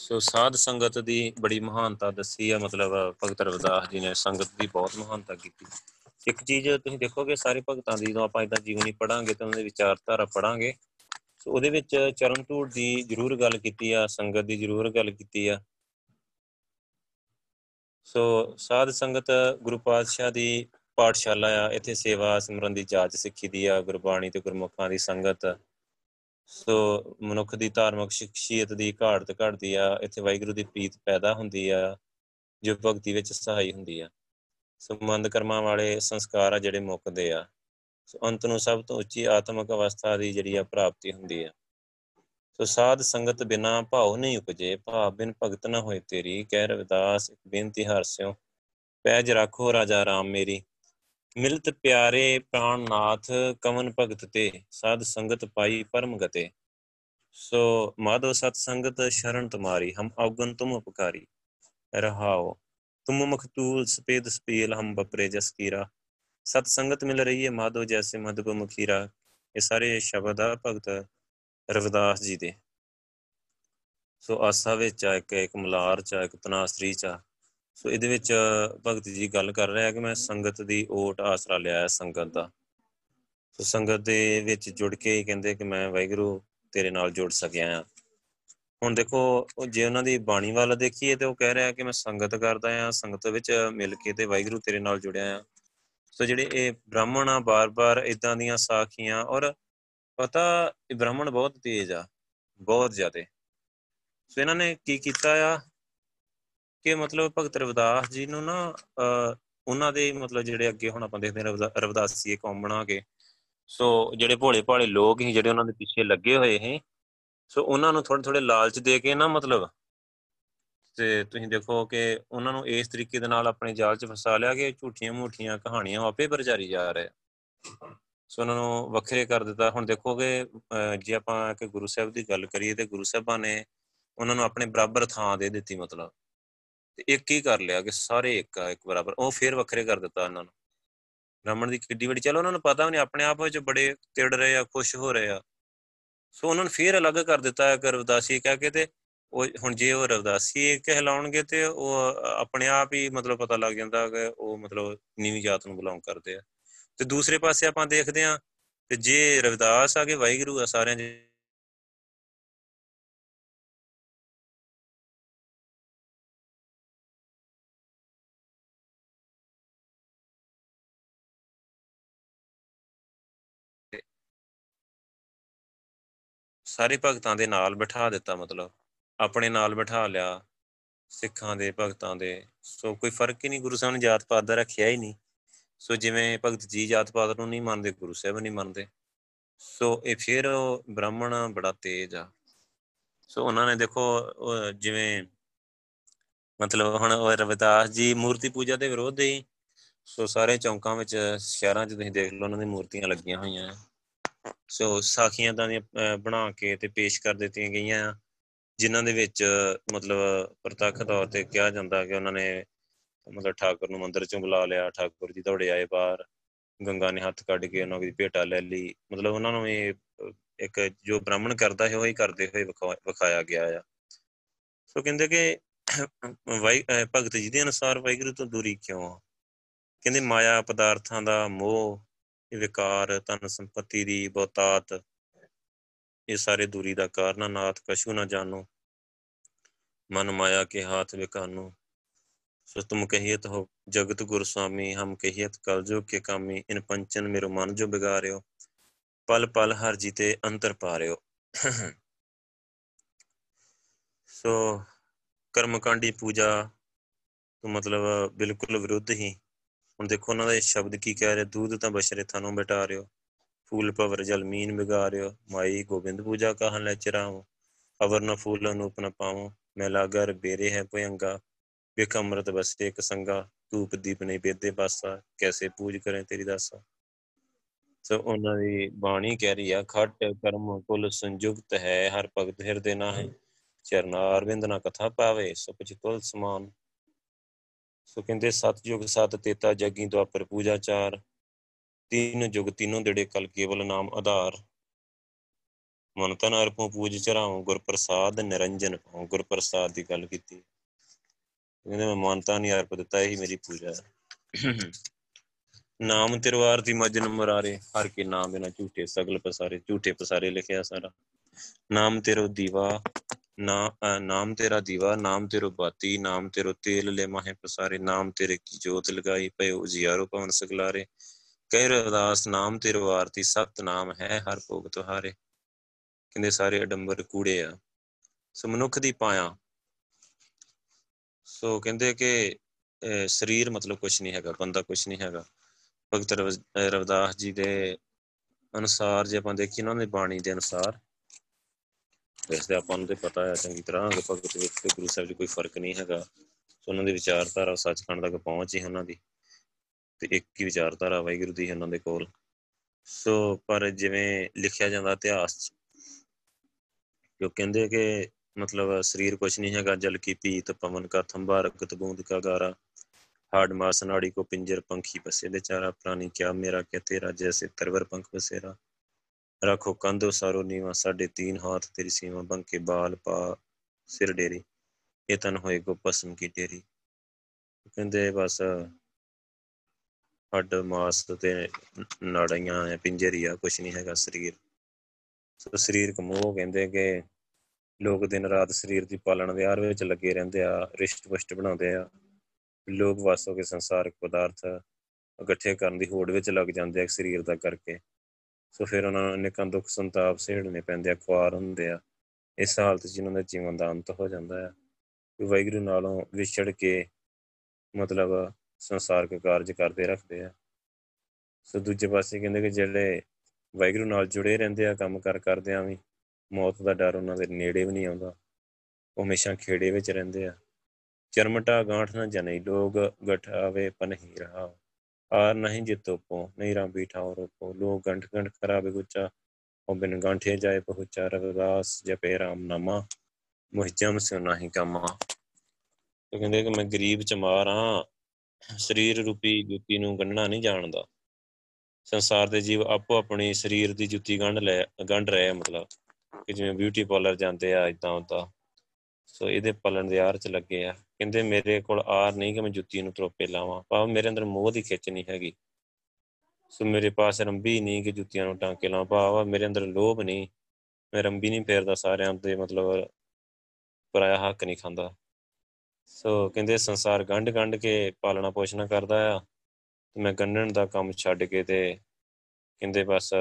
ਸੋ ਸਾਧ ਸੰਗਤ ਦੀ ਬੜੀ ਮਹਾਨਤਾ ਦੱਸੀ ਆ, ਮਤਲਬ ਭਗਤ ਰਵਿਦਾਸ ਜੀ ਨੇ ਸੰਗਤ ਦੀ ਬਹੁਤ ਮਹਾਨਤਾ ਕੀਤੀ। ਇੱਕ ਚੀਜ਼ ਤੁਸੀਂ ਦੇਖੋਗੇ, ਸਾਰੇ ਭਗਤਾਂ ਦੀ ਜਦੋਂ ਆਪਾਂ ਇਦਾਂ ਜੀਵਨੀ ਪੜਾਂਗੇ ਤਾਂ ਉਹਨਾਂ ਦੇ ਵਿਚਾਰਧਾਰਾ ਪੜਾਂਗੇ। ਸੋ ਉਹਦੇ ਵਿੱਚ ਚਰਨ ਧੂੜ ਦੀ ਜ਼ਰੂਰ ਗੱਲ ਕੀਤੀ ਆ, ਸੰਗਤ ਦੀ ਜ਼ਰੂਰ ਗੱਲ ਕੀਤੀ ਆ। ਸੋ ਸਾਧ ਸੰਗਤ ਗੁਰੂ ਪਾਤਸ਼ਾਹ ਦੀ ਪਾਠਸ਼ਾਲਾ ਆ, ਇੱਥੇ ਸੇਵਾ ਸਿਮਰਨ ਦੀ ਜਾਚ ਸਿੱਖੀ ਦੀ ਆ, ਗੁਰਬਾਣੀ ਤੇ ਗੁਰਮੁਖਾਂ ਦੀ ਸੰਗਤ। ਸੋ ਮਨੁੱਖ ਦੀ ਧਾਰਮਿਕ ਸ਼ਖਸੀਅਤ ਦੀ ਘਾਟ ਘਟਦੀ ਆ, ਇੱਥੇ ਵਾਹਿਗੁਰੂ ਦੀ ਪ੍ਰੀਤ ਪੈਦਾ ਹੁੰਦੀ ਆ, ਜੋ ਭਗਤੀ ਵਿੱਚ ਸਹਾਈ ਹੁੰਦੀ ਆ। ਸੰਬੰਧ ਕਰਮਾਂ ਵਾਲੇ ਸੰਸਕਾਰ ਆ ਜਿਹੜੇ ਮੁੱਕਦੇ ਆ। ਸੋ ਅੰਤ ਨੂੰ ਸਭ ਤੋਂ ਉੱਚੀ ਆਤਮਿਕ ਅਵਸਥਾ ਦੀ ਜਿਹੜੀ ਆ ਪ੍ਰਾਪਤੀ ਹੁੰਦੀ ਆ। ਸੋ ਸਾਧ ਸੰਗਤ ਬਿਨਾ ਭਾਉ ਨਹੀਂ ਉਪਜੇ, ਭਾਵ ਬਿਨ ਭਗਤ ਨਾ ਹੋਏ ਤੇਰੀ, ਕਹਿ ਰਵਿਦਾਸ, ਇੱਕ ਬੇਨਤੀ ਹਰਸਿਓ ਪੈਜ ਰੱਖੋ ਰਾਜਾ ਰਾਮ ਮੇਰੀ। ਮਿਲਤ ਪਿਆਰੇ ਪ੍ਰਾਨ ਨਾਥ ਕਮਨ ਭਗਤ ਤੇ, ਸਾਧ ਸੰਗਤ ਪਾਈ ਪਰਮ ਗਤੇ। ਸੋ ਮਾਧੋ ਸਤ ਸੰਗਤ ਸ਼ਰਨ ਤੁਮਾਰੀ, ਹਮ ਔਗਨ ਤੁਮ ਉਪਕਾਰੀ। ਰਹਾਓ, ਤੁਮ ਮਖਤੂਲ ਸਪੇਦ ਸਪੀਲ, ਹਮ ਬਪਰੇ ਜਸ ਕੀਰਾ। ਸਤ ਸੰਗਤ ਮਿਲ ਰਹੀ ਹੈ ਮਾਧੋ ਜੈਸੇ ਮਧੁਬ ਮੁਖੀਰਾ ਇਹ ਸਾਰੇ ਸ਼ਬਦ ਆ ਭਗਤ ਰਵਿਦਾਸ ਜੀ ਦੇ। ਸੋ ਆਸਾ ਵਿੱਚ ਆ ਇੱਕ ਇੱਕ ਮਲਾਰ ਚ ਇੱਕ ਤਨਾਸਰੀ ਚ ਸੋ ਇਹਦੇ ਵਿੱਚ ਭਗਤ ਜੀ ਗੱਲ ਕਰ ਰਿਹਾ ਕਿ ਮੈਂ ਸੰਗਤ ਦੀ ਓਟ ਆਸਰਾ ਲਿਆ ਹੈ ਸੰਗਤ ਦਾ। ਸੋ ਸੰਗਤ ਦੇ ਵਿੱਚ ਜੁੜ ਕੇ ਹੀ ਕਹਿੰਦੇ ਕਿ ਮੈਂ ਵਾਹਿਗੁਰੂ ਤੇਰੇ ਨਾਲ ਜੁੜ ਸਕਿਆ ਆ ਹੁਣ ਦੇਖੋ, ਉਹ ਜੇ ਉਹਨਾਂ ਦੀ ਬਾਣੀ ਵੱਲ ਦੇਖੀਏ ਤੇ ਉਹ ਕਹਿ ਰਿਹਾ ਕਿ ਮੈਂ ਸੰਗਤ ਕਰਦਾ ਆ ਸੰਗਤ ਵਿੱਚ ਮਿਲ ਕੇ ਤੇ ਵਾਹਿਗੁਰੂ ਤੇਰੇ ਨਾਲ ਜੁੜਿਆ ਆ ਸੋ ਜਿਹੜੇ ਇਹ ਬ੍ਰਾਹਮਣ ਆ, ਬਾਰ-ਬਾਰ ਇਦਾਂ ਦੀਆਂ ਸਾਖੀਆਂ ਔਰ ਪਤਾ, ਇਹ ਬ੍ਰਾਹਮਣ ਬਹੁਤ ਤੇਜ਼ ਆ, ਬਹੁਤ ਜ਼ਿਆਦੇ। ਸੋ ਇਹਨਾਂ ਨੇ ਕੀ ਕੀਤਾ ਆ? ਕਿ ਮਤਲਬ ਭਗਤ ਰਵਿਦਾਸ ਜੀ ਨੂੰ ਨਾ ਉਹਨਾਂ ਦੇ ਮਤਲਬ ਜਿਹੜੇ ਅੱਗੇ ਹੁਣ ਆਪਾਂ ਦੇਖਦੇ ਹਾਂ ਰਵਿਦਾਸੀ ਕੌਮ ਬਣਾ ਕੇ। ਸੋ ਜਿਹੜੇ ਭੋਲੇ ਭਾਲੇ ਲੋਕ ਹੀ ਜਿਹੜੇ ਉਹਨਾਂ ਦੇ ਪਿੱਛੇ ਲੱਗੇ ਹੋਏ ਹੈ ਸੋ ਉਹਨਾਂ ਨੂੰ ਥੋੜੇ ਥੋੜੇ ਲਾਲਚ ਦੇ ਕੇ ਨਾ ਮਤਲਬ, ਤੇ ਤੁਸੀਂ ਦੇਖੋ ਕਿ ਉਹਨਾਂ ਨੂੰ ਇਸ ਤਰੀਕੇ ਦੇ ਨਾਲ ਆਪਣੇ ਜਾਲ 'ਚ ਫਸਾ ਲਿਆ ਕਿ ਝੂਠੀਆਂ ਮੂਠੀਆਂ ਕਹਾਣੀਆਂ ਆਪੇ ਪ੍ਰਚਾਰੀ ਜਾ ਰਹੇ ਸੋ ਉਹਨਾਂ ਨੂੰ ਵੱਖਰੇ ਕਰ ਦਿੱਤਾ। ਹੁਣ ਦੇਖੋਗੇ ਜੇ ਆਪਾਂ ਕਿ ਗੁਰੂ ਸਾਹਿਬ ਦੀ ਗੱਲ ਕਰੀਏ ਤੇ ਗੁਰੂ ਸਾਹਿਬਾਂ ਨੇ ਉਹਨਾਂ ਨੂੰ ਆਪਣੇ ਬਰਾਬਰ ਥਾਂ ਦੇ ਦਿੱਤੀ ਮਤਲਬ। ਤੇ ਇੱਕ ਹੀ ਕਰ ਲਿਆ ਕਿ ਸਾਰੇ ਇੱਕ ਆ, ਇੱਕ ਬਰਾਬਰ। ਉਹ ਫੇਰ ਵੱਖਰੇ ਕਰ ਦਿੱਤਾ ਉਹਨਾਂ ਨੂੰ। ਬ੍ਰਾਹਮਣ ਦੀ ਕਿੱਡੀ ਵੱਡੀ, ਚਲੋ ਉਹਨਾਂ ਨੂੰ ਪਤਾ ਨਹੀਂ, ਆਪਣੇ ਆਪ ਵਿੱਚ ਬੜੇ ਤਿੜ ਰਹੇ ਆ, ਖੁਸ਼ ਹੋ ਰਹੇ ਆ। ਸੋ ਉਹਨਾਂ ਨੂੰ ਫੇਰ ਅਲੱਗ ਕਰ ਦਿੱਤਾ ਹੈ ਰਵਦਾਸੀ ਕਹਿ ਕੇ ਤੇ ਉਹ ਹੁਣ ਜੇ ਉਹ ਰਵਦਾਸੀ ਕਹਿਲਾਉਣਗੇ ਤੇ ਉਹ ਆਪਣੇ ਆਪ ਹੀ ਮਤਲਬ ਪਤਾ ਲੱਗ ਜਾਂਦਾ ਕਿ ਉਹ ਮਤਲਬ ਨੀਵੀਂ ਜਾਤ ਨੂੰ ਬਿਲੋਂਗ ਕਰਦੇ ਆ। ਤੇ ਦੂਸਰੇ ਪਾਸੇ ਆਪਾਂ ਦੇਖਦੇ ਆ ਕਿ ਜੇ ਰਵਿਦਾਸ ਆ ਕੇ ਵਾਹਿਗੁਰੂ ਆ ਸਾਰਿਆਂ ਸਾਰੇ ਭਗਤਾਂ ਦੇ ਨਾਲ ਬਿਠਾ ਦਿੱਤਾ, ਮਤਲਬ ਆਪਣੇ ਨਾਲ ਬਿਠਾ ਲਿਆ ਸਿੱਖਾਂ ਦੇ, ਭਗਤਾਂ ਦੇ, ਸੋ ਕੋਈ ਫ਼ਰਕ ਹੀ ਨਹੀਂ, ਗੁਰੂ ਸਾਹਿਬ ਨੇ ਜਾਤ ਪਾਤ ਦਾ ਰੱਖਿਆ ਹੀ ਨਹੀਂ। ਸੋ ਜਿਵੇਂ ਭਗਤ ਜੀ ਜਾਤ ਪਾਤ ਨੂੰ ਨਹੀਂ ਮੰਨਦੇ, ਗੁਰੂ ਸਾਹਿਬ ਨਹੀਂ ਮੰਨਦੇ, ਸੋ ਇਹ ਫਿਰ ਬ੍ਰਾਹਮਣ ਬੜਾ ਤੇਜ਼ ਆ। ਸੋ ਉਹਨਾਂ ਨੇ ਦੇਖੋ ਜਿਵੇਂ ਮਤਲਬ ਹੁਣ ਰਵਿਦਾਸ ਜੀ ਮੂਰਤੀ ਪੂਜਾ ਦੇ ਵਿਰੋਧ ਦੇ ਸੋ ਸਾਰੇ ਚੌਂਕਾਂ ਵਿੱਚ, ਸ਼ਹਿਰਾਂ 'ਚ ਤੁਸੀਂ ਦੇਖ ਲਓ ਉਹਨਾਂ ਦੀ ਮੂਰਤੀਆਂ ਲੱਗੀਆਂ ਹੋਈਆਂ। ਸੋ ਸਾਖੀਆਂ ਤਾਂ ਬਣਾ ਕੇ ਤੇ ਪੇਸ਼ ਕਰ ਦਿੱਤੀਆਂ ਗਈਆਂ ਜਿਨ੍ਹਾਂ ਦੇ ਵਿੱਚ, ਮਤਲਬ, ਪ੍ਰਤੱਖ ਤੌਰ ਤੇ ਕਿਹਾ ਜਾਂਦਾ ਕਿ ਉਹਨਾਂ ਨੇ ਮਤਲਬ ਠਾਕੁਰ ਨੂੰ ਮੰਦਰ ਚੋਂ ਬੁਲਾ ਲਿਆ, ਠਾਕੁਰ ਜੀ ਦੌੜੇ ਆਏ ਬਾਹਰ, ਗੰਗਾ ਨੇ ਹੱਥ ਕੱਢ ਕੇ ਉਹਨਾਂ ਦੀ ਭੇਟਾ ਲੈ ਲਈ, ਮਤਲਬ ਉਹਨਾਂ ਨੂੰ ਇਹ, ਇੱਕ ਜੋ ਬ੍ਰਾਹਮਣ ਕਰਦਾ ਹੈ ਉਹ ਹੀ ਕਰਦੇ ਹੋਏ ਵਿਖਾਇਆ ਗਿਆ ਆ। ਸੋ ਕਹਿੰਦੇ ਕਿ ਭਗਤ ਜੀ ਦੇ ਅਨੁਸਾਰ ਵਾਹਿਗੁਰੂ ਤੋਂ ਦੂਰੀ ਕਿਉਂ ਆ? ਕਹਿੰਦੇ ਮਾਇਆ ਪਦਾਰਥਾਂ ਦਾ ਮੋਹ ਇਹ ਵਿਕਾਰ ਤਨ ਸੰਪਤੀ ਦੀ ਬਹੁਤਾਤ, ਇਹ ਸਾਰੇ ਦੂਰੀ ਦਾ ਕਾਰਨ ਨਾਥ ਕਛੂ ਨਾ ਜਾਣੋ। ਮਨ ਮਾਇਆ ਕੇ ਹਾਥ ਵਿਕਾਨੋ ਸੋ ਤੁਮ ਕਹੀਤ ਹੋ, ਜਗਤ ਗੁਰ ਸੁਆਮੀ, ਹਮ ਕਹੀਤ ਕਲਜੋ ਕੇ ਕਾਮੀ, ਇਨ ਪੰਚਨ ਮੇਰੋ ਮਨ ਜੋ ਬਿਗਾਰਿਓ। ਪਲ ਪਲ ਹਰ ਜੀਤੇ ਅੰਤਰ ਪਾਰਿਓ। ਸੋ ਕਰਮਕਾਂਡੀ ਪੂਜਾ ਤੋਂ ਮਤਲਬ ਬਿਲਕੁਲ ਵਿਰੁੱਧ ਹੀ ਹੁਣ ਦੇਖੋ ਉਹਨਾਂ ਦਾ ਇਹ ਸ਼ਬਦ ਕੀ ਕਹਿ ਰਿਹਾ ਦੂਧ ਤਾਂ ਬਸ਼ਰੇ ਥਾਨੋਂ ਬਟਾ ਰਿਓ ਫੂਲ ਪਵਰ ਜਲ ਮੀਨ ਬਿਗਾਰਿਓ ਮਾਈ ਗੋਬਿੰਦ ਪੂਜਾ ਕਹਨ ਲੈ ਚਰਾਉ ਅਵਰ ਨ ਫੂਲ ਅਨੂਪ ਨ ਪਾਉ ਮੈਂ ਲਾਗਰ ਬੇਰੇ ਹੈ ਭਯੰਗਾ, ਵੇਖ ਅੰਮ੍ਰਿਤ ਬਸਤੇ ਇੱਕ ਸੰਗਾ, ਧੂਪ ਦੀਪ ਨਹੀਂ ਬੇਦੇ ਬਾਸਾ ਕੈਸੇ ਪੂਜ ਕਰੇ ਤੇਰੀ ਦਾਸਾ। ਸੋ ਉਹਨਾਂ ਦੀ ਬਾਣੀ ਕਹਿ ਰਹੀ ਆ, ਖਟ ਕਰਮ ਕੁਲ ਸੰਯੁਕਤ ਹੈ, ਹਰ ਭਗਤ ਹਿਰਦੇ ਨਾ ਹੈ ਚਰਨਾ ਅਰਵਿੰਦ ਨਾ ਕਥਾ ਪਾਵੇ ਸੋ ਪਛ ਤੁਲ ਸਮਾਨ। ਸੋ ਕਹਿੰਦੇ ਸਤ ਯੁਗ ਸਤ ਤੇਤਾ ਜਗੀ ਦੁਆਪਰ ਪੂਜਾ ਚਾਰ ਤਿੰਨ ਯੁਗ ਤਿੰਨੋਂ ਦੇੜੇ ਕਲ ਕੇਵਲ ਨਾਮ ਆਧਾਰ। ਮਨ ਤਨ ਅਰਪੋਂ ਪੂਜ ਚਰਾਉ ਗੁਰ ਪ੍ਰਸਾਦ ਨਿਰੰਜਨ ਪਾਉ ਗੁਰ ਪ੍ਰਸਾਦ ਦੀ ਗੱਲ ਕੀਤੀ। ਕਹਿੰਦੇ ਮੈਂ ਮਾਨਤਾ ਨਹੀਂ ਅਰਪ ਦਿੱਤਾ, ਇਹੀ ਮੇਰੀ ਪੂਜਾ ਹੈ। ਨਾਮ ਤਿਰਵਾਰ ਦੀ ਮਜਨ ਮਰਾਰੇ, ਹਰ ਕੇ ਨਾਮ ਬਿਨਾ ਝੂਠੇ, ਸਗਲ ਪਸਾਰੇ, ਝੂਠੇ ਪਸਾਰੇ ਲਿਖਿਆ ਸਾਰਾ। ਨਾਮ ਤੇਰੋ ਦੀਵਾ ਨਾ ਨਾਮ ਤੇਰਾ ਦੀਵਾ, ਨਾਮ ਤੇਰੋ ਬਾਤੀ, ਨਾਮ ਤੇਰੋ ਤੇਲ, ਲੈ ਮਾਹੇ ਪਸਾਰੇ, ਨਾਮ ਤੇਰੇ ਕੀ ਜੋਤ ਲਗਾਈ ਪਏ ਉਜਿਆਰੋ ਪਵਨ ਸਗਲਾਰੇ। ਕਹਿ ਰਦਾਸ ਨਾਮ ਤੇਰੋ ਆਰਤੀ, ਸਤ ਨਾਮ ਹੈ ਹਰ ਭੋਗ ਤੁਹਾਰੇ। ਕਹਿੰਦੇ ਸਾਰੇ ਅਡੰਬਰ ਕੂੜੇ ਆ। ਸੋ ਮਨੁੱਖ ਦੀ ਪਾਇਆ। ਸੋ ਕਹਿੰਦੇ ਕਿ ਸਰੀਰ ਮਤਲਬ ਕੁਝ ਨਹੀਂ ਹੈਗਾ, ਬੰਦਾ ਕੁਝ ਨਹੀਂ ਹੈਗਾ। ਭਗਤ ਰਵਿਦਾਸ ਜੀ ਦੇ ਅਨੁਸਾਰ ਜੇ ਆਪਾਂ ਦੇਖੀਏ ਉਹਨਾਂ ਦੀ ਬਾਣੀ ਦੇ ਅਨੁਸਾਰ ਵੈਸੇ ਆਪਾਂ ਨੂੰ ਤੇ ਪਤਾ ਹੈ, ਚੰਗੀ ਤਰ੍ਹਾਂ ਕਿ ਭਗਤ ਵਿੱਚ ਤੇ ਗੁਰੂ ਸਾਹਿਬ ਜੀ ਕੋਈ ਫ਼ਰਕ ਨਹੀਂ ਹੈਗਾ, ਸੋ ਉਹਨਾਂ ਦੀ ਵਿਚਾਰਧਾਰਾ ਸੱਚਖੰਡ ਤੱਕ ਪਹੁੰਚ ਹੀ ਉਹਨਾਂ ਦੀ ਤੇ ਇੱਕ ਹੀ ਵਿਚਾਰਧਾਰਾ ਵਾਹਿਗੁਰੂ ਦੀ ਉਹਨਾਂ ਦੇ ਕੋਲ। ਸੋ ਪਰ ਜਿਵੇਂ ਲਿਖਿਆ ਜਾਂਦਾ ਇਤਿਹਾਸ 'ਚ, ਜੋ ਕਹਿੰਦੇ ਕਿ ਮਤਲਬ ਸਰੀਰ ਕੁਛ ਨਹੀਂ ਹੈਗਾ, ਜਲ ਕੀ ਪੀਤ ਪਵਨ ਕਾ ਥੰਬਾ ਰਗਤ ਬੂੰਦ ਕਾ ਗਾਰਾ, ਹਾੜ ਮਾਸ ਨਾੜੀ ਕੋ ਪਿੰਜਰ ਪੰਖੀ ਬਸੇ ਦੇ ਚਾਰਾ ਪ੍ਰਾਨੀ ਕਿਆ ਮੇਰਾ ਕਿ ਤੇਰਾ ਜੈਸੇ ਤਰਵਰ ਪੰਖ ਬਸੇਰਾ। ਰੱਖੋ ਕੰਦੋ ਸਾਰੋ ਨੀਵਾ ਸਾਡੇ ਤੀਨ ਹੱਥ ਤੇਰੀ ਸੀਮਾ ਬੰਕੇ ਬਾਲ ਪਾ ਸਿਰ ਡੇਰੀ। ਇਹ ਤਨ ਹੋਏ ਕੋ ਪਸਮ ਕੀ ਤੇਰੀ ਕਹਿੰਦੇ ਬਸ ਹੱਡ ਮਾਸ ਤੇ ਨਾੜੀਆਂ ਪਿੰਜਰੀਆ, ਕੁਛ ਨਹੀਂ ਹੈਗਾ ਸਰੀਰ। ਸੋ ਸਰੀਰ ਮੋਹ ਕਹਿੰਦੇ ਕਿ ਲੋਕ ਦਿਨ ਰਾਤ ਸਰੀਰ ਦੀ ਪਾਲਣ ਵਿਹਾਰ ਵਿੱਚ ਲੱਗੇ ਰਹਿੰਦੇ ਆ, ਰਿਸ਼ਟ ਪੁਸ਼ਟ ਬਣਾਉਂਦੇ ਆ। ਲੋਕ ਵਾਸੋ ਕੇ ਸੰਸਾਰਿਕ ਪਦਾਰਥ ਇਕੱਠੇ ਕਰਨ ਦੀ ਹੋੜ ਵਿੱਚ ਲੱਗ ਜਾਂਦੇ ਆ ਸਰੀਰ ਦਾ ਕਰਕੇ। ਸੋ ਫਿਰ ਉਹਨਾਂ ਨੂੰ ਅਨੇਕਾਂ ਦੁੱਖ ਸੰਤਾਪ ਸਹਿੜਨੇ ਪੈਂਦੇ ਆ, ਖੁਆਰ ਹੁੰਦੇ ਆ। ਇਸ ਹਾਲਤ 'ਚ ਉਹਨਾਂ ਦੇ ਜੀਵਨ ਦਾ ਅੰਤ ਹੋ ਜਾਂਦਾ ਹੈ ਵਾਹਿਗੁਰੂ ਨਾਲੋਂ ਵਿਛੜ ਕੇ ਮਤਲਬ ਸੰਸਾਰਕ ਕਾਰਜ ਕਰਦੇ ਰੱਖਦੇ ਆ। ਸੋ ਦੂਜੇ ਪਾਸੇ ਕਹਿੰਦੇ ਕਿ ਜਿਹੜੇ ਵਾਹਿਗੁਰੂ ਨਾਲ ਜੁੜੇ ਰਹਿੰਦੇ ਆ, ਕੰਮ ਕਰ ਕਰਦੇ ਆ, ਵੀ ਮੌਤ ਦਾ ਡਰ ਉਹਨਾਂ ਦੇ ਨੇੜੇ ਵੀ ਨਹੀਂ ਆਉਂਦਾ। ਉਹ ਹਮੇਸ਼ਾ ਖੇੜੇ ਵਿੱਚ ਰਹਿੰਦੇ ਆ। ਚਰਮਟਾ ਗਾਂਠ ਨਾ ਜਨਈ ਲੋਗ ਗਠਾਵੇ ਪਨਹੀ ਰਹਾ ਆਰ ਨਹੀਂ ਜਿਤੋਪੋ ਨਹੀਂ ਰਾਂ ਬੀਠਾਓ ਰੋਪੋ ਲੋਗ ਗੰਠ ਗੰਠ ਖਰਾਬੇ ਗੁੱਚਾ ਉਹ ਬਿਨ ਗਾਂਠੇ ਜਾਏ ਪਹੁੰਚਾ ਰਵਿਦਾਸ ਜਪੇ ਰਾਮ ਨਾਮਾ ਮੁਹਜਮ ਸਿਉ ਨਹੀਂ ਕਾਮਾ। ਤੇ ਕਹਿੰਦੇ ਕਿ ਮੈਂ ਗਰੀਬ ਚਮਾਰ ਹਾਂ ਸਰੀਰ ਰੂਪੀ ਜੁੱਤੀ ਨੂੰ ਗੰਢਣਾ ਨਹੀਂ ਜਾਣਦਾ। ਸੰਸਾਰ ਦੇ ਜੀਵ ਆਪੋ ਆਪਣੀ ਸਰੀਰ ਦੀ ਜੁੱਤੀ ਗੰਢ ਲੈ, ਗੰਢ ਰਹੇ ਮਤਲਬ। ਕਿ ਜਿਵੇਂ ਬਿਊਟੀ ਪਾਰਲਰ ਜਾਂਦੇ ਆ ਇਦਾਂ ਉਦਾਂ ਸੋ ਇਹਦੇ ਪਲਣ ਦੇ ਆਰ ਚ ਲੱਗੇ ਆ। ਕਹਿੰਦੇ ਮੇਰੇ ਕੋਲ ਆਰ ਨਹੀਂ ਕਿ ਮੈਂ ਜੁੱਤੀ ਨੂੰ ਤਰੋਪੇ ਲਾਵਾਂ। ਭਾਵ ਮੇਰੇ ਅੰਦਰ ਮੋਹ ਦੀ ਖਿੱਚ ਨਹੀਂ ਹੈਗੀ। ਸੋ ਮੇਰੇ ਪਾਸ ਰੰਬੀ ਨਹੀਂ ਕਿ ਜੁੱਤੀਆਂ ਨੂੰ ਟਾਂਕੇ ਲਾਵਾਂ। ਭਾਵ ਮੇਰੇ ਅੰਦਰ ਲੋਭ ਨਹੀਂ, ਮੈਂ ਰੰਬੀ ਨਹੀਂ ਫੇਰਦਾ ਸਾਰਿਆਂ ਦੇ ਮਤਲਬ ਪਰਾਇਆ ਹੱਕ ਨਹੀਂ ਖਾਂਦਾ। ਸੋ ਕਹਿੰਦੇ ਸੰਸਾਰ ਗੰਢ ਗੰਢ ਕੇ ਪਾਲਣਾ ਪੋਸ਼ਣਾ ਕਰਦਾ ਆ। ਤੇ ਮੈਂ ਗੰਢਣ ਦਾ ਕੰਮ ਛੱਡ ਕੇ ਤੇ ਕਹਿੰਦੇ ਬਸ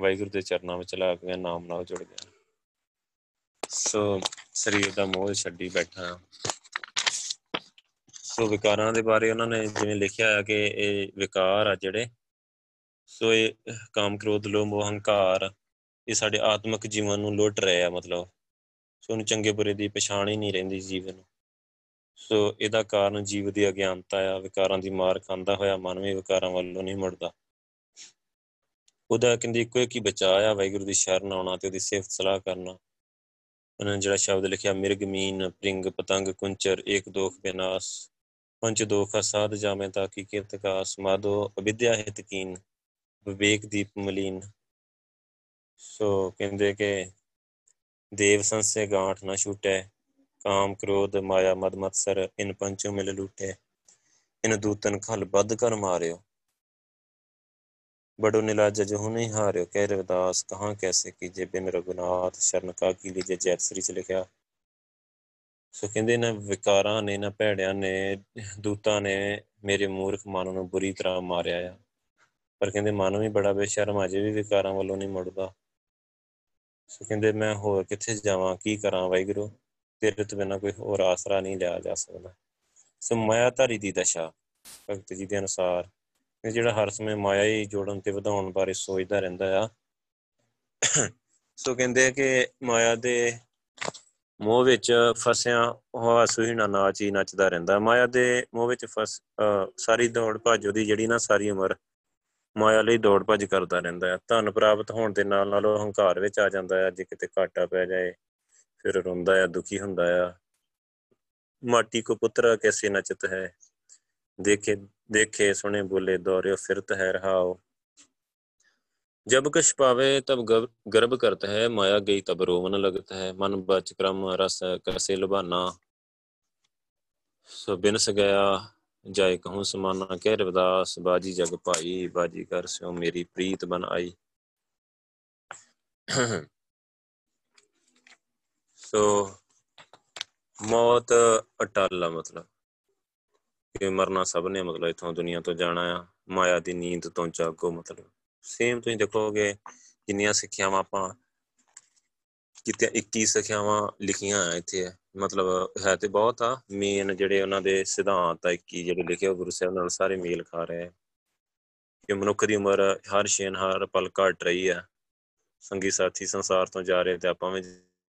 ਵਾਹਿਗੁਰੂ ਦੇ ਚਰਨਾਂ ਵਿੱਚ ਲੱਗ ਗਿਆ, ਨਾਮ ਨਾਲ ਜੁੜ ਗਿਆ। ਸੋ ਸਰੀਰ ਦਾ ਮੋਹ ਛੱਡੀ ਬੈਠਾ। ਸੋ ਵਿਕਾਰਾਂ ਦੇ ਬਾਰੇ ਉਹਨਾਂ ਨੇ ਜਿਵੇਂ ਲਿਖਿਆ ਆ ਕਿ ਇਹ ਵਿਕਾਰ ਆ ਜਿਹੜੇ। ਸੋ ਇਹ ਕਾਮ ਕ੍ਰੋਧ, ਲੋਭ ਮੋਹ ਹੰਕਾਰ ਇਹ ਸਾਡੇ ਆਤਮਿਕ ਜੀਵਨ ਨੂੰ ਲੁੱਟ ਰਹੇ ਆ ਮਤਲਬ। ਸੋ ਉਹਨੂੰ ਚੰਗੇ ਬੁਰੇ ਦੀ ਪਛਾਣ ਹੀ ਨਹੀਂ ਰਹਿੰਦੀ ਜੀਵਨ ਨੂੰ। ਸੋ ਇਹਦਾ ਕਾਰਨ ਜੀਵ ਦੀ ਅਗਿਆਨਤਾ ਆ, ਵਿਕਾਰਾਂ ਦੀ ਮਾਰ ਖਾਂਦਾ ਹੋਇਆ ਮਨ ਵੀ ਵਿਕਾਰਾਂ ਵੱਲੋਂ ਨਹੀਂ ਮੁੜਦਾ। ਉਹਦਾ ਕਹਿੰਦੀ ਇੱਕੋ ਇੱਕ ਹੀ ਬਚਾ ਆ, ਵਾਹਿਗੁਰੂ ਦੀ ਸ਼ਰਨ ਆਉਣਾ ਤੇ ਉਹਦੀ ਸਿਫਤ ਸਲਾਹ ਕਰਨਾ। ਉਹਨਾਂ ਨੇ ਜਿਹੜਾ ਸ਼ਬਦ ਲਿਖਿਆ, ਮਿਰਗ ਮੀਨ ਪ੍ਰਿੰਗ ਪਤੰਗ ਕੁੰਚਰ, ਏਕ ਦੋਖ ਬਿਨਾਸ਼, ਪੰਜ ਦੋਖ ਸਾਧ ਜਾਵੇਂ ਤਾਂ ਕੀ ਕੀਰਤ ਕਾਸ ਮਾਦੋ ਅਵਿਦਿਆ ਹਿਤਕੀਨ ਵਿਵੇਕ ਦੀਪ ਮਲੀਨ। ਸੋ ਕਹਿੰਦੇ ਕਿ ਦੇਵ ਸੰਸੇ ਗਾਂਠ ਨਾ ਛੂਟੈ, ਕਾਮ ਕ੍ਰੋਧ ਮਾਇਆ ਮਦ ਮਤਸਰ ਇਨ ਪੰਚੋ ਮਿਲ ਲੂਟੇ। ਇਨ ਦੂਤਨ ਖਲ ਬੱਧ ਕਰ ਮਾਰਿਓ। ਬੜੋ ਨਿਲਾਜ ਜਹੁ ਨਹੀਂ ਹਾਰਿਓ, ਕਹਿ ਰਵਿਦਾਸ ਕਹਾਂ ਕੈਸੇ ਕੀਜੇ ਬਿਨ ਰਗੁਨਾਥ ਸ਼ਰਨ ਕਾ ਕੀ ਲੀਜੇ ਜੈਤਸਰੀ ਚ ਲਿਖਿਆ? ਸੋ ਕਹਿੰਦੇ ਨਾ, ਵਿਕਾਰਾਂ ਨੇ, ਨਾ ਭੈੜਿਆਂ ਨੇ, ਦੂਤਾਂ ਨੇ ਮੇਰੇ ਮੂਰਖ ਮਨ ਨੂੰ ਬੁਰੀ ਤਰ੍ਹਾਂ ਮਾਰਿਆ ਆ। ਪਰ ਕਹਿੰਦੇ, ਮਨ ਵੀ ਬੜਾ ਬੇਸ਼ਰਮ ਅਜੇ ਵੀ ਵਿਕਾਰਾਂ ਵੱਲੋਂ ਨਹੀਂ ਮੁੜਦਾ। ਸੋ ਕਹਿੰਦੇ, ਮੈਂ ਹੋਰ ਕਿੱਥੇ ਜਾਵਾਂ, ਕੀ ਕਰਾਂ ਵਾਹਿਗੁਰੂ? ਤੇਰੇ ਤੋਂ ਬਿਨਾ ਕੋਈ ਹੋਰ ਆਸਰਾ ਨਹੀਂ ਲਿਆ ਜਾ ਸਕਦਾ। ਸੋ ਮਾਇਆ ਧਾਰੀ ਦੀ ਦਸ਼ਾ, ਭਗਤ ਜੀ ਦੇ ਅਨੁਸਾਰ ਇਹ ਜਿਹੜਾ ਹਰ ਸਮੇਂ ਮਾਇਆ ਹੀ ਜੋੜਨ ਤੇ ਵਧਾਉਣ ਬਾਰੇ ਸੋਚਦਾ ਰਹਿੰਦਾ ਆ। ਸੋ ਕਹਿੰਦੇ ਕਿ ਮਾਇਆ ਦੇ ਮੋਹ ਵਿੱਚ ਫਸਿਆ ਹੋਇਆ ਸੁਹੀਣਾ ਨਾਚ ਹੀ ਨੱਚਦਾ ਰਹਿੰਦਾ। ਮਾਇਆ ਦੇ ਮੋਹ ਵਿੱਚ ਫਸ ਸਾਰੀ ਦੌੜ ਭੱਜ ਉਹਦੀ ਜਿਹੜੀ ਨਾ ਸਾਰੀ ਉਮਰ ਮਾਇਆ ਲਈ ਦੌੜ ਭੱਜ ਕਰਦਾ ਰਹਿੰਦਾ ਹੈ ਧਨ ਪ੍ਰਾਪਤ ਹੋਣ ਦੇ ਨਾਲ ਨਾਲ ਉਹ ਹੰਕਾਰ ਵਿੱਚ ਆ ਜਾਂਦਾ ਹੈ ਜੇ ਕਿਤੇ ਘਾਟਾ ਪੈ ਜਾਏ ਫਿਰ ਰੋਂਦਾ ਹੈ ਦੁਖੀ ਹੁੰਦਾ ਹੈ ਮਾਟੀ ਕੋ ਪੁੱਤਰ ਕੈਸੇ ਨਚਤ ਹੈ? देखे देखे, सुने, बोले, दौरे फिरत है रहाओ जब कश पावे, तब गर्भ करता है, माया गई तब रोवन लगता है। मन बच क्रम, रस कैसे लुभाना। सो बिनस गया, जाए कहूँ समाना। कह रविदास, बाजी जग पाई, बाजी कर स्यो मेरी प्रीत बन आई। सो मौत अटाला मतलब। ਕਿ ਮਰਨਾ ਸਭ ਨੇ ਮਤਲਬ ਇਥੋਂ ਦੁਨੀਆ ਤੋਂ ਜਾਣਾ ਆ। ਮਾਇਆ ਦੀ ਨੀਂਦ ਤੋਂ ਜਾਗੋ ਮਤਲਬ। ਸੇਮ ਤੁਸੀਂ ਦੇਖੋਗੇ ਜਿੰਨੀਆਂ ਸਿੱਖਿਆਵਾਂ ਆਪਾਂ ਕਿਤੇ 21 ਸਿੱਖਿਆਵਾਂ ਲਿਖੀਆਂ ਆ ਇੱਥੇ। ਮਤਲਬ ਹੈ ਤੇ ਬਹੁਤ ਆ। ਮੇਨ ਜਿਹੜੇ ਉਹਨਾਂ ਦੇ ਸਿਧਾਂਤ ਆ 21 ਜਿਹੜੇ ਲਿਖੇ, ਉਹ ਗੁਰੂ ਸਾਹਿਬ ਨਾਲ ਸਾਰੇ ਮੇਲ ਖਾ ਰਹੇ ਆ। ਕਿ ਮਨੁੱਖ ਦੀ ਉਮਰ ਹਰ ਛੇਨ, ਹਰ ਪਲ ਘਟ ਰਹੀ ਆ। ਸੰਗੀ ਸਾਥੀ ਸੰਸਾਰ ਤੋਂ ਜਾ ਰਹੇ ਤੇ ਆਪਾਂ ਵੀ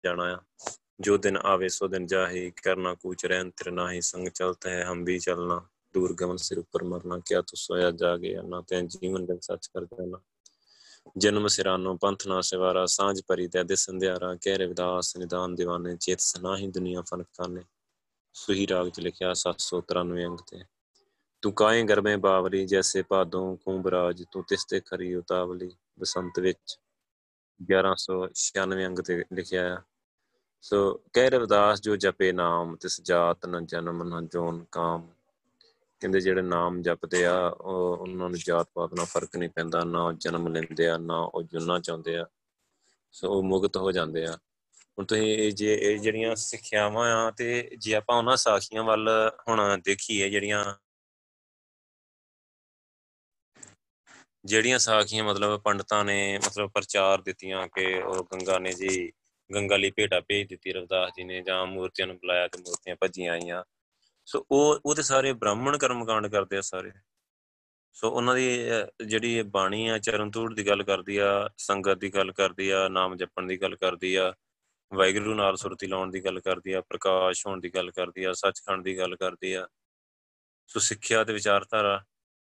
ਜਾਣਾ ਆ। जो दिन आवे सो दिन जाहे करना कूच रहन तिर नाही संग चलता है हम भी चलना दूर गमन सिर ऊपर मरना क्या तो सोया जागे ना तैं जीवन जग सच कर देना जन्म सिरानो पंथ ना सिवारा सांझ परी तै दिस अंधियारा कह रविदास निदान दीवाने चेत सना ही दुनिया फनक खाने सुही राग च लिखिया सत्त सौ तिरानवे अंक ते तू काए गरबे बावली जैसे भादों खूबराज तू तिसते खरी उतावली बसंत विच 1196 ਅੰਗ ਤੇ ਲਿਖਿਆ ਆ ਸੋ ਕਹਿ ਰਵਿਦਾਸ ਜੋ ਜਪੇ ਨਾਮ, ਤਿਸ ਜਾਤ ਨ ਜਨਮ ਨ ਜੋਨ ਕਾਮ। ਕਹਿੰਦੇ ਜਿਹੜੇ ਨਾਮ ਜਪਦੇ ਆ, ਉਹ ਉਹਨਾਂ ਨੂੰ ਜਾਤ ਪਾਤ ਨਾਲ ਫ਼ਰਕ ਨਹੀਂ ਪੈਂਦਾ। ਨਾ ਉਹ ਜਨਮ ਲੈਂਦੇ ਆ, ਨਾ ਉਹ ਜੁਨਾ ਚਾਹੁੰਦੇ ਆ। ਸੋ ਉਹ ਮੁਕਤ ਹੋ ਜਾਂਦੇ ਆ। ਹੁਣ ਤੁਸੀਂ ਜੇ, ਇਹ ਜਿਹੜੀਆਂ ਸਿੱਖਿਆਵਾਂ ਆ ਤੇ ਜੇ ਆਪਾਂ ਉਹਨਾਂ ਸਾਖੀਆਂ ਵੱਲ ਹੁਣ ਦੇਖੀਏ, ਜਿਹੜੀਆਂ ਜਿਹੜੀਆਂ ਸਾਖੀਆਂ ਮਤਲਬ ਪੰਡਤਾਂ ਨੇ ਮਤਲਬ ਪ੍ਰਚਾਰ ਦਿੱਤੀਆਂ ਕਿ ਉਹ ਗੰਗਾ ਨੇ ਜੀ ਗੰਗਾ ਲਈ ਭੇਟਾ ਭੇਜ ਦਿੱਤੀ ਰਵਿਦਾਸ ਜੀ ਨੇ ਜਾਂ ਮੂਰਤੀਆਂ ਨੂੰ ਬੁਲਾਇਆ ਤੇ ਮੂਰਤੀਆਂ ਭੱਜੀਆਂ ਆਈਆਂ। ਸੋ ਉਹ ਉਹ ਤੇ ਸਾਰੇ ਬ੍ਰਾਹਮਣ ਕਰਮਕਾਂਡ ਕਰਦੇ ਆ ਸਾਰੇ। ਸੋ ਉਹਨਾਂ ਦੀ ਜਿਹੜੀ ਬਾਣੀ ਆ, ਚਰਨ ਤੂੜ ਦੀ ਗੱਲ ਕਰਦੀ ਆ, ਸੰਗਤ ਦੀ ਗੱਲ ਕਰਦੀ ਆ, ਨਾਮ ਜਪਣ ਦੀ ਗੱਲ ਕਰਦੀ ਆ, ਵਾਹਿਗੁਰੂ ਨਾਲ ਸੁਰਤੀ ਲਾਉਣ ਦੀ ਗੱਲ ਕਰਦੀ ਆ, ਪ੍ਰਕਾਸ਼ ਹੋਣ ਦੀ ਗੱਲ ਕਰਦੀ ਆ, ਸੱਚਖੰਡ ਦੀ ਗੱਲ ਕਰਦੀ ਆ। ਸੋ ਸਿੱਖਿਆ ਤੇ ਵਿਚਾਰਧਾਰਾ।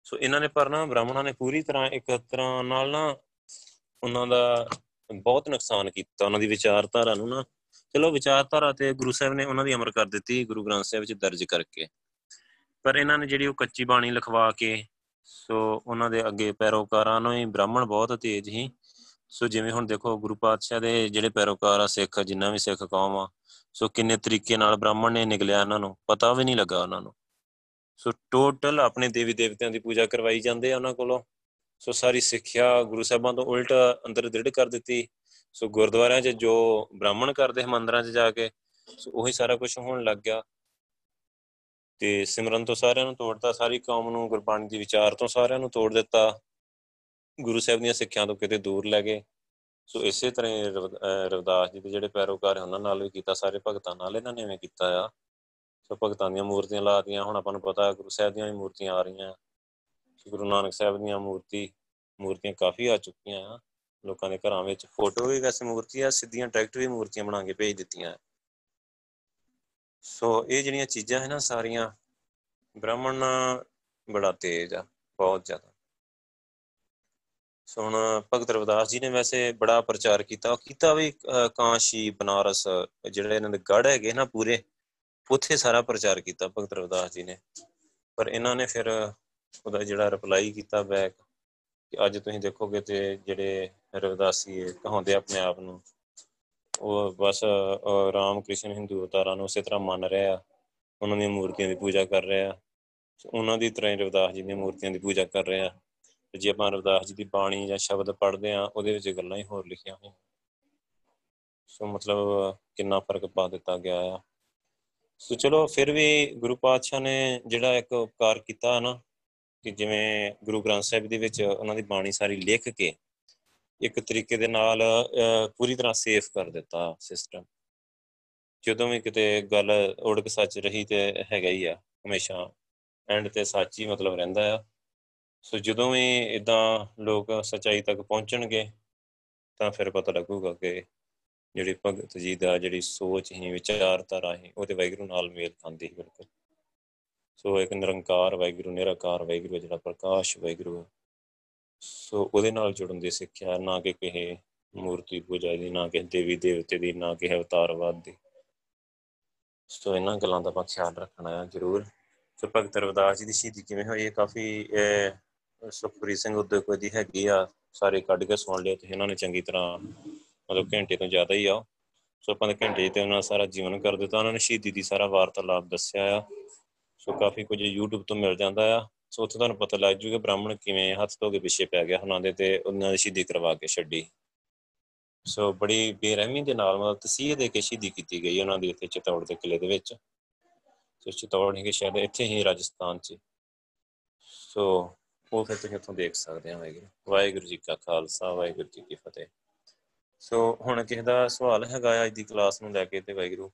ਸੋ ਇਹਨਾਂ ਨੇ ਪਰ ਨਾ ਬ੍ਰਾਹਮਣਾਂ ਨੇ ਪੂਰੀ ਤਰ੍ਹਾਂ ਇੱਕ ਤਰ੍ਹਾਂ ਨਾਲ ਨਾ ਉਹਨਾਂ ਦਾ ਬਹੁਤ ਨੁਕਸਾਨ ਕੀਤਾ ਉਹਨਾਂ ਦੀ ਵਿਚਾਰਧਾਰਾ ਨੂੰ ਨਾ। ਚਲੋ ਵਿਚਾਰਧਾਰਾ ਤੇ ਗੁਰੂ ਸਾਹਿਬ ਨੇ ਉਹਨਾਂ ਦੀ ਅਮਰ ਕਰ ਦਿੱਤੀ, ਗੁਰੂ ਗ੍ਰੰਥ ਸਾਹਿਬ ਵਿੱਚ ਦਰਜ ਕਰਕੇ। ਪਰ ਇਹਨਾਂ ਨੇ ਜਿਹੜੀ ਉਹ ਕੱਚੀ ਬਾਣੀ ਲਿਖਵਾ ਕੇ, ਸੋ ਉਹਨਾਂ ਦੇ ਅੱਗੇ ਪੈਰੋਕਾਰਾਂ ਨੂੰ ਹੀ ਬ੍ਰਾਹਮਣ ਬਹੁਤ ਤੇਜ਼ ਹੀ ਸੋ ਜਿਵੇਂ ਹੁਣ ਦੇਖੋ ਗੁਰੂ ਪਾਤਸ਼ਾਹ ਦੇ ਜਿਹੜੇ ਪੈਰੋਕਾਰ ਆ, ਸਿੱਖ ਜਿੰਨਾ ਵੀ ਸਿੱਖ ਕੌਮ ਆ, ਸੋ ਕਿੰਨੇ ਤਰੀਕੇ ਨਾਲ ਬ੍ਰਾਹਮਣ ਨੇ ਨਿਗਲਿਆ ਇਹਨਾਂ ਨੂੰ, ਪਤਾ ਵੀ ਨਹੀਂ ਲੱਗਾ ਉਹਨਾਂ ਨੂੰ। ਸੋ ਟੋਟਲ ਆਪਣੇ ਦੇਵੀ ਦੇਵਤਿਆਂ ਦੀ ਪੂਜਾ ਕਰਵਾਈ ਜਾਂਦੇ ਆ ਉਹਨਾਂ ਕੋਲੋਂ। ਸੋ ਸਾਰੀ ਸਿੱਖਿਆ ਗੁਰੂ ਸਾਹਿਬਾਂ ਤੋਂ ਉਲਟ ਅੰਦਰ ਦ੍ਰਿੜ ਕਰ ਦਿੱਤੀ। ਸੋ ਗੁਰਦੁਆਰਿਆਂ 'ਚ ਜੋ ਬ੍ਰਾਹਮਣ ਕਰਦੇ ਮੰਦਰਾਂ 'ਚ ਜਾ ਕੇ ਸੋ ਉਹੀ ਸਾਰਾ ਕੁਝ ਹੋਣ ਲੱਗ ਗਿਆ। ਤੇ ਸਿਮਰਨ ਤੋਂ ਸਾਰਿਆਂ ਨੂੰ ਤੋੜਤਾ, ਸਾਰੀ ਕੌਮ ਨੂੰ, ਗੁਰਬਾਣੀ ਦੀ ਵਿਚਾਰ ਤੋਂ ਸਾਰਿਆਂ ਨੂੰ ਤੋੜ ਦਿੱਤਾ। ਗੁਰੂ ਸਾਹਿਬ ਦੀਆਂ ਸਿੱਖਿਆਵਾਂ ਤੋਂ ਕਿਤੇ ਦੂਰ ਲੈ ਗਏ। ਸੋ ਇਸੇ ਤਰ੍ਹਾਂ ਰਵਿਦਾਸ ਜੀ ਦੇ ਜਿਹੜੇ ਪੈਰੋਕਾਰ ਉਹਨਾਂ ਨਾਲ ਵੀ ਕੀਤਾ, ਸਾਰੇ ਭਗਤਾਂ ਨਾਲ ਇਹਨਾਂ ਨੇ ਐਵੇਂ ਕੀਤਾ ਆ। ਸੋ ਭਗਤਾਂ ਦੀਆਂ ਮੂਰਤੀਆਂ ਲਾਤੀਆਂ ਹੁਣ ਆਪਾਂ ਨੂੰ ਪਤਾ ਗੁਰੂ ਸਾਹਿਬ ਦੀਆਂ ਵੀ ਮੂਰਤੀਆਂ ਆ ਰਹੀਆਂ। ਗੁਰੂ ਨਾਨਕ ਸਾਹਿਬ ਦੀਆਂ ਮੂਰਤੀ, ਮੂਰਤੀਆਂ ਕਾਫੀ ਆ ਚੁੱਕੀਆਂ ਆ। ਲੋਕਾਂ ਦੇ ਘਰਾਂ ਵਿੱਚ ਫੋਟੋ ਵੀ ਵੈਸੇ ਮੂਰਤੀ ਆ ਸਿੱਧੀਆਂ ਡਾਇਰੈਕਟ ਵੀ ਮੂਰਤੀਆਂ ਬਣਾ ਕੇ ਭੇਜ ਦਿੱਤੀਆਂ। ਸੋ ਇਹ ਜਿਹੜੀਆਂ ਚੀਜ਼ਾਂ ਹੈ ਨਾ, ਸਾਰੀਆਂ ਬ੍ਰਾਹਮਣ ਬੜਾ ਤੇਜ਼ ਆ, ਬਹੁਤ ਜ਼ਿਆਦਾ। ਸੋ ਹੁਣ ਭਗਤ ਰਵਿਦਾਸ ਜੀ ਨੇ ਵੈਸੇ ਬੜਾ ਪ੍ਰਚਾਰ ਕੀਤਾ। ਕੀਤਾ ਵੀ ਕਾਂਸ਼ੀ, ਬਨਾਰਸ, ਜਿਹੜੇ ਇਹਨਾਂ ਦੇ ਗੜ ਹੈਗੇ ਨਾ ਪੂਰੇ, ਉੱਥੇ ਸਾਰਾ ਪ੍ਰਚਾਰ ਕੀਤਾ ਭਗਤ ਰਵਿਦਾਸ ਜੀ ਨੇ। ਪਰ ਇਹਨਾਂ ਨੇ ਫਿਰ ਉਹਦਾ ਜਿਹੜਾ ਰਿਪਲਾਈ ਕੀਤਾ ਬੈਕ ਕਿ ਅੱਜ ਤੁਸੀਂ ਦੇਖੋਗੇ ਤੇ ਜਿਹੜੇ ਰਵਿਦਾਸੀ ਕਹਾਉਂਦੇ ਆਪਣੇ ਆਪ ਨੂੰ, ਉਹ ਬਸ ਰਾਮ ਕ੍ਰਿਸ਼ਨ ਹਿੰਦੂ ਅਵਤਾਰਾਂ ਨੂੰ ਉਸੇ ਤਰ੍ਹਾਂ ਮੰਨ ਰਿਹਾ ਉਹਨਾਂ ਦੀਆਂ ਮੂਰਤੀਆਂ ਦੀ ਪੂਜਾ ਕਰ ਰਿਹਾ ਉਹਨਾਂ ਦੀ ਤਰ੍ਹਾਂ ਹੀ ਰਵਿਦਾਸ ਜੀ ਦੀਆਂ ਮੂਰਤੀਆਂ ਦੀ ਪੂਜਾ ਕਰ ਰਿਹਾ ਤੇ ਜੇ ਆਪਾਂ ਰਵਿਦਾਸ ਜੀ ਦੀ ਬਾਣੀ ਜਾਂ ਸ਼ਬਦ ਪੜ੍ਹਦੇ ਆ, ਉਹਦੇ ਵਿੱਚ ਗੱਲਾਂ ਹੀ ਹੋਰ ਲਿਖੀਆਂ ਹੋਈਆਂ। ਸੋ ਮਤਲਬ ਕਿੰਨਾ ਫ਼ਰਕ ਪਾ ਦਿੱਤਾ ਗਿਆ ਆ। ਸੋ ਚਲੋ ਫਿਰ ਵੀ ਗੁਰੂ ਪਾਤਸ਼ਾਹ ਨੇ ਜਿਹੜਾ ਇੱਕ ਉਪਕਾਰ ਕੀਤਾ ਨਾ ਕਿ ਜਿਵੇਂ ਗੁਰੂ ਗ੍ਰੰਥ ਸਾਹਿਬ ਦੇ ਵਿੱਚ ਉਹਨਾਂ ਦੀ ਬਾਣੀ ਸਾਰੀ ਲਿਖ ਕੇ ਇੱਕ ਤਰੀਕੇ ਦੇ ਨਾਲ ਪੂਰੀ ਤਰ੍ਹਾਂ ਸੇਫ ਕਰ ਦਿੱਤਾ ਸਿਸਟਮ ਜਦੋਂ ਵੀ ਕਿਤੇ ਗੱਲ ਉੜਕ ਸੱਚ ਰਹੀ ਤੇ ਹੈਗਾ ਹੀ ਆ, ਹਮੇਸ਼ਾ। ਐਂਡ ਤੇ ਸੱਚ ਹੀ ਮਤਲਬ ਰਹਿੰਦਾ ਆ। ਸੋ ਜਦੋਂ ਵੀ ਇਦਾਂ ਲੋਕ ਸਚਾਈ ਤੱਕ ਪਹੁੰਚਣਗੇ, ਤਾਂ ਫਿਰ ਪਤਾ ਲੱਗੂਗਾ ਕਿ ਜਿਹੜੀ ਭਗਤ ਜੀ ਦਾ ਜਿਹੜੀ ਸੋਚ ਹੀ, ਵਿਚਾਰਧਾਰਾ ਹੈ ਉਹਦੇ ਵੈਗਰੂ ਨਾਲ ਮੇਲ ਖਾਂਦੀ ਹੈ ਬਿਲਕੁਲ। ਸੋ ਇੱਕ ਨਿਰੰਕਾਰ ਵੈਗਰੂ ਨਿਰਾਕਾਰ ਵੈਗਰੂ ਜਿਹੜਾ ਪ੍ਰਕਾਸ਼ ਵੈਗਰੂ ਸੋ ਉਹਦੇ ਨਾਲ ਜੁੜਨ ਦੀ ਸਿੱਖਿਆ ਨਾ ਕਿ ਕਿਸੇ ਮੂਰਤੀ ਪੂਜਾ ਦੀ, ਨਾ ਕਿ ਦੇਵੀ ਦੇਵਤੇ ਦੀ, ਨਾ ਕਿ ਅਵਤਾਰਵਾਦ ਦੀ। ਸੋ ਇਹਨਾਂ ਗੱਲਾਂ ਦਾ ਆਪਾਂ ਖਿਆਲ ਰੱਖਣਾ ਹੈ ਜ਼ਰੂਰ। ਸੋ ਭਗਤ ਰਵਿਦਾਸ ਜੀ ਦੀ ਸ਼ਹੀਦੀ ਕਿਵੇਂ ਹੋਈ ਹੈ? ਕਾਫੀ ਸੁਖਪ੍ਰੀਤ ਸਿੰਘ ਉਦਯੋਗ ਦੀ ਹੈਗੀ ਆ, ਸਾਰੇ ਕੱਢ ਕੇ ਸੁਣ ਲਿਆ ਤੇ ਇਹਨਾਂ ਨੇ ਚੰਗੀ ਤਰ੍ਹਾਂ ਮਤਲਬ ਘੰਟੇ ਤੋਂ ਜ਼ਿਆਦਾ ਹੀ ਆ ਸੋ ਆਪਾਂ ਦੇ ਘੰਟੇ ਤੇ ਉਹਨਾਂ ਸਾਰਾ ਜੀਵਨ ਕਰ ਦਿੱਤਾ, ਉਹਨਾਂ ਨੇ ਸ਼ਹੀਦੀ ਦੀ ਸਾਰਾ ਵਾਰਤਾਲਾਪ ਦੱਸਿਆ ਆ। ਸੋ ਕਾਫੀ ਕੁਝ YouTube ਤੋਂ ਮਿਲ ਜਾਂਦਾ ਆ। ਸੋ ਉੱਥੇ ਤੁਹਾਨੂੰ ਪਤਾ ਲੱਗ ਜੂਗਾ ਬ੍ਰਾਹਮਣ ਕਿਵੇਂ ਹੱਥ ਧੋ ਕੇ ਪਿੱਛੇ ਪੈ ਗਿਆ ਉਹਨਾਂ ਦੇ ਤੇ ਉਹਨਾਂ ਦੀ ਸ਼ਹੀਦੀ ਕਰਵਾ ਕੇ ਛੱਡੀ। ਸੋ ਬੜੀ ਬੇਰਹਿਮੀ ਦੇ ਨਾਲ ਮਤਲਬ ਤਸੀਹ ਦੇ ਕੇ ਸ਼ਹੀਦੀ ਕੀਤੀ ਗਈ ਉਹਨਾਂ ਦੀ ਇੱਥੇ ਚਤੌੜ ਦੇ ਕਿਲੇ ਦੇ ਵਿੱਚ। ਸੋ ਚਤੌੜ ਹੀ ਸ਼ਾਇਦ ਇੱਥੇ ਹੀ ਰਾਜਸਥਾਨ 'ਚ। ਸੋ ਉਹ ਫਿਰ ਤੁਸੀਂ ਉੱਥੋਂ ਦੇਖ ਸਕਦੇ ਹੋ ਵਾਹਿਗੁਰੂ ਵਾਹਿਗੁਰੂ ਜੀ ਕਾ ਖਾਲਸਾ, ਵਾਹਿਗੁਰੂ ਜੀ ਕੀ ਫਤਿਹ। ਸੋ ਹੁਣ ਕਿਸੇ ਦਾ ਸਵਾਲ ਹੈਗਾ ਅੱਜ ਦੀ ਕਲਾਸ ਨੂੰ ਲੈ ਕੇ ਤੇ ਵਾਹਿਗੁਰੂ